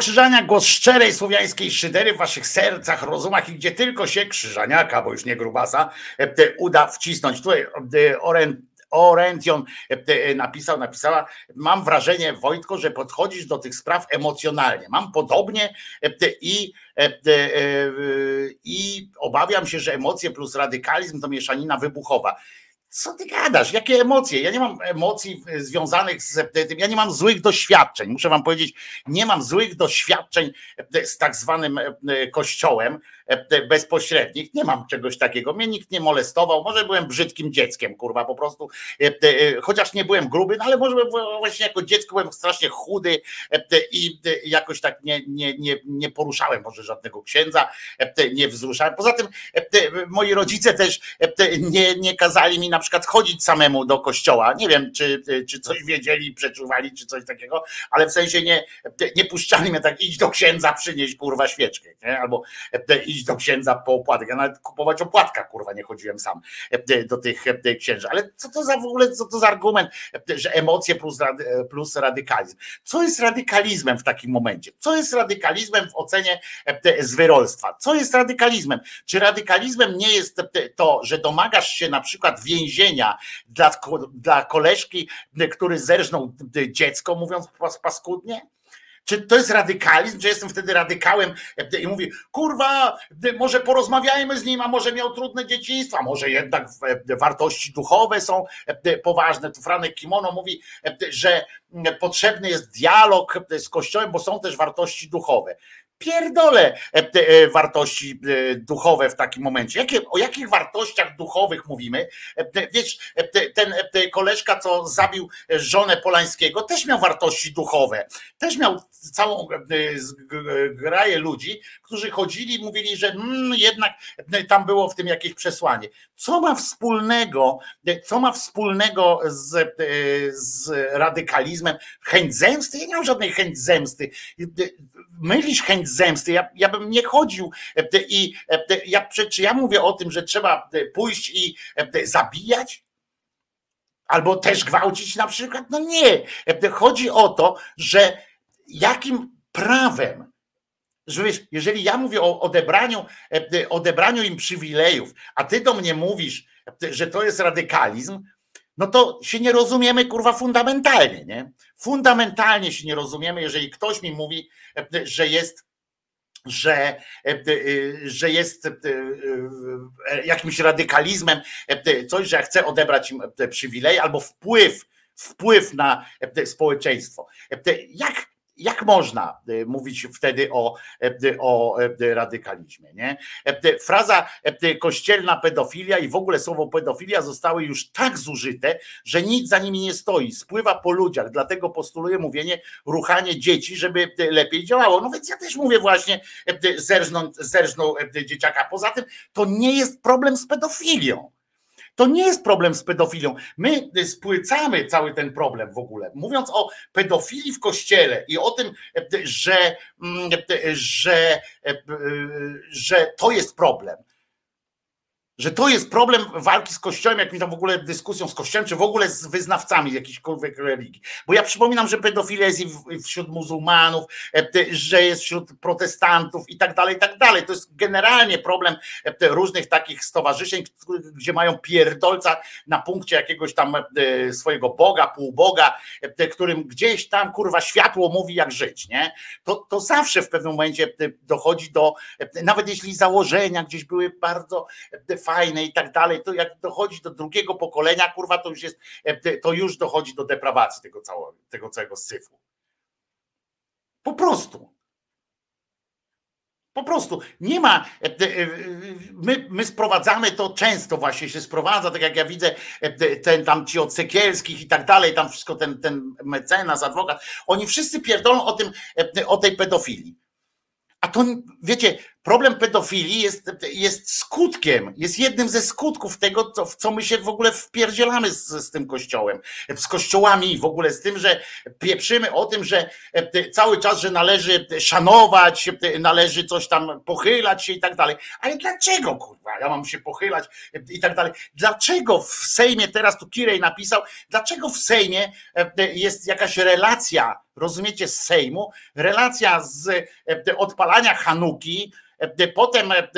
Wojtko Krzyżaniak, głos szczerej słowiańskiej szydery w waszych sercach, rozumach i gdzie tylko się Krzyżaniaka, bo już nie grubasa, e, uda wcisnąć. Tutaj e, Oren, Orention e, napisał, napisała, mam wrażenie Wojtko, że podchodzisz do tych spraw emocjonalnie. Mam podobnie i, i obawiam się, że emocje plus radykalizm to mieszanina wybuchowa. Co ty gadasz? Jakie emocje? Ja nie mam emocji e, związanych z tym, ja nie mam złych doświadczeń. Muszę wam powiedzieć, nie mam złych doświadczeń e, z tak zwanym e, kościołem, e, bezpośrednich. Nie mam czegoś takiego. Mnie nikt nie molestował. Może byłem brzydkim dzieckiem, kurwa, po prostu. e, e, Chociaż nie byłem gruby, no ale może właśnie jako dziecko byłem strasznie chudy e, i e, jakoś tak nie, nie, nie, nie poruszałem może żadnego księdza, e, nie wzruszałem. Poza tym e, moi rodzice też e, nie, nie kazali mi na przykład chodzić samemu do kościoła. Nie wiem, czy, czy coś wiedzieli, przeczuwali, czy coś takiego, ale w sensie nie, nie puszczali mnie tak, idź do księdza, przynieść kurwa świeczkę, nie? albo e, idź do księdza po opłatkę. Ja nawet kupować opłatka, kurwa, nie chodziłem sam e, do tych e, księży. Ale co to za w ogóle, co to za argument, e, że emocje plus, e, plus radykalizm? Co jest radykalizmem w takim momencie? Co jest radykalizmem w ocenie e, zwyrolstwa? Co jest radykalizmem? Czy radykalizmem nie jest e, to, że domagasz się na przykład więzienia dla, dla koleżki, e, który zerżnął e, dziecko, mówiąc pas- paskudnie? Czy to jest radykalizm, że jestem wtedy radykałem e, i mówię, kurwa, e, może porozmawiajmy z nim, a może miał trudne dzieciństwo, a może jednak e, wartości duchowe są poważne. Tu Franek Kimono mówi, że potrzebny jest dialog z Kościołem, bo są też wartości duchowe. Pierdolę e, e, wartości e, duchowe w takim momencie. Jakie, o jakich wartościach duchowych mówimy? Wiesz, te- ten te koleżka, co zabił żonę Polańskiego, też miał wartości duchowe. Też miał całą graję ludzi, którzy chodzili mówili, że mm, jednak tam było w tym jakieś przesłanie. Co ma wspólnego, co ma wspólnego z, z radykalizmem? Chęć zemsty? Ja nie mam żadnej chęć zemsty. Mylisz chęć zemsty. Ja, ja bym nie chodził e, i e, ja, czy ja mówię o tym, że trzeba e, pójść i e, zabijać? Albo też gwałcić na przykład? No nie. E, Chodzi o to, że jakim prawem że wiesz, jeżeli ja mówię o odebraniu, e, odebraniu im przywilejów, a ty do mnie mówisz, e, że to jest radykalizm, no to się nie rozumiemy, kurwa, fundamentalnie, nie? Fundamentalnie się nie rozumiemy, jeżeli ktoś mi mówi, e, że jest że, e, e, że jest e, e, jakimś radykalizmem, e, coś, że ja chcę odebrać im te przywileje albo wpływ, wpływ na e, społeczeństwo. E, Jak, jak można e, mówić wtedy o, e, o e, radykalizmie? Nie? Fraza kościelna pedofilia i w ogóle słowo pedofilia zostały już tak zużyte, że nic za nimi nie stoi. Spływa po ludziach, dlatego postuluję mówienie ruchanie dzieci, żeby lepiej działało. No więc ja też mówię właśnie zerżną, zerżną dzieciaka. Poza tym to nie jest problem z pedofilią. To nie jest problem z pedofilią. My spłycamy cały ten problem w ogóle. Mówiąc o pedofilii w kościele i o tym, że, mm, że, że to jest problem. Że to jest problem walki z Kościołem, jak mi tam w ogóle dyskusją z Kościołem, czy w ogóle z wyznawcami jakichkolwiek religii. Bo ja przypominam, że pedofilia jest wśród muzułmanów, e, że jest wśród protestantów i tak dalej, i tak dalej. To jest generalnie problem e, różnych takich stowarzyszeń, gdzie mają pierdolca na punkcie jakiegoś tam e, swojego Boga, półboga, którym gdzieś tam kurwa światło mówi jak żyć, nie? To, to zawsze w pewnym momencie dochodzi do, nawet jeśli założenia gdzieś były bardzo e, fajne i tak dalej, to jak dochodzi do drugiego pokolenia, kurwa, to już jest, e, to już dochodzi do deprawacji tego całego, tego całego syfu. Po prostu. Po prostu nie ma. e, e, My, my sprowadzamy to często właśnie się sprowadza, tak jak ja widzę, ten tam ci od Sekielskich i tak dalej, tam wszystko ten, ten mecenas, adwokat, oni wszyscy pierdolą o tym, o tej pedofilii. A to wiecie, problem pedofilii jest, jest skutkiem, jest jednym ze skutków tego, co, w co my się w ogóle wpierdzielamy z, z tym kościołem, z kościołami, w ogóle z tym, że pieprzymy o tym, że e, cały czas, że należy szanować, należy coś tam pochylać się i tak dalej. Ale dlaczego, kurwa, ja mam się pochylać e, i tak dalej? Dlaczego w Sejmie, teraz tu Kirej napisał, dlaczego w Sejmie e, jest jakaś relacja, rozumiecie, z Sejmu, relacja z e, odpalania Hanuki, e, Potem e, e,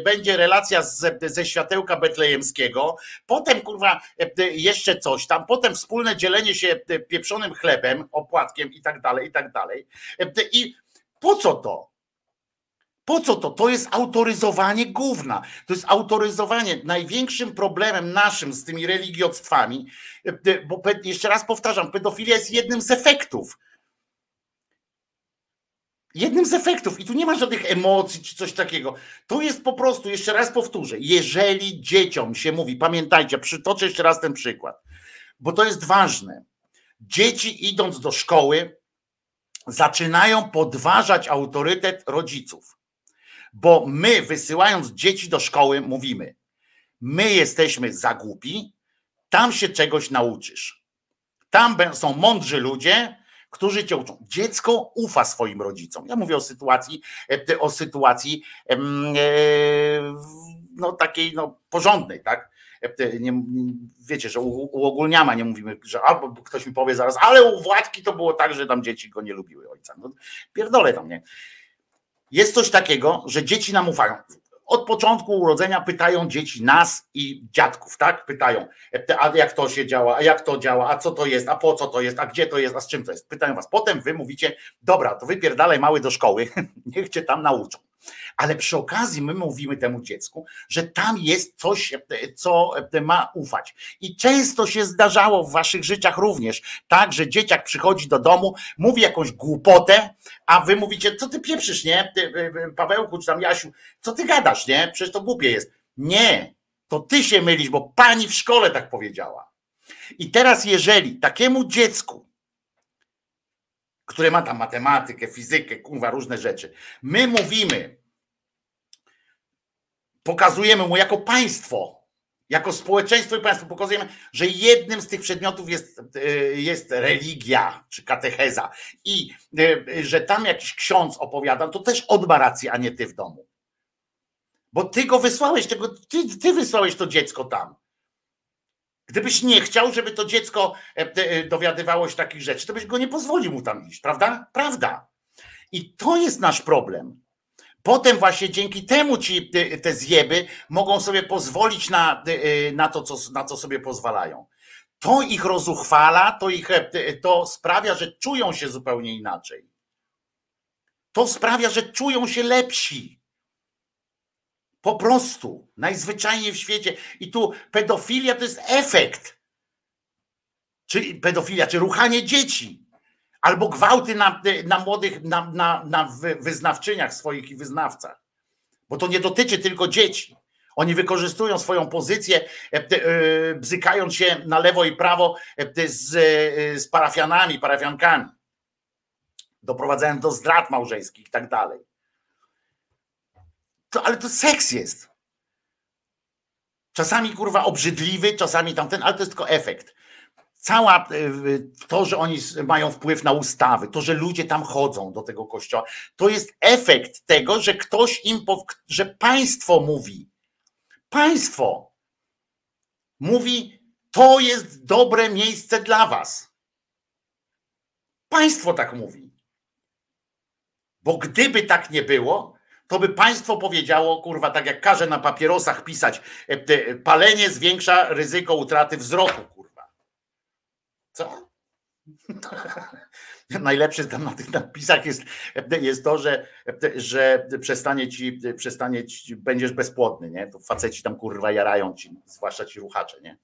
będzie relacja z, ze światełka betlejemskiego, potem kurwa e, jeszcze coś tam, potem wspólne dzielenie się e, pieprzonym chlebem, opłatkiem i tak dalej, i tak dalej. E, I po co to? Po co to? To jest autoryzowanie gówna. To jest autoryzowanie. Największym problemem naszym z tymi religiostwami, e, bo jeszcze raz powtarzam, pedofilia jest jednym z efektów. Jednym z efektów, i tu nie ma żadnych emocji czy coś takiego. To jest po prostu, jeszcze raz powtórzę, jeżeli dzieciom się mówi, pamiętajcie, przytoczę jeszcze raz ten przykład, bo to jest ważne. Dzieci idąc do szkoły, zaczynają podważać autorytet rodziców. Bo my, wysyłając dzieci do szkoły, mówimy: My jesteśmy za głupi, tam się czegoś nauczysz. Tam są mądrzy ludzie, którzy cię uczą. Dziecko ufa swoim rodzicom. Ja mówię o sytuacji, e, o sytuacji e, no, takiej no, porządnej, tak? E, Nie, wiecie, że uogólniamy, nie mówimy, że albo ktoś mi powie zaraz, ale u Władki to było tak, że tam dzieci go nie lubiły ojca. No, pierdolę tam, nie? Jest coś takiego, że dzieci nam ufają. Od początku urodzenia pytają dzieci nas i dziadków, tak? Pytają, a jak to się działa, a jak to działa, a co to jest, a po co to jest, a gdzie to jest, a z czym to jest. Pytają was. Potem wy mówicie, dobra, to wypierdalaj mały do szkoły, niech cię tam nauczą. Ale przy okazji my mówimy temu dziecku, że tam jest coś, co ma ufać. I często się zdarzało w waszych życiach również, tak, że dzieciak przychodzi do domu, mówi jakąś głupotę, a wy mówicie, co ty pieprzysz, nie? Y, Pawełku czy tam Jasiu, co ty gadasz, nie? Przecież to głupie jest. Nie, to ty się mylisz, bo pani w szkole tak powiedziała. I teraz jeżeli takiemu dziecku, które ma tam matematykę, fizykę, kurwa, różne rzeczy, my mówimy, pokazujemy mu jako państwo, jako społeczeństwo i państwo, pokazujemy, że jednym z tych przedmiotów jest, y, jest religia czy katecheza i y, że tam jakiś ksiądz opowiada, to też on rację, a nie ty w domu. Bo ty go wysłałeś, tego, ty, ty wysłałeś to dziecko tam. Gdybyś nie chciał, żeby to dziecko e, e, dowiadywało się takich rzeczy, to byś go nie pozwolił mu tam iść, prawda? Prawda. I to jest nasz problem. Potem właśnie dzięki temu ci te- zjeby mogą sobie pozwolić na, e, na to, co, na co sobie pozwalają. To ich rozuchwala, to ich to sprawia, że czują się zupełnie inaczej. To sprawia, że czują się lepsi. Po prostu, najzwyczajniej w świecie. I tu pedofilia to jest efekt. Czy pedofilia, czy ruchanie dzieci. Albo gwałty na, na młodych, na, na, na wy- wyznawczyniach swoich i wyznawcach. Bo to nie dotyczy tylko dzieci. Oni wykorzystują swoją pozycję, e, e, bzykając się na lewo i prawo e, z, z parafianami, parafiankami. Doprowadzają do zdrad małżeńskich i tak dalej. To, ale to seks jest. Czasami kurwa obrzydliwy, czasami tamten, ale to jest tylko efekt. Cała y, to, że oni mają wpływ na ustawy, to, że ludzie tam chodzą do tego kościoła, to jest efekt tego, że ktoś im, że państwo mówi, państwo mówi, to jest dobre miejsce dla was. Państwo tak mówi. Bo gdyby tak nie było, to by państwo powiedziało, kurwa, tak jak każe na papierosach pisać, e, palenie zwiększa ryzyko utraty wzroku, kurwa. Co? Najlepsze tam na tych napisach jest, jest to, że, że przestanie ci, przestanie ci, będziesz bezpłodny, nie? To faceci tam kurwa jarają ci, zwłaszcza ci ruchacze, nie?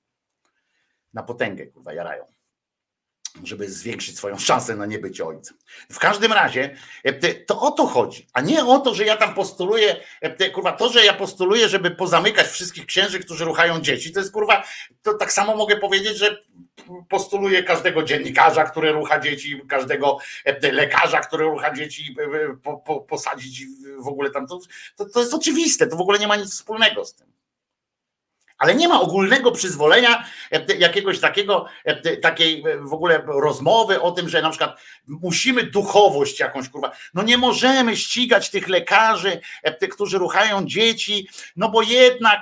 Na potęgę kurwa jarają żeby zwiększyć swoją szansę na niebycie ojcem. W każdym razie e, to o to chodzi, a nie o to, że ja tam postuluję, e, kurwa, to, że ja postuluję, żeby pozamykać wszystkich księży, którzy ruchają dzieci, to jest kurwa, to tak samo mogę powiedzieć, że postuluję każdego dziennikarza, który rucha dzieci, każdego e, lekarza, który rucha dzieci, po, po, posadzić w ogóle tam, to, to, to jest oczywiste, to w ogóle nie ma nic wspólnego z tym. Ale nie ma ogólnego przyzwolenia e, jakiegoś takiego, e, takiej e, w ogóle rozmowy o tym, że na przykład musimy duchowość jakąś kurwa. No nie możemy ścigać tych lekarzy, którzy ruchają dzieci, no bo jednak,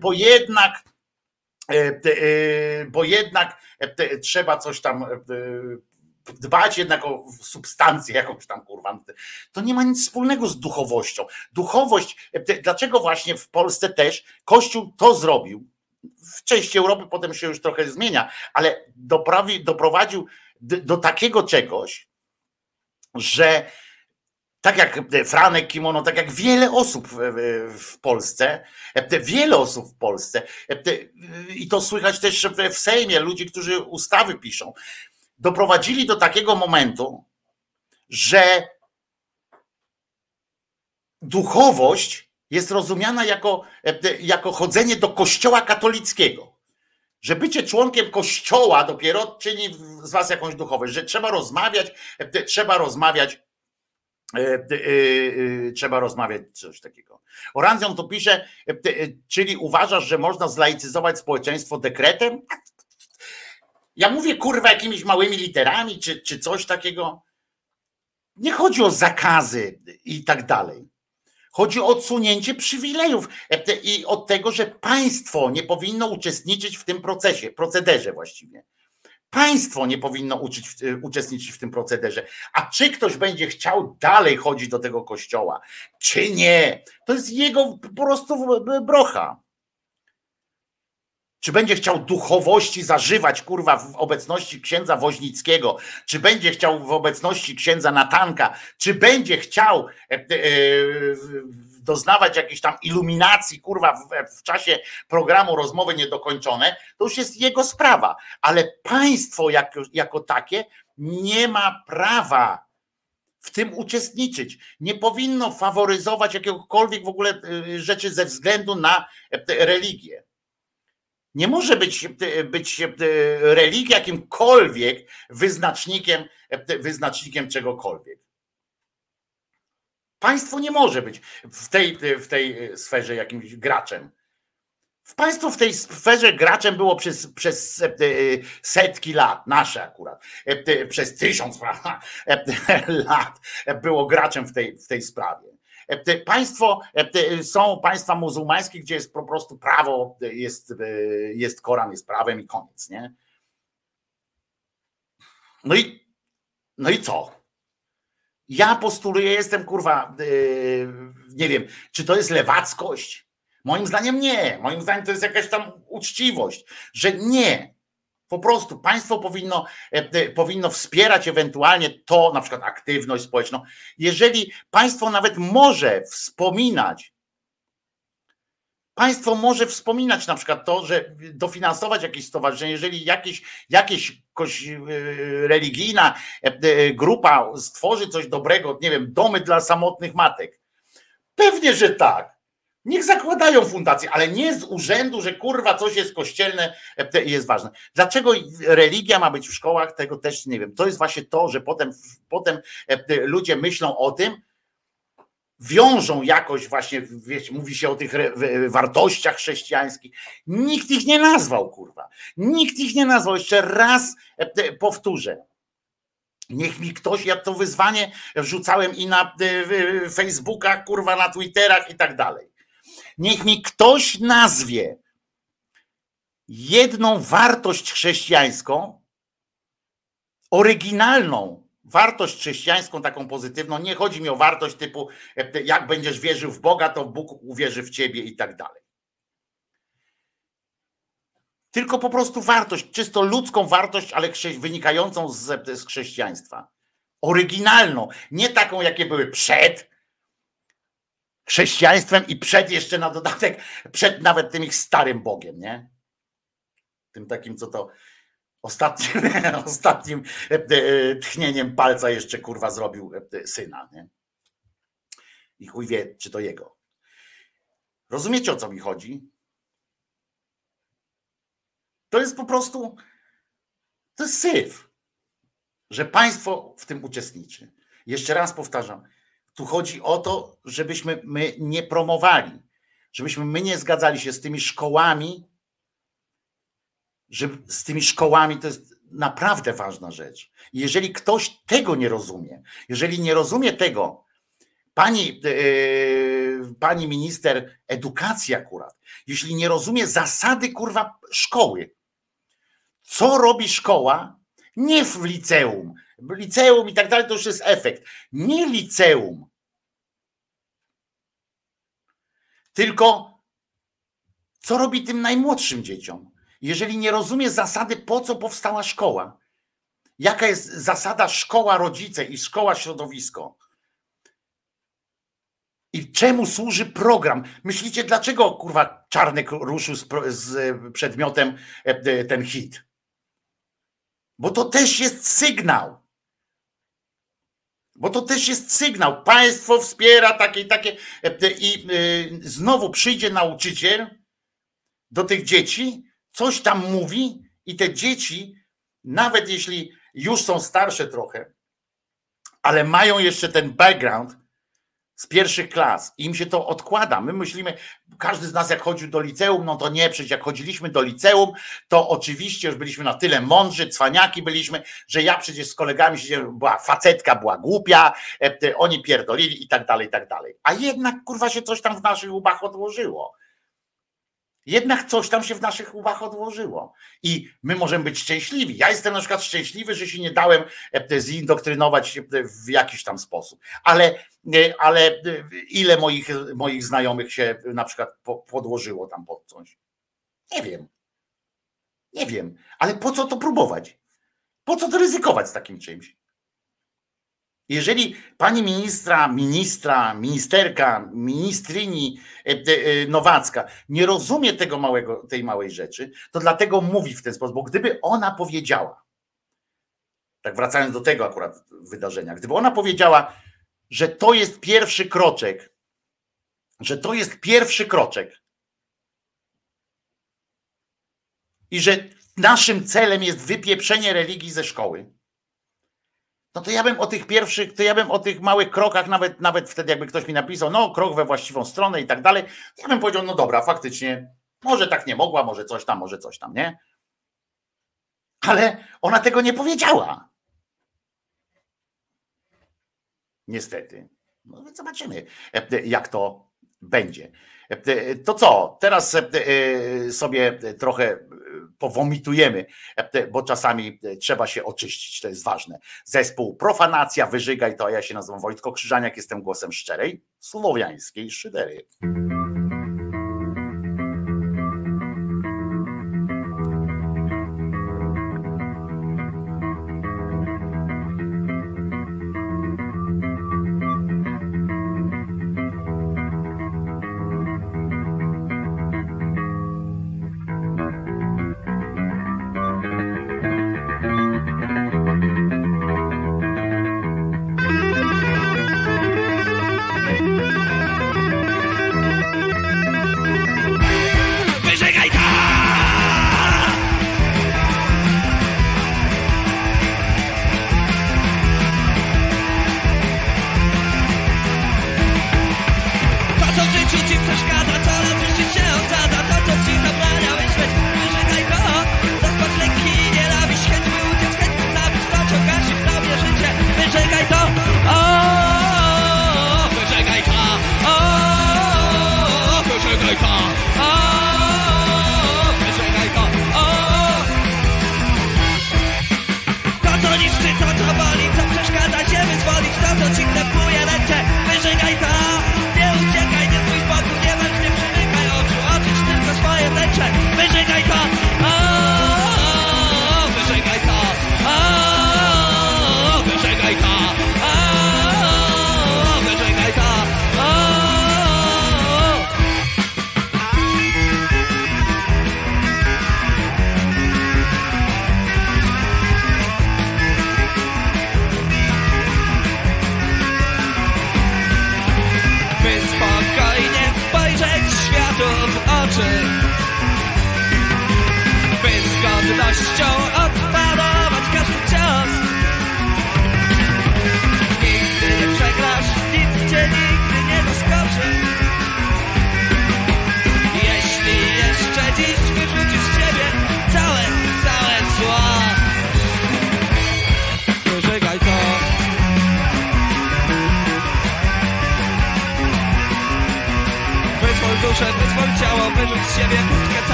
bo jednak, bo jednak trzeba coś tam dbać jednak o substancję jakąś tam kurwa. To nie ma nic wspólnego z duchowością. Duchowość, e, dlaczego właśnie w Polsce też Kościół to zrobił? W części Europy potem się już trochę zmienia, ale doprawi, doprowadził do takiego czegoś, że tak jak Franek Kimono, tak jak wiele osób w, Polsce, e, wiele osób w Polsce, e, i to słychać też w Sejmie, ludzi, którzy ustawy piszą, doprowadzili do takiego momentu, że duchowość jest rozumiana jako, jako chodzenie do kościoła katolickiego. Że bycie członkiem kościoła dopiero czyni z was jakąś duchowość, że trzeba rozmawiać, trzeba rozmawiać, e, e, e, trzeba rozmawiać coś takiego. Oranzjon tu pisze, czyli uważasz, że można zlaicyzować społeczeństwo dekretem? Ja mówię kurwa jakimiś małymi literami, czy, czy coś takiego. Nie chodzi o zakazy i tak dalej. Chodzi o odsunięcie przywilejów e, i od tego, że państwo nie powinno uczestniczyć w tym procesie, procederze właściwie. Państwo nie powinno uczyć, e, uczestniczyć w tym procederze. A czy ktoś będzie chciał dalej chodzić do tego kościoła, czy nie, to jest jego po prostu brocha. Czy będzie chciał duchowości zażywać, kurwa, w obecności księdza Woźnickiego? Czy będzie chciał w obecności księdza Natanka? Czy będzie chciał e, e, doznawać jakiejś tam iluminacji, kurwa, w, w czasie programu Rozmowy Niedokończone? To już jest jego sprawa. Ale państwo jako, jako takie nie ma prawa w tym uczestniczyć. Nie powinno faworyzować jakiegokolwiek w ogóle y, rzeczy ze względu na e, religię. Nie może być, e, być e, religia jakimkolwiek wyznacznikiem, e, wyznacznikiem czegokolwiek. Państwo nie może być w tej, w tej sferze jakimś graczem. W państwo w tej sferze graczem było przez, przez setki lat, nasze akurat, przez tysiąc lat było graczem w tej, w tej sprawie. E, Państwo e, są państwa muzułmańskie, gdzie jest po prostu prawo, jest, e, jest Koran, jest prawem i koniec, nie? No i, no i co? Ja postuluję, jestem kurwa, nie wiem, czy to jest lewackość? Moim zdaniem nie. Moim zdaniem to jest jakaś tam uczciwość, że nie. Po prostu państwo powinno, e, e, powinno wspierać ewentualnie to, na przykład aktywność społeczną. Jeżeli państwo nawet może wspominać, państwo może wspominać na przykład to, że dofinansować jakieś stowarzyszenie, jeżeli jakieś, jakieś e, religijna grupa stworzy coś dobrego, nie wiem, domy dla samotnych matek. Pewnie, że tak. Niech zakładają fundacje, ale nie z urzędu, że kurwa coś jest kościelne e, i jest ważne. Dlaczego religia ma być w szkołach, tego też nie wiem. To jest właśnie to, że potem, potem e, ludzie myślą o tym, wiążą jakoś właśnie, wiecie, mówi się o tych wartościach chrześcijańskich. Nikt ich nie nazwał, kurwa. Nikt ich nie nazwał. Jeszcze raz e, powtórzę. Niech mi ktoś, ja to wyzwanie wrzucałem i na e, Facebookach, kurwa, na Twitterach i tak dalej. Niech mi ktoś nazwie jedną wartość chrześcijańską, oryginalną wartość chrześcijańską, taką pozytywną. Nie chodzi mi o wartość typu, jak będziesz wierzył w Boga, to Bóg uwierzy w ciebie i tak dalej. Tylko po prostu wartość, czysto ludzką wartość, ale wynikającą z, z chrześcijaństwa. Oryginalną, nie taką, jakie były przed, chrześcijaństwem i przed jeszcze na dodatek, przed nawet tym ich starym Bogiem, nie? Tym takim, co to ostatnim, ostatnim e, e, tchnieniem palca jeszcze kurwa zrobił e, syna, nie? I chuj wie, czy to jego. Rozumiecie o co mi chodzi? To jest po prostu, to jest syf, że państwo w tym uczestniczy. Jeszcze raz powtarzam, tu chodzi o to, żebyśmy my nie promowali, żebyśmy my nie zgadzali się z tymi szkołami, że z tymi szkołami to jest naprawdę ważna rzecz. Jeżeli ktoś tego nie rozumie, jeżeli nie rozumie tego, pani, yy, pani minister edukacji akurat, jeśli nie rozumie zasady kurwa szkoły, co robi szkoła, nie w liceum, liceum i tak dalej, to już jest efekt. Nie liceum, tylko co robi tym najmłodszym dzieciom. Jeżeli nie rozumie zasady, po co powstała szkoła, jaka jest zasada szkoła rodzice i szkoła środowisko, i czemu służy program? Myślicie, dlaczego kurwa Czarnek ruszył z, z przedmiotem e, ten hit? Bo to też jest sygnał. Bo to też jest sygnał. Państwo wspiera takie i takie. e, I y, znowu przyjdzie nauczyciel do tych dzieci, coś tam mówi, i te dzieci, nawet jeśli już są starsze trochę, ale mają jeszcze ten background z pierwszych klas, im się to odkłada. My myślimy, każdy z nas jak chodził do liceum, no to nie, przecież jak chodziliśmy do liceum, to oczywiście już byliśmy na tyle mądrzy, cwaniaki byliśmy, że ja przecież z kolegami siedziałem, była facetka, była głupia, e, oni pierdolili i tak dalej, i tak dalej. A jednak kurwa się coś tam w naszych łbach odłożyło. Jednak coś tam się w naszych łbach odłożyło. I my możemy być szczęśliwi. Ja jestem na przykład szczęśliwy, że się nie dałem e, zindoktrynować e, w jakiś tam sposób. Ale, e, ale ile moich, moich znajomych się na przykład po- podłożyło tam pod coś? Nie wiem. Nie wiem. Ale po co to próbować? Po co to ryzykować z takim czymś? Jeżeli pani ministra, ministra, ministerka, ministryni e, e, Nowacka nie rozumie tego małego, tej małej rzeczy, to dlatego mówi w ten sposób, bo gdyby ona powiedziała, tak wracając do tego akurat wydarzenia, gdyby ona powiedziała, że to jest pierwszy kroczek, że to jest pierwszy kroczek i że naszym celem jest wypieprzenie religii ze szkoły, no to ja bym o tych pierwszych, to ja bym o tych małych krokach, nawet, nawet wtedy jakby ktoś mi napisał, no krok we właściwą stronę i tak dalej, ja bym powiedział, no dobra, faktycznie, może tak nie mogła, może coś tam, może coś tam, nie? Ale ona tego nie powiedziała. Niestety. No więc zobaczymy, e, jak to będzie. E, To co? Teraz e, sobie trochę powomitujemy, bo czasami trzeba się oczyścić, to jest ważne. Zespół Profanacja, Wyżygaj to, a ja się nazywam Wojtko Krzyżaniak, jestem głosem szczerej, słowiańskiej szydery.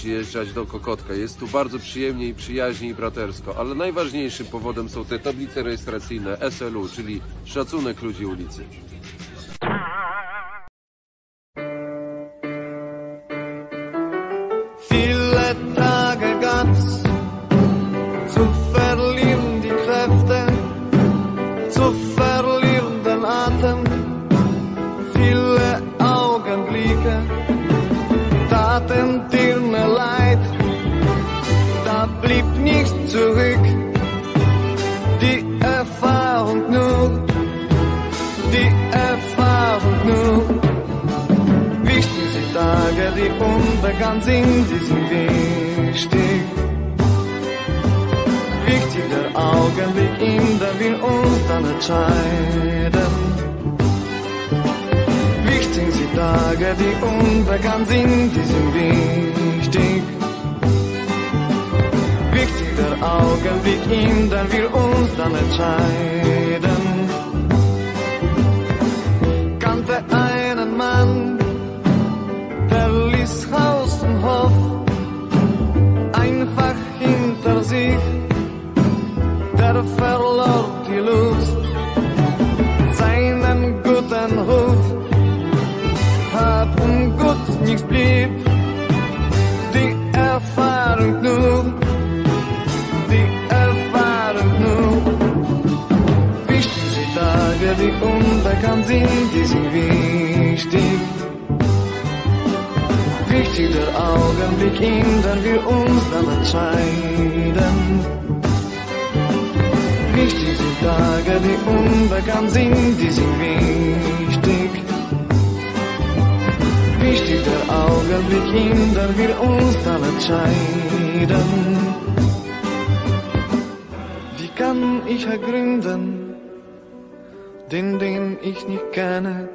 Przyjeżdżać do Kokotka. Jest tu bardzo przyjemnie i przyjaźnie i bratersko, ale najważniejszym powodem są te tablice rejestracyjne SLU, czyli szacunek ludzi ulicy. Entscheiden. Wichtig sind Tage, die unbekannt sind, die sind wichtig. Wichtiger Augenblick, in der wir uns dann entscheiden. Unbekannt sind, die sind wichtig. Wichtiger Augenblick, in dem wir uns dann entscheiden. Wichtig Tage, die unbekannt sind, die sind wichtig. Wichtiger Augenblick, in dem wir uns dann entscheiden. Wie kann ich ergründen, den, den ich nicht kenne?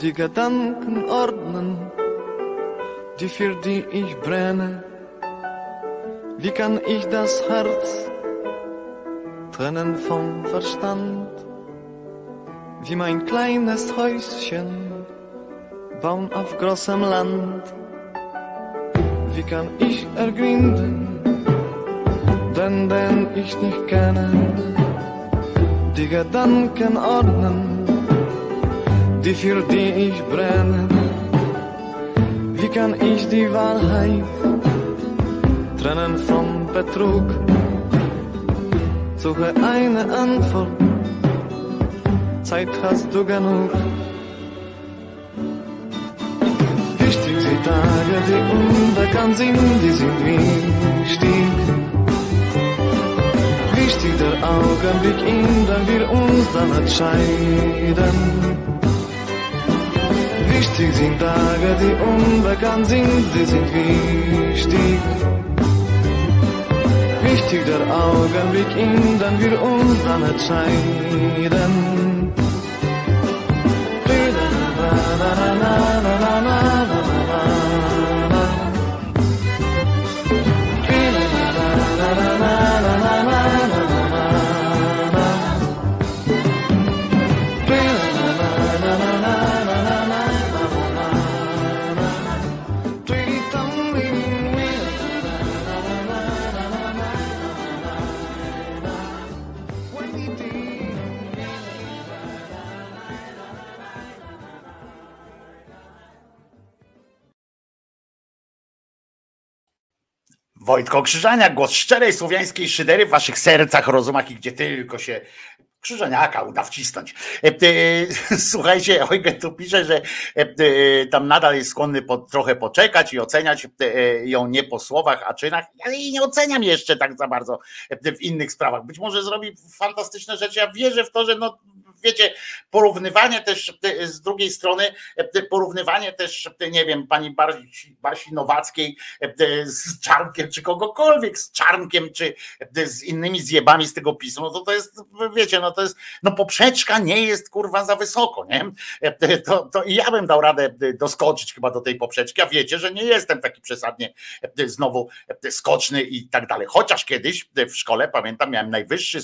Die Gedanken ordnen, die für die ich brenne. Wie kann ich das Herz trennen vom Verstand? Wie mein kleines Häuschen bauen auf großem Land. Wie kann ich ergründen, den, den ich nicht kenne? Die Gedanken ordnen, die für die ich brenne. Wie kann ich die Wahrheit trennen vom Betrug? Suche eine Antwort, Zeit hast du genug. Wichtig sind Tage, die unbekannt sind, die sind wichtig. Wichtig der Augenblick, in dem wir uns dann entscheiden. Wichtig sind Tage, die unbekannt sind, die sind wichtig. Wichtig der Augenblick, in dem wir uns dann entscheiden. Wojtko Krzyżania, głos szczerej słowiańskiej szydery w waszych sercach, rozumach i gdzie tylko się Krzyżaniaka uda wcisnąć. E, e, Słuchajcie, Eugen tu pisze, że e, tam nadal jest skłonny po, trochę poczekać i oceniać ją nie po słowach, a czynach. Ja jej nie oceniam jeszcze tak za bardzo w innych sprawach. Być może zrobi fantastyczne rzeczy. Ja wierzę w to, że no, wiecie, porównywanie też e, z drugiej strony, e, porównywanie też, e, nie wiem, pani Basi, Basi Nowackiej z Czarnkiem, czy kogokolwiek z Czarnkiem, czy z innymi zjebami z tego PiSu, no to to jest, wiecie, no to jest, no poprzeczka nie jest kurwa za wysoko, nie? To, to i ja bym dał radę doskoczyć chyba do tej poprzeczki, a wiecie, że nie jestem taki przesadnie znowu skoczny i tak dalej. Chociaż kiedyś w szkole, pamiętam, miałem najwyższy,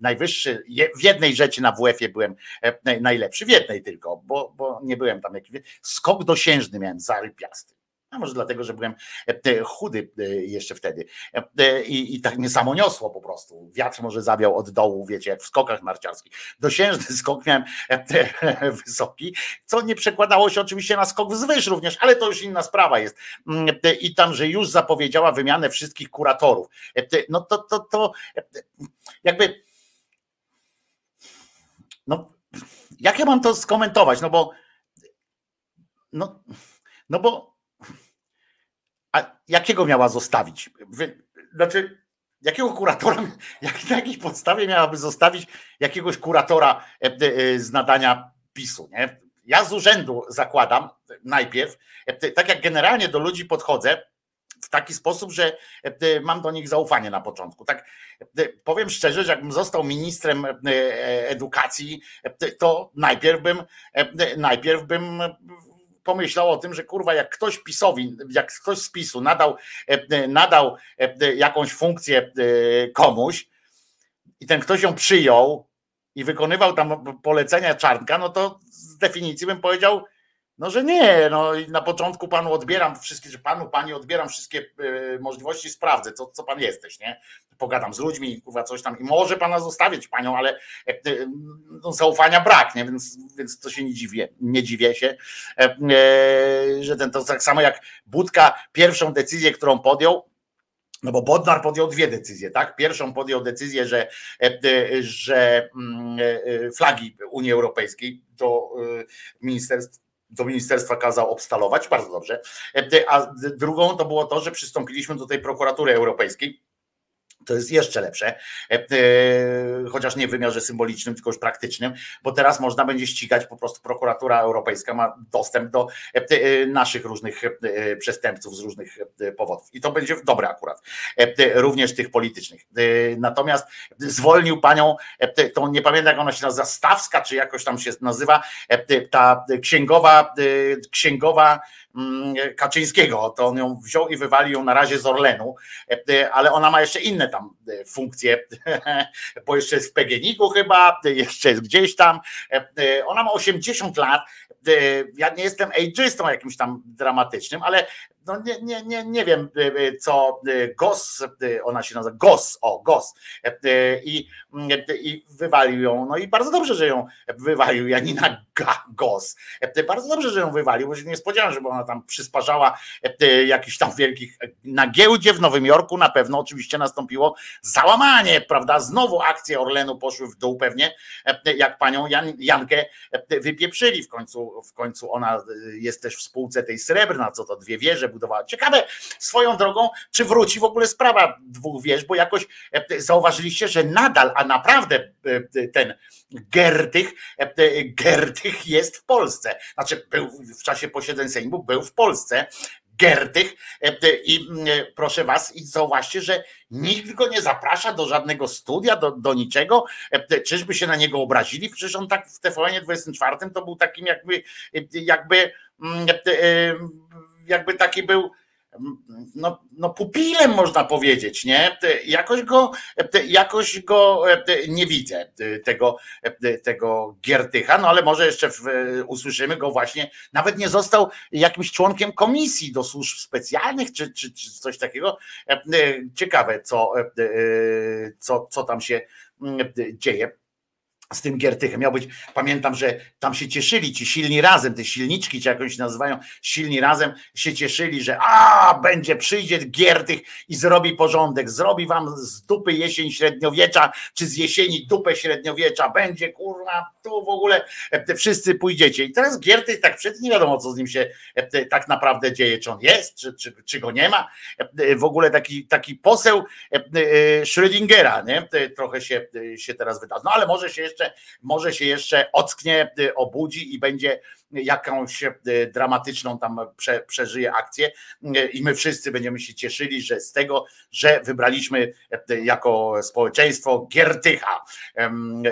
najwyższy w jednej rzeczy na WF-ie byłem e, naj- najlepszy, w jednej tylko, bo, bo nie byłem tam jakiś, skok dosiężny miałem zarypiasty. A może dlatego, że byłem e, chudy e, jeszcze wtedy. I, I tak mnie samo niosło po prostu. Wiatr może zawiał od dołu, wiecie, jak w skokach narciarskich. Dosiężny skok miałem wysoki, co nie przekładało się oczywiście na skok wzwyż również, ale to już inna sprawa jest. Mm, I tam, że już zapowiedziała wymianę wszystkich kuratorów. No to, to, to jakby. No, jak ja mam to skomentować? No bo. No, no bo. A jakiego miała zostawić? Wy, znaczy, jakiego kuratora, jak, na jakiej podstawie miałaby zostawić jakiegoś kuratora e, e, z nadania PiSu, nie? Ja z urzędu zakładam najpierw, e, tak jak generalnie do ludzi podchodzę, w taki sposób, że e, mam do nich zaufanie na początku. Tak e, powiem szczerze, że jakbym został ministrem e, e, edukacji, e, to najpierw bym e, najpierw bym pomyślał o tym, że kurwa, jak ktoś PiSowi, jak ktoś z PiSu nadał, e, nadał e, jakąś funkcję e, komuś i ten ktoś ją przyjął i wykonywał tam polecenia Czarnka, no to z definicji bym powiedział, no, że nie, no i na początku panu odbieram wszystkie, że panu, pani odbieram wszystkie e, możliwości, sprawdzę, co, co pan jesteś, nie? Pogadam z ludźmi, kurwa, coś tam i może pana zostawić panią, ale e, no, zaufania brak, nie? Więc, więc to się nie dziwię, nie dziwię się, e, że ten to tak samo jak Budka pierwszą decyzję, którą podjął, no bo Bodnar podjął dwie decyzje, tak? Pierwszą podjął decyzję, że, że mm, flagi Unii Europejskiej do ministerstw do ministerstwa kazał obstalować, bardzo dobrze. E, A drugą to było to, że przystąpiliśmy do tej prokuratury europejskiej. To jest jeszcze lepsze, e, e, chociaż nie w wymiarze symbolicznym, tylko już praktycznym, bo teraz można będzie ścigać po prostu prokuratura europejska ma dostęp do e, naszych różnych przestępców z różnych powodów. I to będzie dobre akurat, również tych politycznych. Natomiast zwolnił panią, tą nie pamiętam jak ona się nazywa, Stawska, czy jakoś tam się nazywa, ta księgowa, księgowa Kaczyńskiego, to on ją wziął i wywalił ją na razie z Orlenu, e, ale ona ma jeszcze inne tam e, funkcje, bo jeszcze jest w PGNiG-u chyba, e, jeszcze jest gdzieś tam, E, e, ona ma 80 lat, E, ja nie jestem ageistą jakimś tam dramatycznym, ale no nie, nie, nie, nie wiem e, e, co e, Gos, ona się nazywa Gos, o Gos. I, i wywalił ją, no i bardzo dobrze, że ją wywalił Janina Gos, bardzo dobrze, że ją wywalił, bo się nie spodziewałem, żeby ona tam przysparzała jakichś tam wielkich, na giełdzie w Nowym Jorku. Na pewno oczywiście nastąpiło załamanie, prawda, znowu akcje Orlenu poszły w dół pewnie, jak panią Jan, Jankę wypieprzyli. W końcu, w końcu ona jest też w spółce tej srebrna, co to dwie wieże budowała. Ciekawe swoją drogą, czy wróci w ogóle sprawa dwóch wież, bo jakoś e, zauważyliście, że nadal, a naprawdę e, ten Gerdych, e, Gerdych jest w Polsce. Znaczy był w czasie posiedzeń Sejmu, był w Polsce. Gerdych i proszę was i zauważcie, że nikt go nie zaprasza do żadnego studia, do, do niczego, czyżby się na niego obrazili, przecież on tak w TVN 24 to był takim jakby jakby e, jakby taki był no, no pupilem można powiedzieć, nie? Jakoś go, jakoś go e, nie widzę, tego, e, tego Giertycha, no ale może jeszcze usłyszymy go właśnie, nawet nie został jakimś członkiem komisji do służb specjalnych, czy, czy, czy coś takiego. E, Ciekawe, co, co, co tam się dzieje z tym Giertychem. Miał być, pamiętam, że tam się cieszyli ci silni razem, te silniczki, czy jakąś nazywają, silni razem się cieszyli, że a będzie, przyjdzie Giertych i zrobi porządek, zrobi wam z dupy jesień średniowiecza, czy z jesieni dupę średniowiecza, będzie kurwa, tu w ogóle e, wszyscy pójdziecie. I teraz Giertych tak przed nie wiadomo, co z nim się e, tak naprawdę dzieje, czy on jest, czy, czy, czy go nie ma. E, W ogóle taki, taki poseł Schrödingera, nie? Trochę się, się teraz wyda. No ale może się jeszcze, może się jeszcze ocknie, y, obudzi i będzie jakąś y, dramatyczną tam prze, przeżyje akcję y, i my wszyscy będziemy się cieszyli, że z tego, że wybraliśmy jako społeczeństwo Giertycha,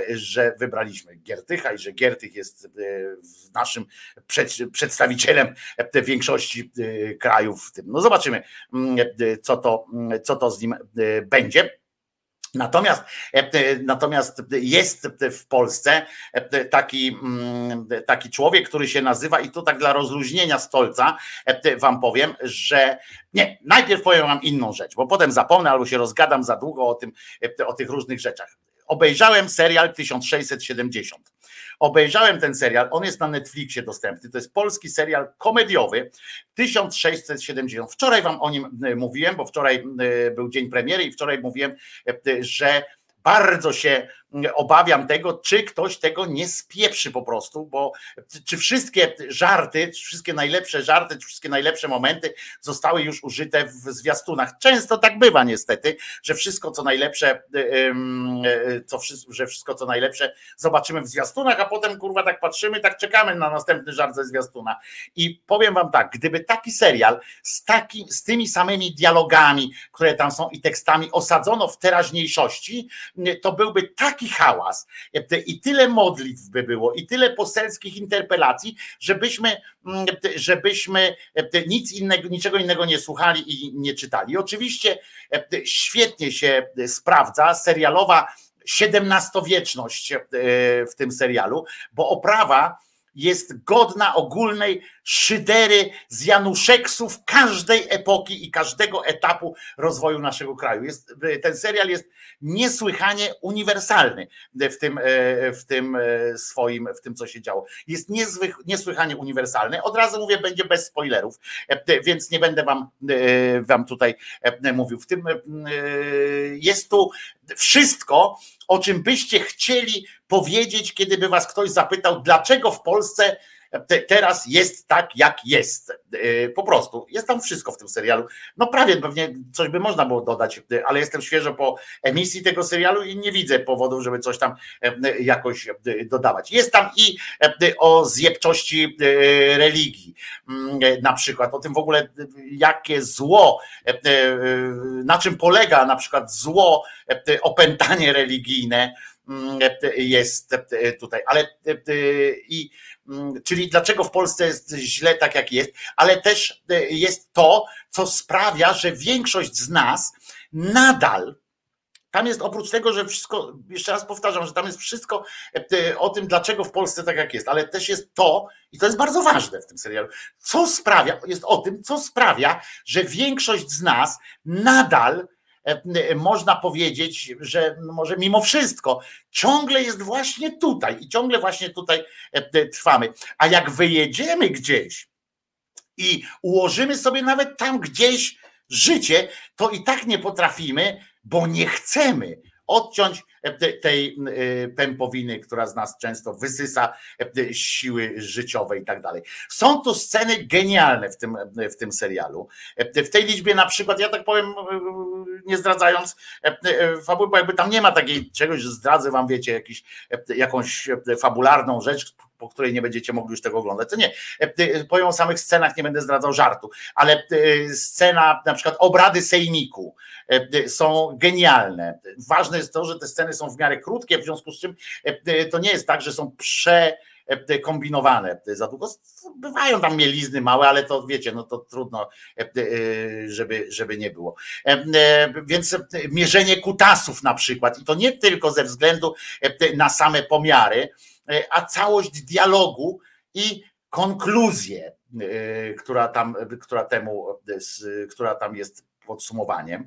że wybraliśmy Giertycha i że Giertych jest naszym przed, przedstawicielem większości krajów w tym. No zobaczymy, mm, co to, mm, co to z nim będzie. Natomiast, e, natomiast jest w Polsce e, taki, mm, taki człowiek, który się nazywa, i to tak dla rozluźnienia stolca e, wam powiem, że nie, najpierw powiem wam inną rzecz, bo potem zapomnę albo się rozgadam za długo o, tym, o tych różnych rzeczach. Obejrzałem serial 1670. Obejrzałem ten serial, on jest na Netflixie dostępny. To jest polski serial komediowy 1670. Wczoraj wam o nim e, mówiłem, bo wczoraj e, był dzień premiery i wczoraj mówiłem, e, że bardzo się obawiam tego, czy ktoś tego nie spieprzy po prostu, bo czy wszystkie żarty, czy wszystkie najlepsze żarty, czy wszystkie najlepsze momenty zostały już użyte w zwiastunach. Często tak bywa niestety, że wszystko co najlepsze, co, że wszystko co najlepsze zobaczymy w zwiastunach, a potem kurwa tak patrzymy, tak czekamy na następny żart ze zwiastuna. I powiem wam tak, gdyby taki serial z, taki, z tymi samymi dialogami, które tam są i tekstami osadzono w teraźniejszości, to byłby taki hałas i tyle modlitw by było i tyle poselskich interpelacji, żebyśmy, żebyśmy nic innego, niczego innego nie słuchali i nie czytali. I oczywiście świetnie się sprawdza serialowa XVII-wieczność w tym serialu, bo oprawa jest godna ogólnej szydery z Januszeksów każdej epoki i każdego etapu rozwoju naszego kraju. Jest, ten serial jest niesłychanie uniwersalny w tym, e, w tym e, swoim, w tym co się działo. Jest niezwych, niesłychanie uniwersalny. Od razu mówię, będzie bez spoilerów, e, więc nie będę wam, wam tutaj mówił. W tym jest tu wszystko, o czym byście chcieli powiedzieć, kiedy by was ktoś zapytał, dlaczego w Polsce teraz jest tak, jak jest. E, Po prostu. Jest tam wszystko w tym serialu. No prawie pewnie coś by można było dodać, e, ale jestem świeżo po emisji tego serialu i nie widzę powodów, żeby coś tam e, jakoś e, dodawać. Jest tam i e, o zjebczości e, religii, Mm, na przykład, o tym w ogóle, jakie zło, na czym polega na przykład zło, opętanie religijne mm, jest tutaj, ale i czyli dlaczego w Polsce jest źle tak jak jest, ale też e, jest to, co sprawia, że większość z nas nadal tam jest oprócz tego, że wszystko, jeszcze raz powtarzam, że tam jest wszystko e, o tym, dlaczego w Polsce tak jak jest, ale też jest to, i to jest bardzo ważne w tym serialu, co sprawia, jest o tym, co sprawia, że większość z nas nadal e, można powiedzieć, że może mimo wszystko ciągle jest właśnie tutaj i ciągle właśnie tutaj e, trwamy. A jak wyjedziemy gdzieś i ułożymy sobie nawet tam gdzieś życie, to i tak nie potrafimy, bo nie chcemy odciąć tej e, pępowiny, która z nas często wysysa e, siły życiowe i tak dalej. Są tu sceny genialne w tym, w tym serialu. W tej liczbie na przykład, ja tak powiem, nie zdradzając fabuły, bo jakby tam nie ma takiej czegoś, że zdradzę wam, wiecie, jakiś, jakąś fabularną rzecz, po której nie będziecie mogli już tego oglądać. To nie. Powiem o samych scenach, nie będę zdradzał żartu, ale scena, na przykład obrady sejmiku są genialne. Ważne jest to, że te sceny są w miarę krótkie, w związku z czym e, to nie jest tak, że są prze e, kombinowane za długo. Bywają tam mielizny małe, ale to wiecie, no to trudno, e, e, żeby, żeby nie było. E, e, Więc e, mierzenie kutasów na przykład, i to nie tylko ze względu e, na same pomiary, e, a całość dialogu i konkluzję, e, która tam, która temu, e, która tam jest podsumowaniem.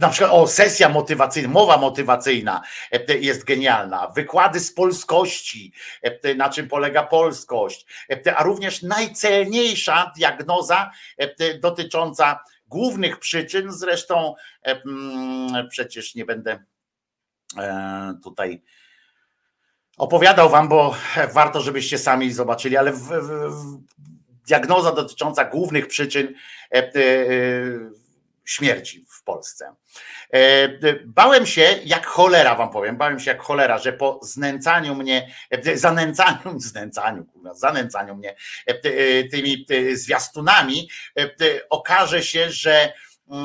Na przykład o sesja motywacyjna, mowa motywacyjna e, jest genialna, wykłady z polskości, e, na czym polega polskość, e, a również najcelniejsza diagnoza dotycząca głównych przyczyn, zresztą mm, przecież nie będę tutaj opowiadał wam, bo warto, żebyście sami zobaczyli, ale w, w, diagnoza dotycząca głównych przyczyn śmierci w Polsce. E, Bałem się jak cholera, wam powiem, bałem się jak cholera, że po znęcaniu mnie, e, zanęcaniu, znęcaniu, zanęcaniu mnie e, ty- tymi ty, zwiastunami, okaże się, że mm,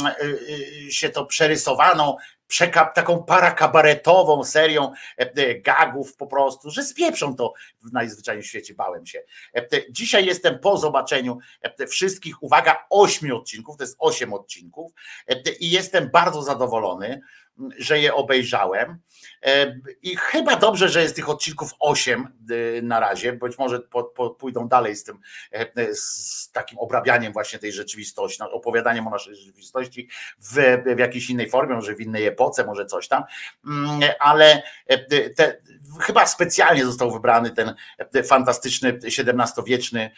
się to przerysowaną, przeka- taką parakabaretową serią e, e, gagów po prostu, że spieprzą to w najzwyczajniej świecie, bałem się. E, Dzisiaj jestem po zobaczeniu wszystkich, uwaga, ośmiu odcinków, to jest osiem odcinków i jestem bardzo zadowolony, że je obejrzałem. E, i chyba dobrze, że jest tych odcinków osiem e, na razie, być może po, po, pójdą dalej z tym, e, z takim obrabianiem właśnie tej rzeczywistości, no, opowiadaniem o naszej rzeczywistości w, w jakiejś innej formie, może w innej epoce, może coś tam, Mm, ale te, chyba specjalnie został wybrany ten fantastyczny XVII-wieczny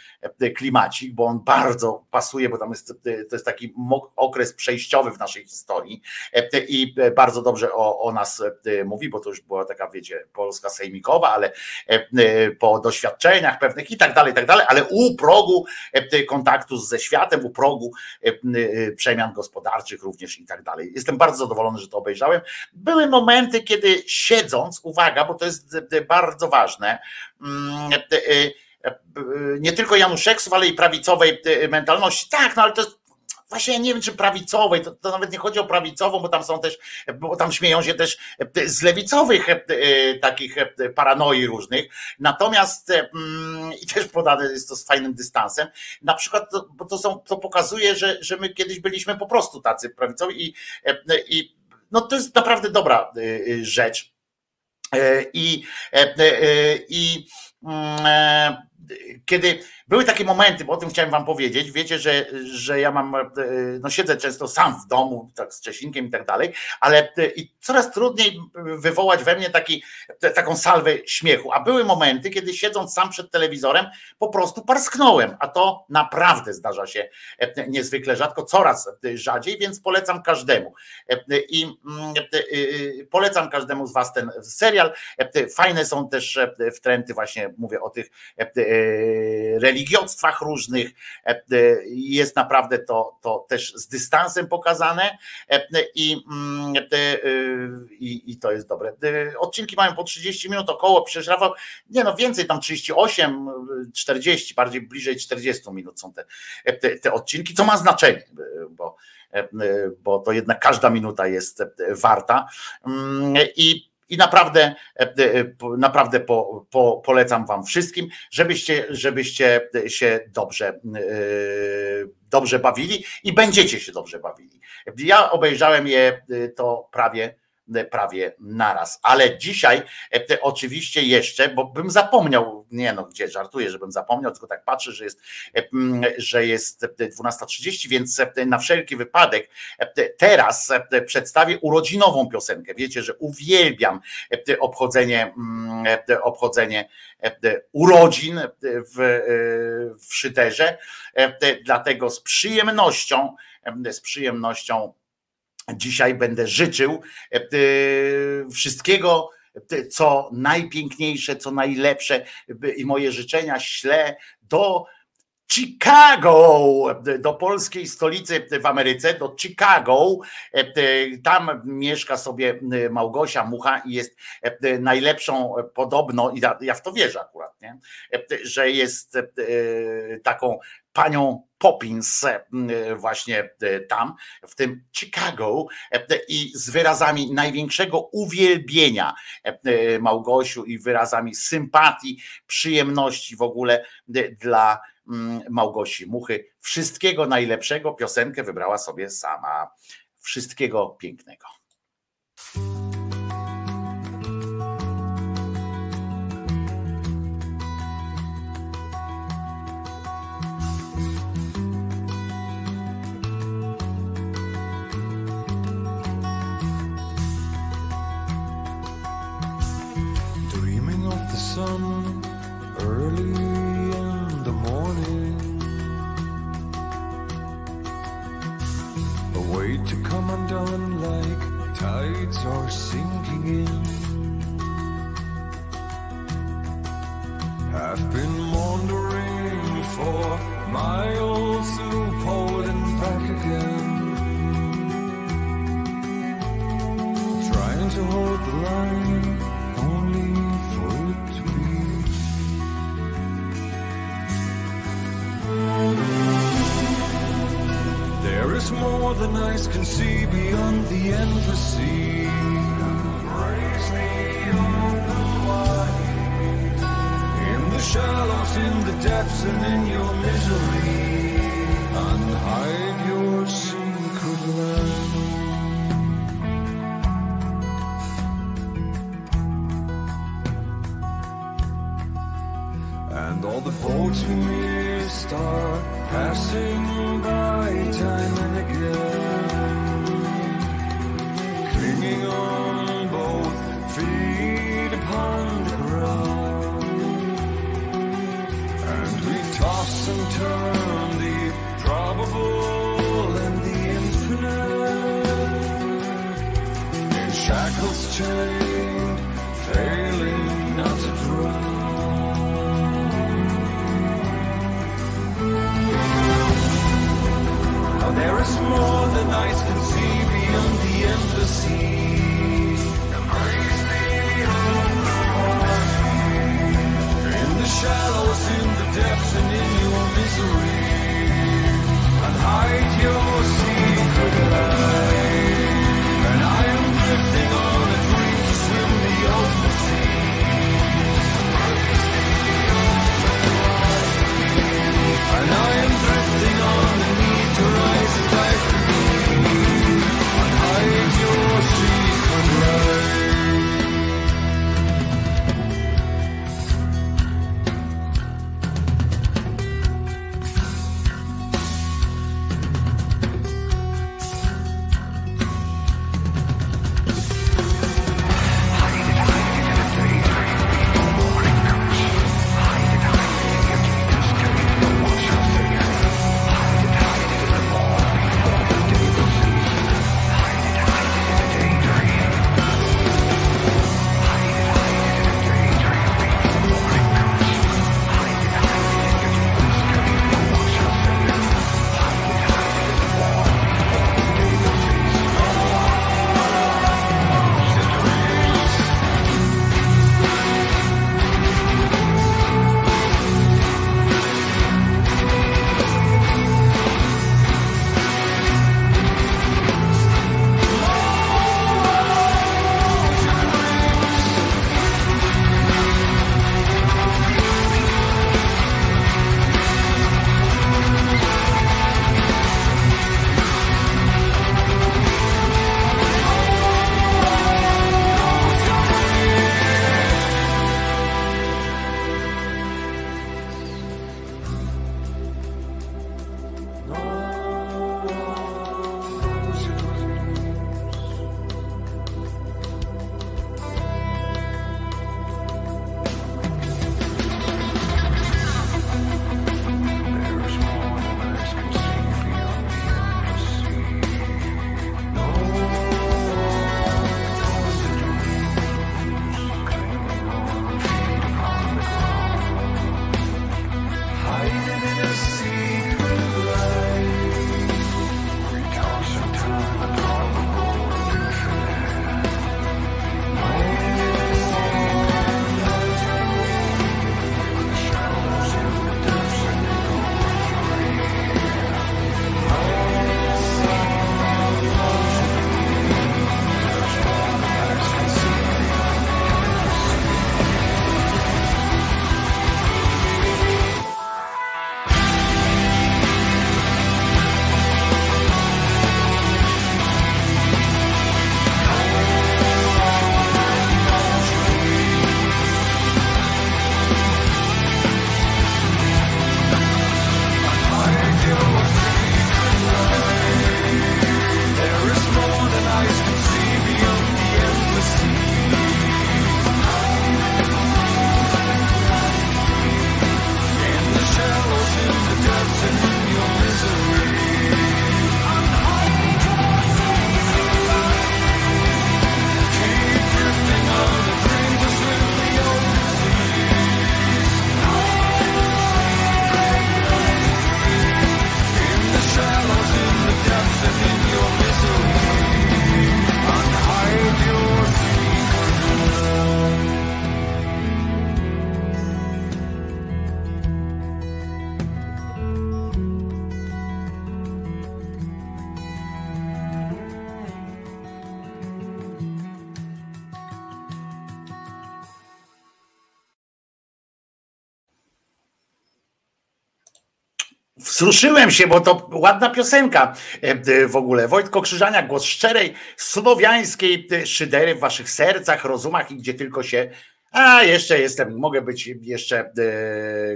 klimacik, bo on bardzo pasuje, bo tam jest, to jest taki okres przejściowy w naszej historii i e, bardzo dobrze o, o nas e, mówi, bo to już była taka, wiecie, Polska sejmikowa, ale e, e, po doświadczeniach pewnych i tak dalej, i tak dalej, ale u progu e, kontaktu ze światem, u progu e, e, przemian gospodarczych również i tak dalej. Jestem bardzo zadowolony, że to obejrzałem. Były momenty, kiedy siedząc, uwaga, bo to jest e, e, bardzo ważne, mm, e, e, e, nie tylko Januszewców, ale i prawicowej e, mentalności. Tak, no ale to jest Właśnie ja nie wiem, czy prawicowej, to, to nawet nie chodzi o prawicową, bo tam są też, bo tam śmieją się też e, z lewicowych e, e, takich paranoi różnych. Natomiast mm, i też podane jest to z fajnym dystansem. Na przykład, to, bo to są, to pokazuje, że, że my kiedyś byliśmy po prostu tacy prawicowi i, i no to jest naprawdę dobra rzecz. I, e, i mm, kiedy były takie momenty, bo o tym chciałem wam powiedzieć, wiecie, że, że ja mam, e, no siedzę często sam w domu, tak z Czesinkiem i tak dalej, ale e, i coraz trudniej wywołać we mnie taki, taką salwę śmiechu, a były momenty, kiedy siedząc sam przed telewizorem, po prostu parsknąłem, a to naprawdę zdarza się e, niezwykle rzadko, coraz rzadziej, więc polecam każdemu. I mm, polecam każdemu z was ten serial. Fajne są też wtręty, właśnie mówię o tych religiostwach różnych. E, e, Jest naprawdę to, to też z dystansem pokazane e, i, mm, e, i, i to jest dobre. E, Odcinki mają po 30 minut około, przecież nie no więcej, tam 38, 40, bardziej bliżej 40 minut są te, e, te, te odcinki, co ma znaczenie, e, bo e, bo to jednak każda minuta jest e, warta. Mm, I, i naprawdę, e, e, naprawdę po, po, polecam Wam wszystkim, żebyście, żebyście się dobrze, e, dobrze bawili i będziecie się dobrze bawili. Ja obejrzałem je to prawie prawie naraz. Ale dzisiaj e, oczywiście jeszcze, bo bym zapomniał, nie no, gdzie żartuję, żebym zapomniał, tylko tak patrzę, że jest, e, że jest e, 12.30, więc e, na wszelki wypadek e, te- teraz e, przedstawię urodzinową piosenkę. Wiecie, że uwielbiam e, obchodzenie, mm, e, obchodzenie e, urodzin e, w, e, w Szyderze, E, te- dlatego z przyjemnością, e, z przyjemnością Dzisiaj będę życzył e, e, wszystkiego, e, co najpiękniejsze, co najlepsze i moje życzenia ślę do Chicago, do polskiej stolicy w Ameryce, do Chicago. E, e, Tam mieszka sobie e, Małgosia Mucha i jest najlepszą podobno, i ja- w to wierzę akurat, nie? Że jest taką panią Poppins właśnie tam, w tym Chicago i z wyrazami największego uwielbienia Małgosiu i wyrazami sympatii, przyjemności w ogóle dla Małgosi Muchy. Wszystkiego najlepszego piosenkę wybrała sobie sama. Wszystkiego pięknego. Wzruszyłem się, bo to ładna piosenka e, w ogóle. Wojtko Krzyżania, głos szczerej, słowiańskiej szydery w waszych sercach, rozumach i gdzie tylko się. A jeszcze jestem, mogę być jeszcze e,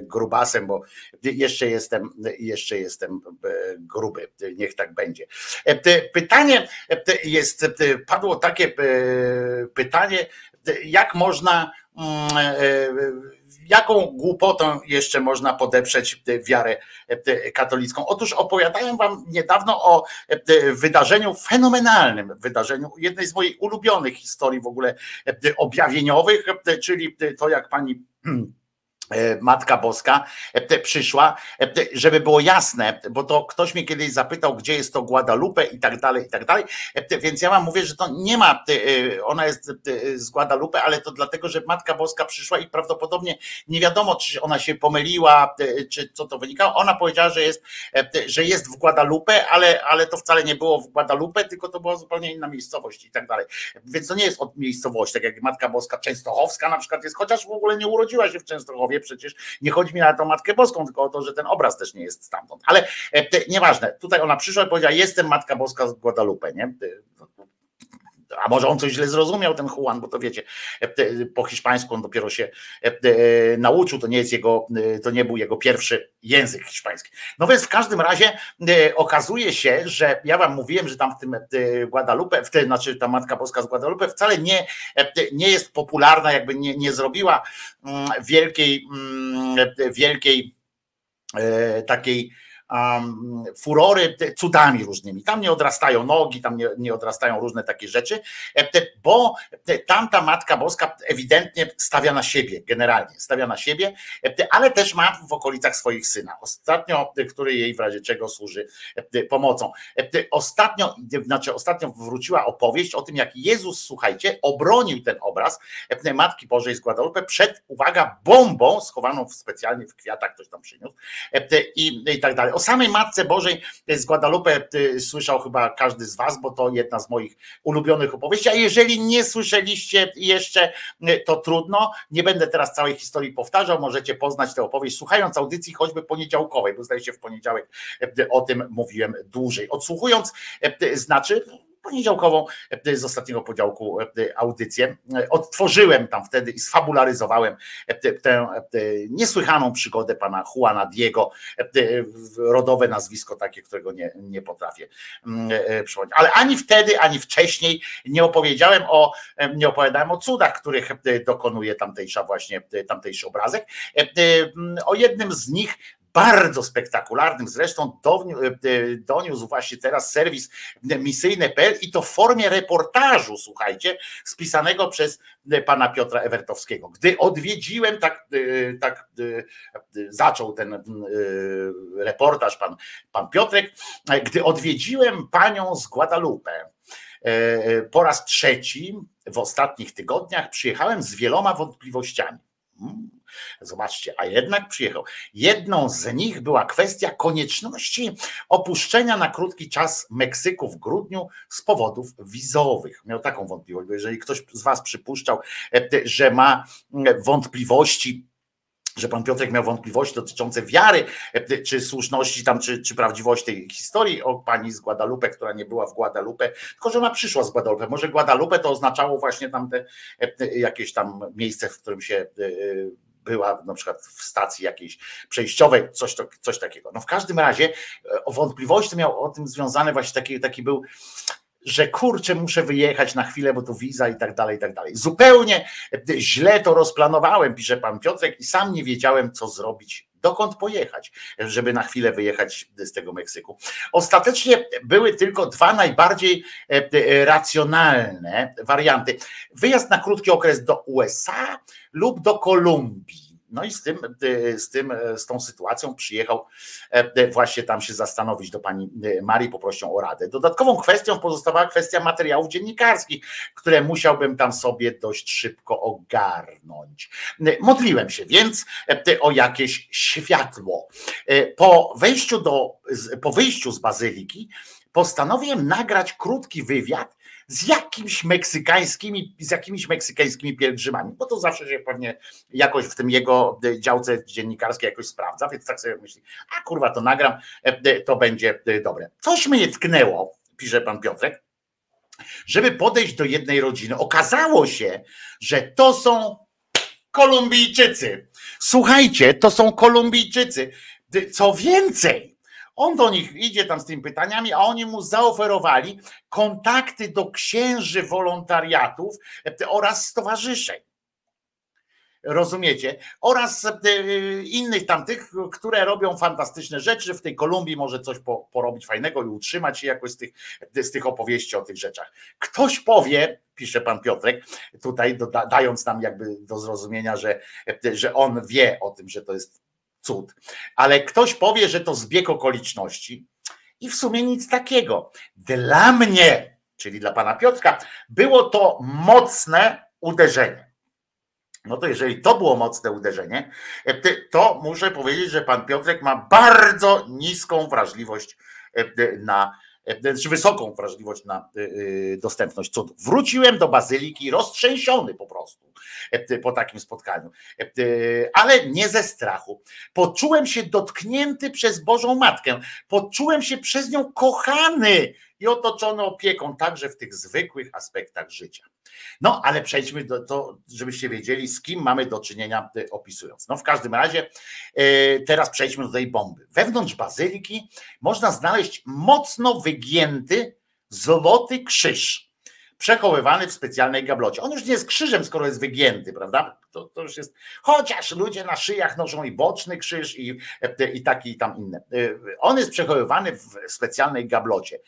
grubasem, bo jeszcze jestem, jeszcze jestem e, gruby. Niech tak będzie. Pytanie jest, padło takie pytanie, jak można mm, jaką głupotą jeszcze można podeprzeć tę wiarę e, katolicką? Otóż opowiadałem wam niedawno o e, wydarzeniu fenomenalnym, wydarzeniu jednej z moich ulubionych historii w ogóle e, objawieniowych, e, czyli to jak pani e, Matka Boska e, przyszła, e, żeby było jasne, bo to ktoś mnie kiedyś zapytał, gdzie jest to Guadalupe i tak dalej, i tak dalej, E, więc ja wam mówię, że to nie ma, e, ona jest e, z Guadalupe, ale to dlatego, że Matka Boska przyszła i prawdopodobnie nie wiadomo, czy ona się pomyliła, e, czy co to wynikało. Ona powiedziała, że jest, e, że jest w Guadalupe, ale, ale to wcale nie było w Guadalupe, tylko to była zupełnie inna miejscowość i tak dalej. Więc to nie jest od miejscowości, tak jak Matka Boska Częstochowska na przykład jest, chociaż w ogóle nie urodziła się w Częstochowie, przecież nie chodzi mi na tą Matkę Boską, tylko o to, że ten obraz też nie jest stamtąd. Ale e, nieważne, tutaj ona przyszła i powiedziała, jestem Matka Boska z Guadalupe, nie? A może on coś źle zrozumiał, ten Juan, bo to wiecie, e, po hiszpańsku on dopiero się e, e, nauczył, to nie jest jego, to nie był jego pierwszy język hiszpański. No więc w każdym razie okazuje się, że ja wam mówiłem, że tam w tym Guadalupe, w tym, znaczy ta Matka Boska z Guadalupe wcale nie, nie jest popularna, jakby nie, nie zrobiła mm, wielkiej, mm, wielkiej takiej furory cudami różnymi. Tam nie odrastają nogi, tam nie, nie odrastają różne takie rzeczy, e, bo tamta Matka Boska ewidentnie stawia na siebie, generalnie stawia na siebie, e, ale też ma w okolicach swoich syna. Ostatnio, e, który jej w razie czego służy pomocą. Ostatnio, znaczy ostatnio wróciła opowieść o tym, jak Jezus, słuchajcie, obronił ten obraz Matki Bożej z Guadalupe przed, uwaga, bombą schowaną w- specjalnie w kwiatach, ktoś tam przyniósł i, i tak dalej. O samej Matce Bożej z Guadalupe e, słyszał chyba każdy z was, bo to jedna z moich ulubionych opowieści, a jeżeli nie słyszeliście jeszcze, e, to trudno, nie będę teraz całej historii powtarzał, możecie poznać tę opowieść słuchając audycji choćby poniedziałkowej, bo zdaje się w poniedziałek e, o tym mówiłem dłużej. Odsłuchując, e, znaczy poniedziałkową e, z ostatniego podziałku e, audycję. E, Odtworzyłem tam wtedy i sfabularyzowałem tę- niesłychaną przygodę pana Juana Diego, rodowe nazwisko takie, którego nie, nie potrafię mm, przypomnieć. Ale ani wtedy, ani wcześniej nie opowiedziałem o, nie opowiadałem o cudach, których dokonuje tamtejsza właśnie, tamtejszy obrazek. O jednym z nich bardzo spektakularnym. Zresztą downi- e, doniósł właśnie teraz serwis misyjne.pl i to w formie reportażu, słuchajcie, spisanego przez e, pana Piotra Ewertowskiego. Gdy odwiedziłem, tak, e, tak e, zaczął ten e, reportaż pan, pan Piotrek, e, gdy odwiedziłem panią z Guadalupe, e, po raz trzeci w ostatnich tygodniach przyjechałem z wieloma wątpliwościami. Mm, Zobaczcie, a jednak przyjechał. Jedną z nich była kwestia konieczności opuszczenia na krótki czas Meksyku w grudniu z powodów wizowych. Miał taką wątpliwość, bo jeżeli ktoś z Was przypuszczał, e, że ma mm, wątpliwości, że pan Piotrek miał wątpliwości dotyczące wiary, e, czy słuszności tam, czy, czy prawdziwości tej historii o pani z Guadalupe, która nie była w Guadalupe, tylko że ona przyszła z Guadalupe. Może Guadalupe to oznaczało właśnie tamte e, jakieś tam miejsce, w którym się była na przykład w stacji jakiejś przejściowej, coś, to, coś takiego. No w każdym razie e, o wątpliwości miał o tym związane właśnie taki, taki był że kurczę, muszę wyjechać na chwilę, bo tu wiza i tak dalej, i tak dalej. Zupełnie e, źle to rozplanowałem, pisze pan Piotrek, i sam nie wiedziałem, co zrobić, dokąd pojechać, żeby na chwilę wyjechać z tego Meksyku. Ostatecznie były tylko dwa najbardziej e, e, racjonalne warianty. Wyjazd na krótki okres do USA lub do Kolumbii. No i z tym, e, z tym, e, z tą sytuacją przyjechał e, właśnie tam się zastanowić do pani e, Marii, poprosił o radę. Dodatkową kwestią pozostawała kwestia materiałów dziennikarskich, które musiałbym tam sobie dość szybko ogarnąć. E, Modliłem się więc e, o jakieś światło. E, Po wejściu, do, po wyjściu z bazyliki postanowiłem nagrać krótki wywiad z jakimś meksykańskimi, z jakimiś meksykańskimi pielgrzymami, bo to zawsze się pewnie jakoś w tym jego e, działce dziennikarskiej jakoś sprawdza, więc tak sobie myśli, a kurwa to nagram, e, to będzie e, dobre. Coś mnie tknęło, pisze pan Piotrek, żeby podejść do jednej rodziny. Okazało się, że to są Kolumbijczycy. Słuchajcie, to są Kolumbijczycy. Co więcej, on do nich idzie tam z tymi pytaniami, a oni mu zaoferowali kontakty do księży wolontariatów e, oraz stowarzyszeń. Rozumiecie? Oraz e, innych tamtych, które robią fantastyczne rzeczy. W tej Kolumbii może coś po, porobić fajnego i utrzymać się jakoś z tych, z tych opowieści o tych rzeczach. Ktoś powie, pisze pan Piotrek, tutaj doda, dając nam jakby do zrozumienia, że, że on wie o tym, że to jest cud, ale ktoś powie, że to zbieg okoliczności i w sumie nic takiego. Dla mnie, czyli dla pana Piotrka, było to mocne uderzenie. No to jeżeli to było mocne uderzenie, to muszę powiedzieć, że pan Piotrek ma bardzo niską wrażliwość na, czy wysoką wrażliwość na dostępność cudów. Wróciłem do bazyliki roztrzęsiony po prostu po takim spotkaniu, ale nie ze strachu. Poczułem się dotknięty przez Bożą Matkę, poczułem się przez nią kochany i otoczony opieką, także w tych zwykłych aspektach życia. No, ale przejdźmy do to, żebyście wiedzieli, z kim mamy do czynienia, y, opisując. No, w każdym razie, y, teraz przejdźmy do tej bomby. Wewnątrz bazyliki można znaleźć mocno wygięty złoty krzyż, przechowywany w specjalnej gablocie. On już nie jest krzyżem, skoro jest wygięty, prawda? To, to już jest. Chociaż ludzie na szyjach noszą i boczny krzyż, i, i taki, i tam inne. Y, On jest przechowywany w specjalnej gablocie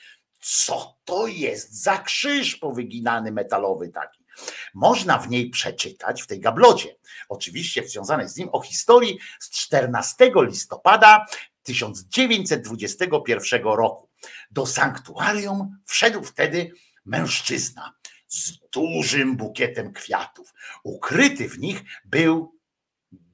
co to jest za krzyż powyginany metalowy taki. Można w niej przeczytać, w tej gablocie, oczywiście związanej z nim, o historii z 14 listopada 1921 roku. Do sanktuarium wszedł wtedy mężczyzna z dużym bukietem kwiatów. Ukryty w nich był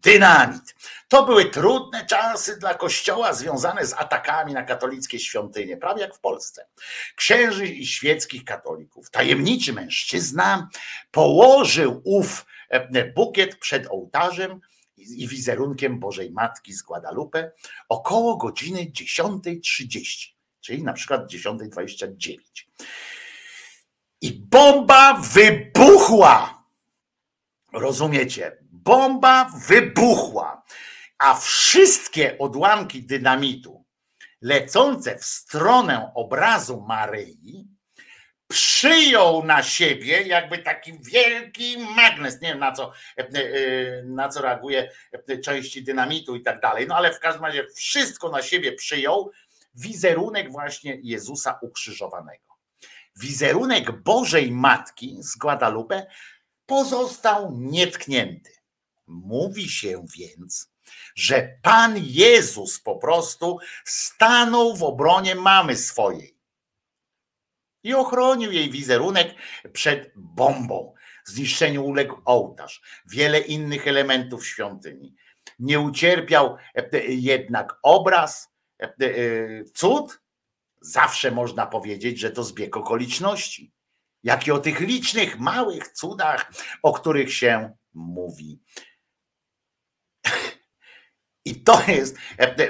dynamit. To były trudne czasy dla Kościoła związane z atakami na katolickie świątynie, prawie jak w Polsce. Księży i świeckich katolików. Tajemniczy mężczyzna położył ów e, bukiet przed ołtarzem i wizerunkiem Bożej Matki z Guadalupe około godziny 10.30, czyli na przykład 10.29. I bomba wybuchła. Rozumiecie? Bomba wybuchła, a wszystkie odłamki dynamitu lecące w stronę obrazu Maryi przyjął na siebie jakby taki wielki magnes. Nie wiem na co, e, e, na co reaguje e, części dynamitu i tak dalej. No ale w każdym razie wszystko na siebie przyjął wizerunek właśnie Jezusa ukrzyżowanego. Wizerunek Bożej Matki z Guadalupe pozostał nietknięty. Mówi się więc, że Pan Jezus po prostu stanął w obronie mamy swojej i ochronił jej wizerunek przed bombą. Zniszczeniu uległ ołtarz, wiele innych elementów świątyni. Nie ucierpiał jednak obraz, cud. Zawsze można powiedzieć, że to zbieg okoliczności, jak i o tych licznych, małych cudach, o których się mówi. I to jest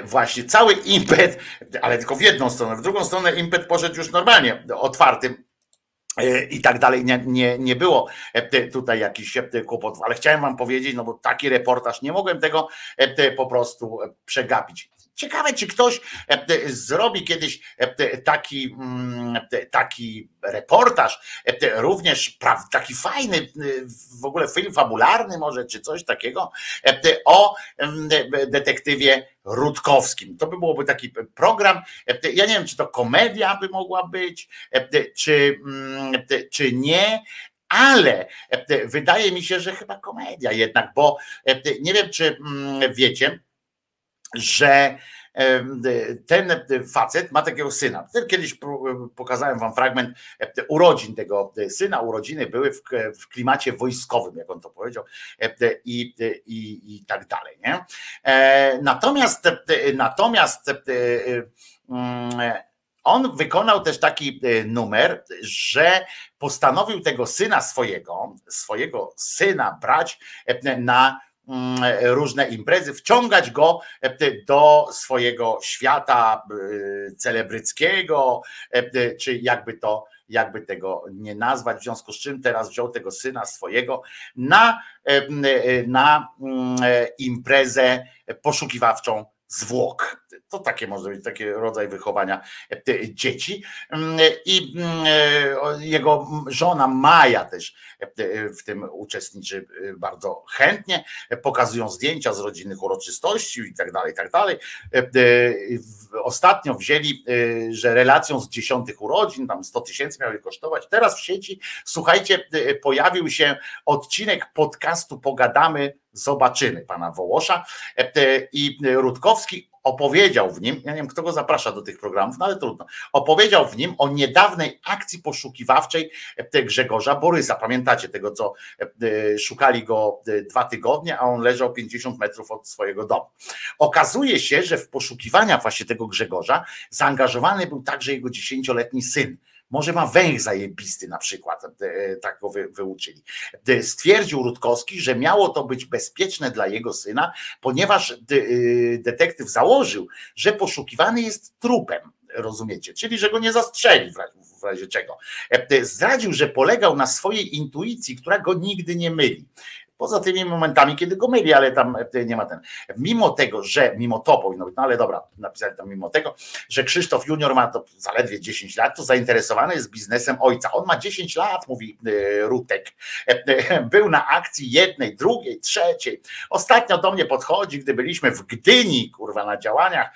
właśnie cały impet, ale tylko w jedną stronę. W drugą stronę impet poszedł już normalnie, otwartym i tak dalej. Nie, nie, nie było tutaj jakichś kłopotów, ale chciałem Wam powiedzieć, no bo taki reportaż, nie mogłem tego po prostu przegapić. Ciekawe, czy ktoś zrobi kiedyś taki, taki reportaż, również taki fajny, w ogóle film fabularny może, czy coś takiego, o detektywie Rutkowskim. To by byłoby taki program. Ja nie wiem, czy to komedia by mogła być, czy, czy nie, ale wydaje mi się, że chyba komedia jednak, bo nie wiem, czy wiecie, że ten facet ma takiego syna. Kiedyś pokazałem wam fragment urodzin tego syna. Urodziny były w, klimacie wojskowym, jak on to powiedział, i, i, i tak dalej. Nie? Natomiast, natomiast on wykonał też taki e, numer, że postanowił tego syna swojego, swojego syna brać e, na różne imprezy, wciągać go e, do swojego świata e, celebryckiego, e, czy jakby to, jakby tego nie nazwać, w związku z czym teraz wziął tego syna swojego na, na mm, imprezę poszukiwawczą zwłok. To takie może być taki rodzaj wychowania e, dzieci. Mm, I mm, e, jego żona Maja też e, w tym uczestniczy bardzo chętnie. Pokazują zdjęcia z rodzinnych uroczystości i tak dalej, i tak dalej. Ostatnio wzięli, że relacją z dziesiątych urodzin, tam 100 tysięcy miały kosztować. Teraz w sieci, słuchajcie, pojawił się odcinek podcastu Pogadamy, zobaczymy pana Wołosza E, i Rutkowski opowiedział w nim, ja nie wiem kto go zaprasza do tych programów, no ale trudno, opowiedział w nim o niedawnej akcji poszukiwawczej e, Grzegorza Borysa. Pamiętacie tego, co e, szukali go dwa tygodnie, a on leżał 50 metrów od swojego domu. Okazuje się, że w poszukiwania właśnie tego Grzegorza zaangażowany był także jego dziesięcioletni syn. Może ma węch zajebisty na przykład, e, tak go wy, wyuczyli. E, Stwierdził Rutkowski, że miało to być bezpieczne dla jego syna, ponieważ y, detektyw założył, że poszukiwany jest trupem. Rozumiecie? Czyli, że go nie zastrzeli w razie, w razie czego. E, e, Zdradził, że polegał na swojej intuicji, która go nigdy nie myli. Poza tymi momentami, kiedy go myli, ale tam e, nie ma ten. Mimo tego, że mimo to powinno być, no ale dobra, napisali tam mimo tego, że Krzysztof Junior ma to zaledwie 10 lat, to zainteresowany jest biznesem ojca. On ma 10 lat, mówi e, Rutek. E, Był na akcji jednej, drugiej, trzeciej. Ostatnio do mnie podchodzi, gdy byliśmy w Gdyni, kurwa, na działaniach,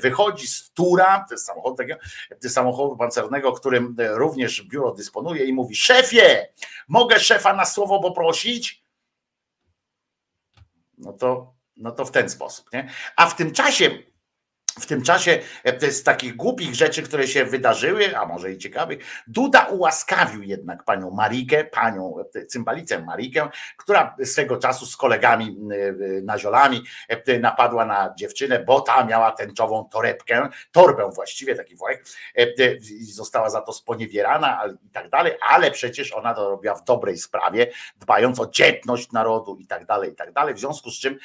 wychodzi z Tura, to jest samochód takiego, samochodu pancernego, którym również biuro dysponuje i mówi, szefie, mogę szefa na słowo poprosić? No to, no to w ten sposób, nie? A w tym czasie w tym czasie e, z takich głupich rzeczy, które się wydarzyły, a może i ciekawych, Duda ułaskawił jednak panią Marikę, panią e, cymbalicę Marikę, która swego czasu z kolegami e, e, naziolami napadła na dziewczynę, bo ta miała tęczową torebkę, torbę właściwie, taki worek, i została za to sponiewierana i tak dalej, ale przecież ona to robiła w dobrej sprawie, dbając o dzietność narodu i tak dalej, i tak dalej, w związku z czym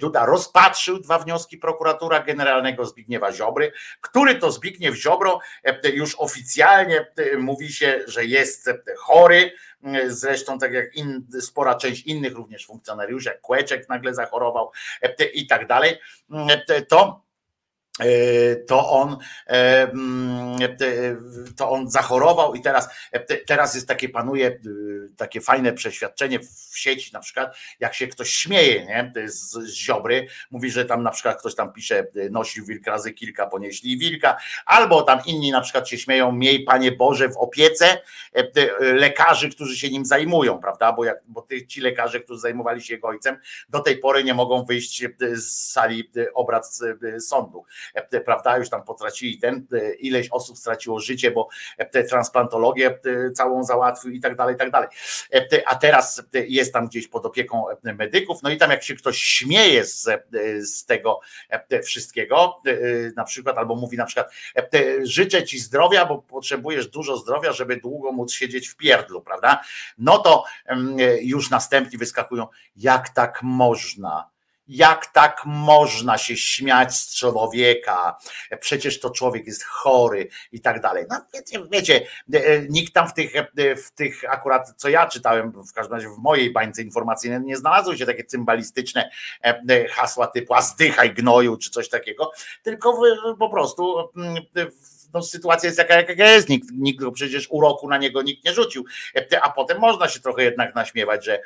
Duda rozpatrzył dwa wnioski prokuratura generalnego Zbigniewa Ziobry, który to Zbigniew Ziobro e, już oficjalnie e, mówi się, że jest e, chory, e, zresztą tak jak in, spora część innych również funkcjonariuszy, jak Kłeczek nagle zachorował e, i tak dalej, e, to e, to on, e, mm, te- to on zachorował i teraz, e, te- teraz jest takie, panuje e, takie fajne przeświadczenie w sieci na przykład, jak się ktoś śmieje nie? z, z Ziobry, mówi, że tam na przykład ktoś tam pisze e, nosił wilk razy kilka, ponieśli wilka, albo tam inni na przykład się śmieją, miej Panie Boże w opiece e, e, lekarzy, którzy się nim zajmują, prawda, bo, jak, bo ty, ci lekarze, którzy zajmowali się jego ojcem, do tej pory nie mogą wyjść e, z sali e, obrad e, sądu e, prawda, już tam potracili ten, e, ileś osób straciło życie, bo e, te transplantologię e, całą załatwił i tak dalej, i tak dalej. E, A teraz e, jest tam gdzieś pod opieką e, medyków, no i tam jak się ktoś śmieje z, e, z tego e, wszystkiego, e, na przykład, albo mówi na przykład, e, życzę ci zdrowia, bo potrzebujesz dużo zdrowia, żeby długo móc siedzieć w pierdlu, prawda? No to e, już następni wyskakują, jak tak można? Jak tak można się śmiać z człowieka? Przecież to człowiek jest chory i tak dalej. No wiecie, wiecie e, nikt tam w tych, e, w tych akurat, co ja czytałem, w każdym razie w mojej bańce informacyjnej, nie znalazły się takie cymbalistyczne e, e, hasła typu a zdychaj gnoju, czy coś takiego, tylko po prostu mm, w- no, sytuacja jest jaka, jaka jest. Nikt, nikt przecież uroku na niego nikt nie rzucił. A potem można się trochę jednak naśmiewać, że,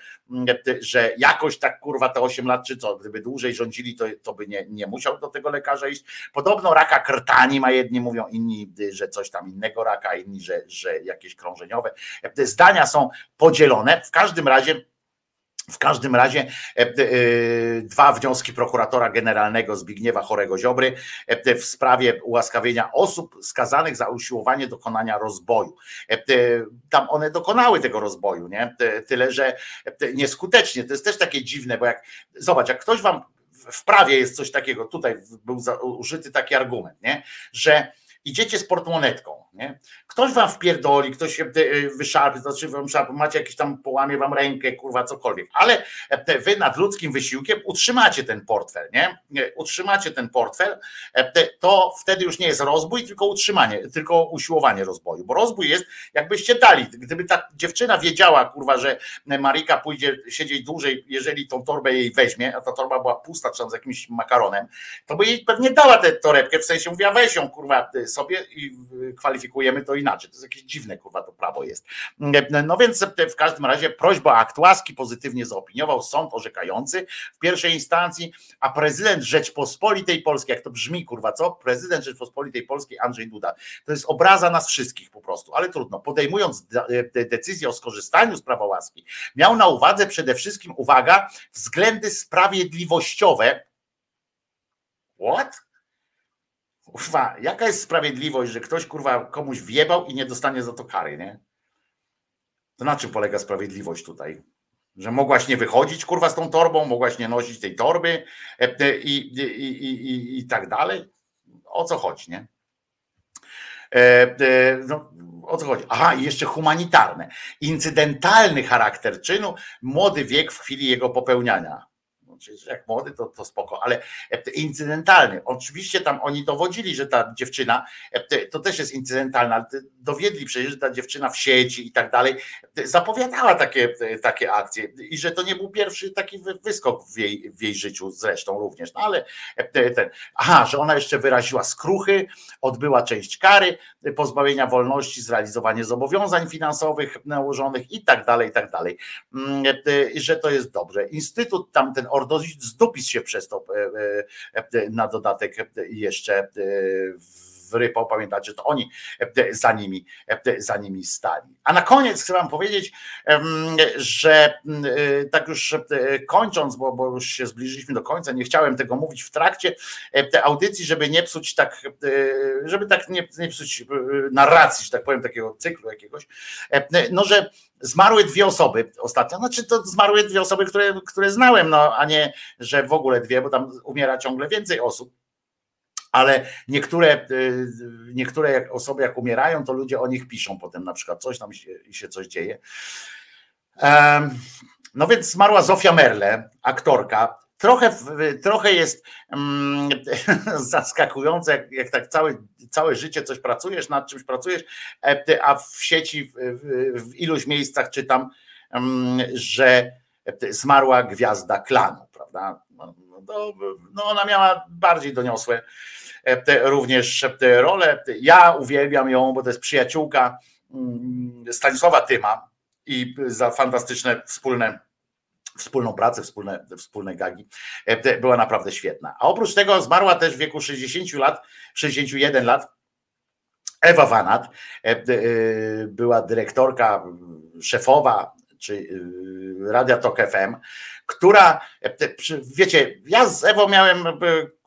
że jakoś tak kurwa te 8 lat, czy co, gdyby dłużej rządzili, to, to by nie, nie musiał do tego lekarza iść. Podobno raka krtani ma jedni mówią, inni, że coś tam innego raka, inni, że, że jakieś krążeniowe. E, Zdania są podzielone. W każdym razie w każdym razie e, e, dwa wnioski prokuratora generalnego Zbigniewa Chorego Ziobry e, w sprawie ułaskawienia osób skazanych za usiłowanie dokonania rozboju. Tam one dokonały tego rozboju, nie? Ty- Tyle, że nieskutecznie. To jest też takie dziwne, bo jak zobacz, jak ktoś wam w prawie jest coś takiego, tutaj był użyty taki argument, nie? że idziecie z portmonetką, nie? Ktoś wam wpierdoli, ktoś się e, wyszarpie, znaczy wam szarpie, macie jakiś tam, połamie wam rękę, kurwa, cokolwiek, ale e, wy nad ludzkim wysiłkiem utrzymacie ten portfel, nie? Utrzymacie ten portfel, e, to wtedy już nie jest rozbój, tylko utrzymanie, tylko usiłowanie rozboju, bo rozbój jest, jakbyście dali, gdyby ta dziewczyna wiedziała, kurwa, że Marika pójdzie siedzieć dłużej, jeżeli tą torbę jej weźmie, a ta torba była pusta, czy tam z jakimś makaronem, to by jej pewnie dała tę torebkę, w sensie mówiła, weź ją, kurwa, sobie i kwalifikujemy to inaczej. To jest jakieś dziwne, kurwa, to prawo jest. No więc w każdym razie prośba akt łaski pozytywnie zaopiniował sąd orzekający w pierwszej instancji, a prezydent Rzeczpospolitej Polskiej, jak to brzmi, kurwa, co? Prezydent Rzeczpospolitej Polskiej Andrzej Duda. To jest obraza nas wszystkich po prostu, ale trudno. Podejmując de- decyzję o skorzystaniu z prawa łaski, miał na uwadze przede wszystkim, uwaga, względy sprawiedliwościowe. What? Kurwa, jaka jest sprawiedliwość, że ktoś kurwa komuś wjebał i nie dostanie za to kary, nie? To na czym polega sprawiedliwość tutaj? Że mogłaś nie wychodzić kurwa z tą torbą, mogłaś nie nosić tej torby e, e, i, i, i, i, i tak dalej. O co chodzi, nie? E, e, No, o co chodzi? Aha, i jeszcze humanitarne. Incydentalny charakter czynu, młody wiek w chwili jego popełniania. Jak młody, to, to spoko, ale e, incydentalny. Oczywiście tam oni dowodzili, że ta dziewczyna, e, to też jest incydentalna, dowiedli przecież, że ta dziewczyna w sieci i tak dalej e, zapowiadała takie, takie akcje i że to nie był pierwszy taki wy- wyskok w jej, w jej życiu zresztą również, no ale ten, aha, że ona jeszcze wyraziła skruchy, odbyła część kary, pozbawienia wolności, zrealizowanie zobowiązań finansowych nałożonych i tak dalej, i tak dalej. Mm, Że to jest dobrze. Instytut tamten Ordozic zdupis się przez to e, e, na dodatek e, jeszcze e, wrypał, pamiętacie, to oni e, za nimi, e, za nimi stali. A na koniec chcę wam powiedzieć, że m, e, tak już e, kończąc, bo, bo już się zbliżyliśmy do końca, nie chciałem tego mówić w trakcie e, audycji, żeby nie psuć tak, e, żeby tak nie, nie psuć e, narracji, że tak powiem, takiego cyklu jakiegoś, e, no że zmarły dwie osoby ostatnio, znaczy to zmarły dwie osoby, które, które znałem, no a nie, że w ogóle dwie, bo tam umiera ciągle więcej osób ale niektóre, y, niektóre osoby jak umierają, to ludzie o nich piszą potem na przykład coś tam się, się coś dzieje. No więc zmarła Zofia Merle, aktorka. Trochę, trochę jest mm, zaskakujące, jak, jak tak całe, całe życie coś pracujesz, nad czymś pracujesz, e, a w sieci w, w, iluś miejscach czytam, mm, że zmarła gwiazda klanu, prawda? No, no, no ona miała bardziej doniosłe e, również role. Ja uwielbiam ją, bo to jest przyjaciółka mm, Stanisława Tyma i za fantastyczne wspólne wspólną pracę, wspólne, wspólne gagi. E, Była naprawdę świetna. A oprócz tego zmarła też w wieku 60 lat, 61 lat Ewa Wanat. E, e, Była dyrektorka, szefowa czy e, Radia Tok FM, która, wiecie, ja z Ewą miałem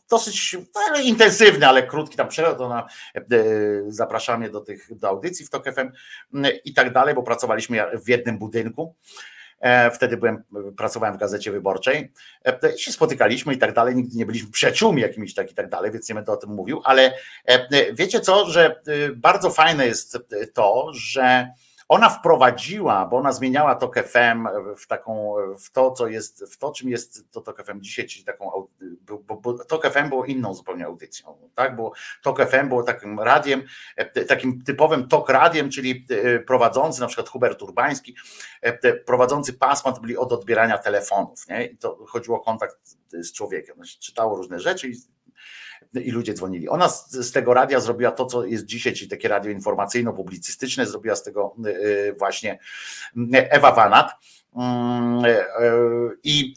dosyć ale intensywny, ale krótki tam przelot, ona zapraszała mnie do tych do audycji w Tok FM m, i tak dalej, bo pracowaliśmy w jednym budynku. E, Wtedy byłem, pracowałem w gazecie wyborczej. E, i się spotykaliśmy i tak dalej. Nigdy nie byliśmy przyjaciółmi jakimiś tak i tak dalej, więc nie będę o tym mówił, ale e, wiecie co, że e, bardzo fajne jest to, że ona wprowadziła, bo ona zmieniała Tok FM w taką, w to, co jest, w to, czym jest to Tok FM dzisiaj, czyli taką, bo, bo, Tok FM było inną zupełnie audycją, tak, bo Tok FM było takim radiem, e, takim typowym Tok radiem, czyli e, prowadzący, na przykład Hubert Urbański, e, prowadzący pasma to byli od odbierania telefonów, nie? I to chodziło o kontakt z człowiekiem. Czytało różne rzeczy i, i ludzie dzwonili. Ona z, z tego radia zrobiła to, co jest dzisiaj, czyli takie radio informacyjno-publicystyczne, zrobiła z tego e, e, właśnie Ewa Wanat. Mm, I,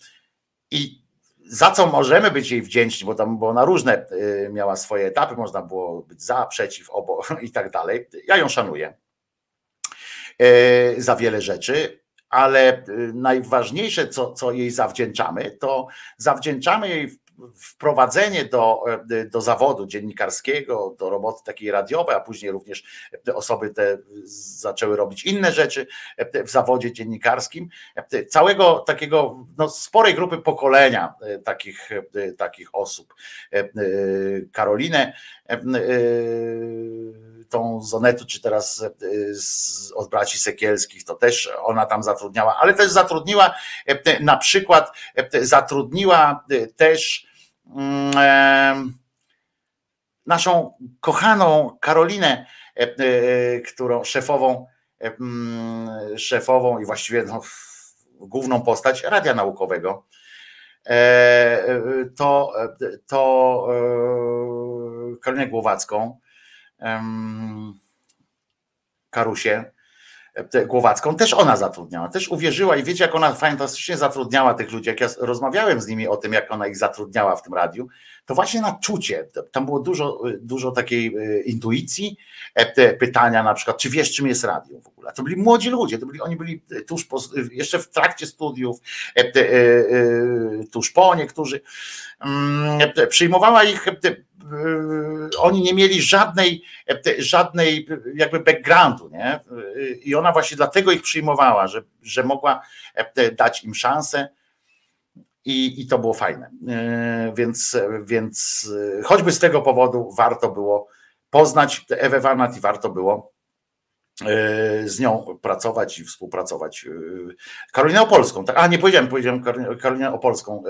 i za co możemy być jej wdzięczni, bo tam bo ona różne miała swoje etapy, można było być za, przeciw, obo i tak dalej. Ja ją szanuję za wiele rzeczy, ale najważniejsze, co, co jej zawdzięczamy, to zawdzięczamy jej wprowadzenie do, e, do zawodu dziennikarskiego, do roboty takiej radiowej, a później również osoby te zaczęły robić inne rzeczy e, w zawodzie dziennikarskim, e, całego takiego no, sporej grupy pokolenia takich, takich osób. Karolinę tą z Onetu, czy teraz e, z, od braci Sekielskich, to też ona tam zatrudniała, ale też zatrudniła e, na przykład e, zatrudniła e, też mm, naszą kochaną Karolinę, e, e, którą szefową, e, mm, szefową i właściwie no, główną postać Radia Naukowego. E, e, To, to e, Karolinę Głowacką, Karusię e, Głowacką, też ona zatrudniała, też uwierzyła i wiecie, jak ona fantastycznie zatrudniała tych ludzi, jak ja rozmawiałem z nimi o tym, jak ona ich zatrudniała w tym radiu, to właśnie na czucie, tam było dużo, dużo takiej e, intuicji, e, pytania na przykład, czy wiesz, czym jest radio w ogóle. To byli młodzi ludzie, to byli, oni byli tuż po, jeszcze w trakcie studiów, e, e, e, tuż po niektórzy. Mm, e, Przyjmowała ich, e, e, oni nie mieli żadnej, żadnej jakby backgroundu, nie? I ona właśnie dlatego ich przyjmowała, że, że mogła e, dać im szansę. I, I to było fajne. E, Więc, więc e, choćby z tego powodu warto było poznać Ewę Wanat i warto było z nią pracować i współpracować. Karolinę Opolską, tak? A nie powiedziałem, powiedziałem Karolinę Opolską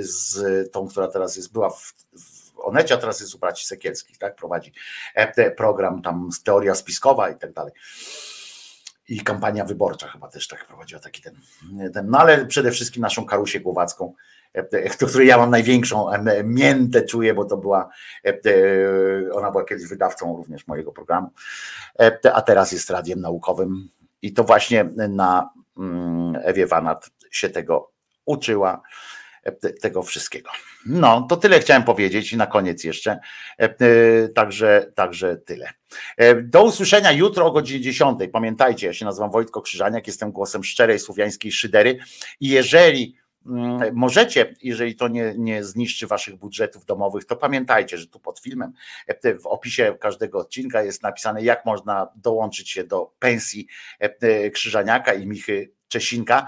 z tą, która teraz jest, była w, w Onecie, a teraz jest u braci Sekielskich, tak? Prowadzi e, program tam teoria spiskowa i tak dalej. I kampania wyborcza chyba też tak prowadziła taki ten, ten no ale przede wszystkim naszą Karusię Głowacką, e, e, do której ja mam największą miętę czuję, bo to była, e, e, ona była kiedyś wydawcą również mojego programu, e, a teraz jest radiem naukowym i to właśnie na mm, Ewie Wanat się tego uczyła, e, tego wszystkiego. No, to tyle chciałem powiedzieć i na koniec jeszcze. E, e, Także, także tyle. E, Do usłyszenia jutro o godzinie 10. Pamiętajcie, ja się nazywam Wojtko Krzyżaniak, jestem głosem szczerej słowiańskiej szydery i jeżeli mm, możecie, jeżeli to nie, nie zniszczy waszych budżetów domowych, to pamiętajcie, że tu pod filmem w opisie każdego odcinka jest napisane, jak można dołączyć się do pensji Krzyżaniaka i Michy Czesinka.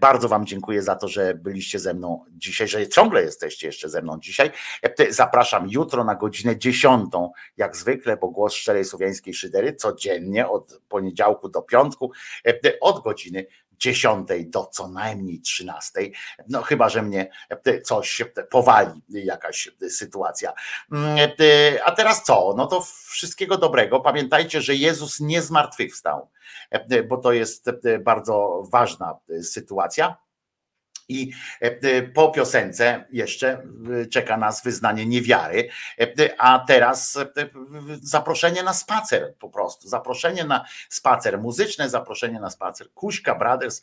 Bardzo Wam dziękuję za to, że byliście ze mną dzisiaj, że ciągle jesteście jeszcze ze mną dzisiaj. E, Zapraszam jutro na godzinę 10, jak zwykle, bo głos szczerej słowiańskiej szydery codziennie od poniedziałku do piątku, e, od godziny 10 do co najmniej 13. No chyba, że mnie e, coś powali, jakaś sytuacja. Mm, e, A teraz co? No to wszystkiego dobrego. Pamiętajcie, że Jezus nie zmartwychwstał, e, bo to jest bardzo ważna sytuacja. I e, po piosence jeszcze e, czeka nas wyznanie niewiary, e, a teraz zaproszenie na spacer po prostu, zaproszenie na spacer, muzyczne zaproszenie na spacer. Kuśka Brothers,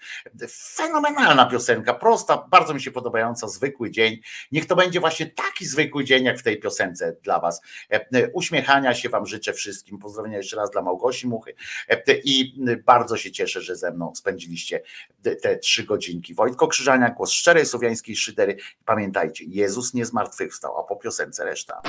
fenomenalna piosenka, prosta, bardzo mi się podobająca, zwykły dzień. Niech to będzie właśnie taki zwykły dzień, jak w tej piosence dla Was. Uśmiechania się Wam życzę wszystkim. Pozdrowienia jeszcze raz dla Małgosi Muchy i bardzo się cieszę, że ze mną spędziliście te trzy godzinki. Wojtko Krzyżania, głos szczerej słowiańskiej szydery. Pamiętajcie, Jezus nie zmartwychwstał, a po piosence reszta.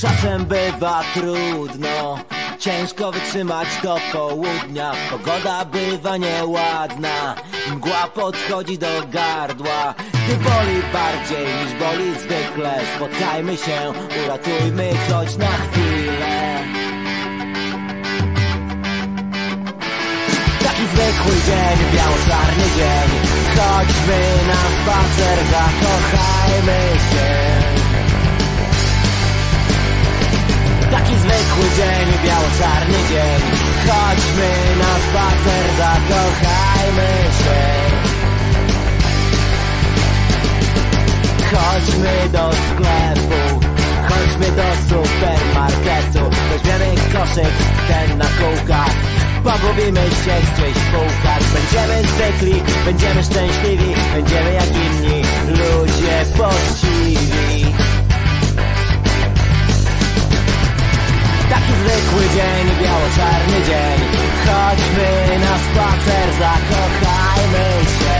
Czasem bywa trudno, ciężko wytrzymać do południa. Pogoda bywa nieładna, mgła podchodzi do gardła. Gdy boli bardziej niż boli zwykle, spotkajmy się, uratujmy choć na chwilę. Taki zwykły dzień, biało-czarny dzień, chodźmy na spacer, zakochajmy się. Taki zwykły dzień, biało-czarny dzień. Chodźmy na spacer, zakochajmy się. Chodźmy do sklepu Chodźmy do supermarketu. Weźmiemy koszyk, ten na kółkach Pogubimy się gdzieś w półkach. Będziemy zwykli, będziemy szczęśliwi Będziemy jak inni. Ludzie poczciwi Taki zwykły dzień, biało-czarny dzień. Chodźmy na spacer, zakochajmy się.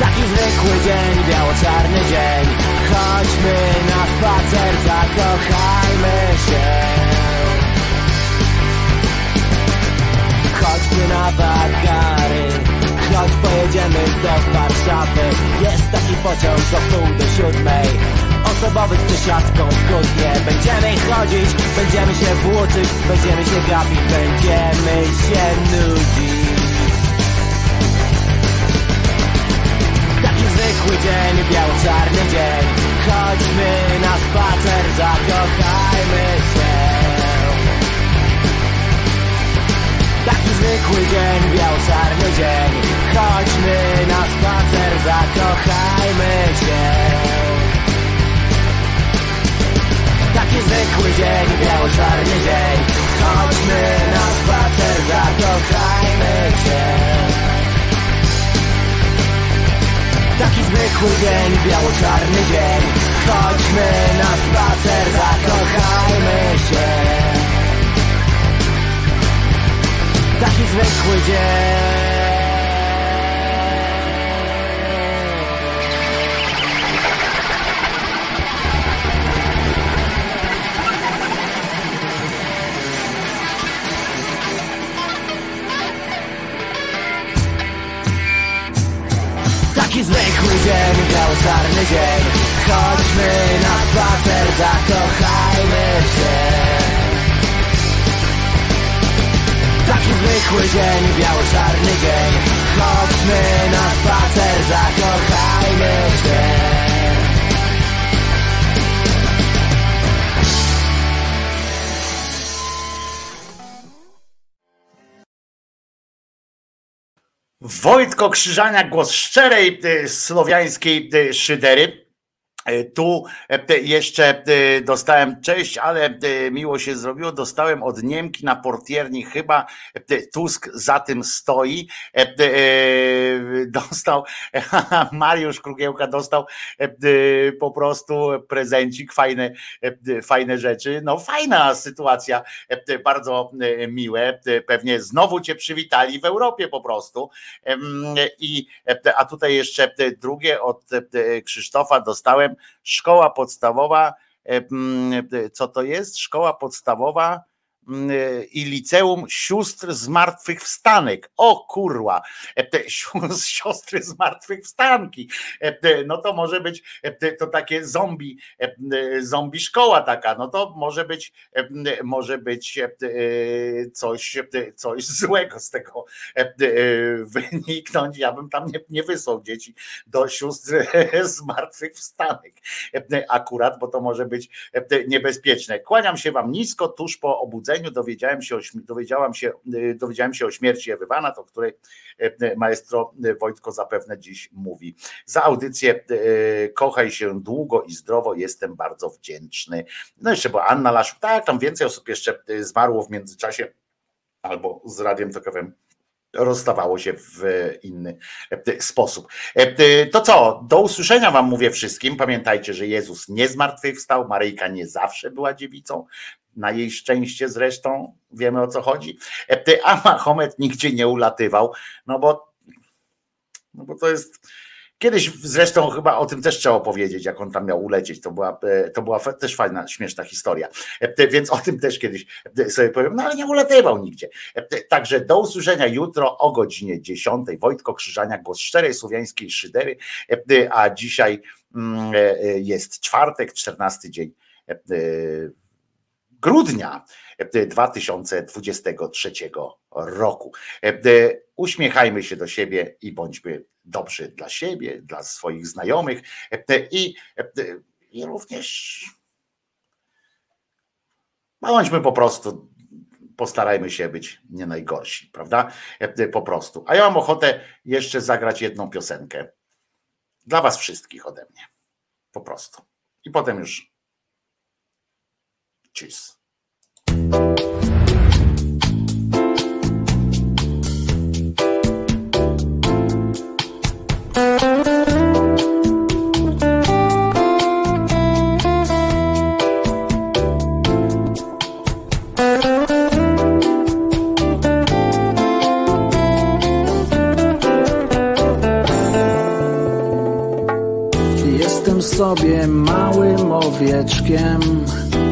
Taki zwykły dzień, biało-czarny dzień. Chodźmy na spacer, zakochajmy się. Chodźmy na wakary Chodź pojedziemy do Warszawy. Jest taki pociąg o pół do siódmej Osobowy z przesiadką. Kutnie Będziemy chodzić, będziemy się włóczyć Będziemy się gapić, będziemy się nudzić. Taki zwykły dzień, biało-czarny dzień. Chodźmy na spacer, zakochajmy się. Taki zwykły dzień, biało-czarny dzień. Chodźmy na spacer, zakochajmy się Taki zwykły dzień, biało-czarny dzień. Chodźmy na spacer, zakochajmy się. Taki zwykły dzień, biało-czarny dzień. Chodźmy na spacer, zakochajmy się. Taki zwykły dzień Taki zwykły dzień, biało-czarny dzień. Chodźmy na spacer, zakochajmy się. Taki zwykły dzień, biało-czarny dzień. Chodźmy na spacer, zakochajmy się Wojtko Krzyżania, głos szczerej y, słowiańskiej y, szydery. Y, Tu y, jeszcze y, dostałem, cześć, ale miło się zrobiło, dostałem od Niemki na portierni, chyba Tusk za tym stoi. Dostał, Mariusz Krugiełka dostał po prostu prezencik, fajne, fajne rzeczy. No fajna sytuacja, bardzo miłe. Pewnie znowu cię przywitali w Europie po prostu. I, a tutaj jeszcze drugie od Krzysztofa dostałem. Szkoła podstawowa. Co to jest? Szkoła podstawowa i liceum sióstr zmartwychwstanek. O kurwa, E, siostry zmartwychwstanki. E, No to może być e, to takie zombie, e, e, zombie szkoła taka. No to może być, e, może być e, e, coś, e, coś złego z tego e, e, wyniknąć. Ja bym tam nie, nie wysłał dzieci do sióstr zmartwychwstanek. E, Akurat, bo to może być e, niebezpieczne. Kłaniam się wam nisko, tuż po obudzeniu dowiedziałem się o, dowiedziałam się, e, dowiedziałem się o śmierci Ewy o której e, maestro Wojtko zapewne dziś mówi. Za audycję e, kochaj się długo i zdrowo, jestem bardzo wdzięczny. No jeszcze była Anna Laszuk, tak, tam więcej osób jeszcze zmarło w międzyczasie, albo z Radiem Tokowym rozstawało się w inny e, sposób. E, To co, do usłyszenia wam mówię wszystkim. Pamiętajcie, że Jezus nie zmartwychwstał, Maryjka nie zawsze była dziewicą, na jej szczęście zresztą, wiemy o co chodzi, E, a Mahomet nigdzie nie ulatywał, no bo, no bo to jest... Kiedyś zresztą chyba o tym też trzeba opowiedzieć, jak on tam miał ulecieć. To była, e, to była też fajna, śmieszna historia. E, Więc o tym też kiedyś sobie powiem, no ale nie ulatywał nigdzie. Także do usłyszenia jutro o godzinie 10. Wojtko Krzyżania, głos szczerej słowiańskiej szydery, a dzisiaj mm, jest czwartek, 14 dzień grudnia e, 2023 roku. E, e, Uśmiechajmy się do siebie i bądźmy dobrzy dla siebie, dla swoich znajomych e, e, i, e, i również bądźmy po prostu, postarajmy się być nie najgorsi, prawda? E, e, Po prostu. A ja mam ochotę jeszcze zagrać jedną piosenkę dla Was wszystkich ode mnie. Po prostu. I potem już. Jestem sobie małym owieczkiem.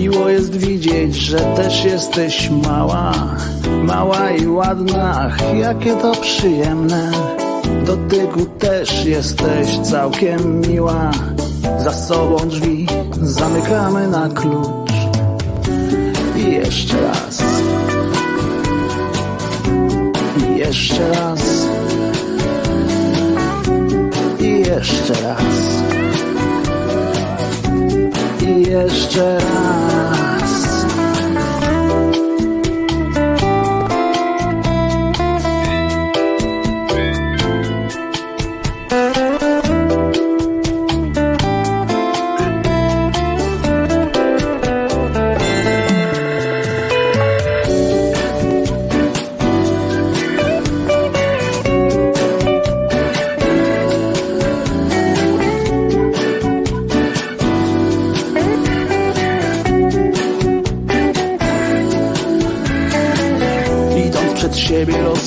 Miło jest widzieć, że też jesteś mała, mała i ładna, jakie to przyjemne. Dotyku też jesteś całkiem miła. Za sobą drzwi zamykamy na klucz. I jeszcze raz. I jeszcze raz. I jeszcze raz. Jeszcze raz.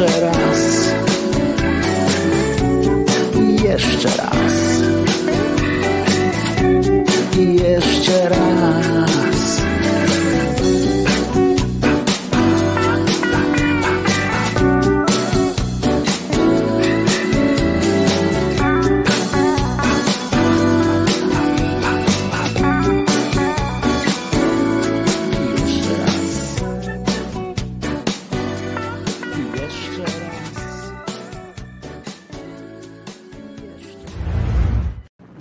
Jeszcze raz. Jeszcze raz. Jeszcze raz.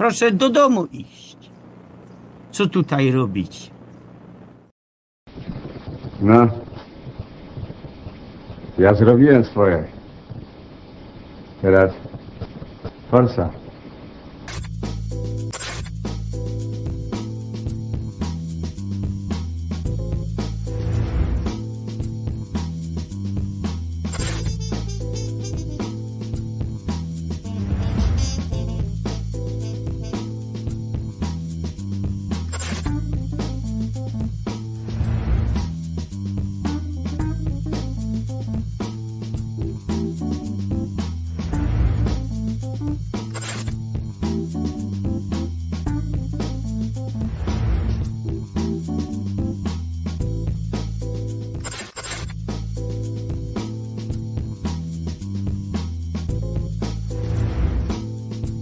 Proszę do domu iść. Co tutaj robić? No. Ja zrobiłem swoje. Teraz forsa.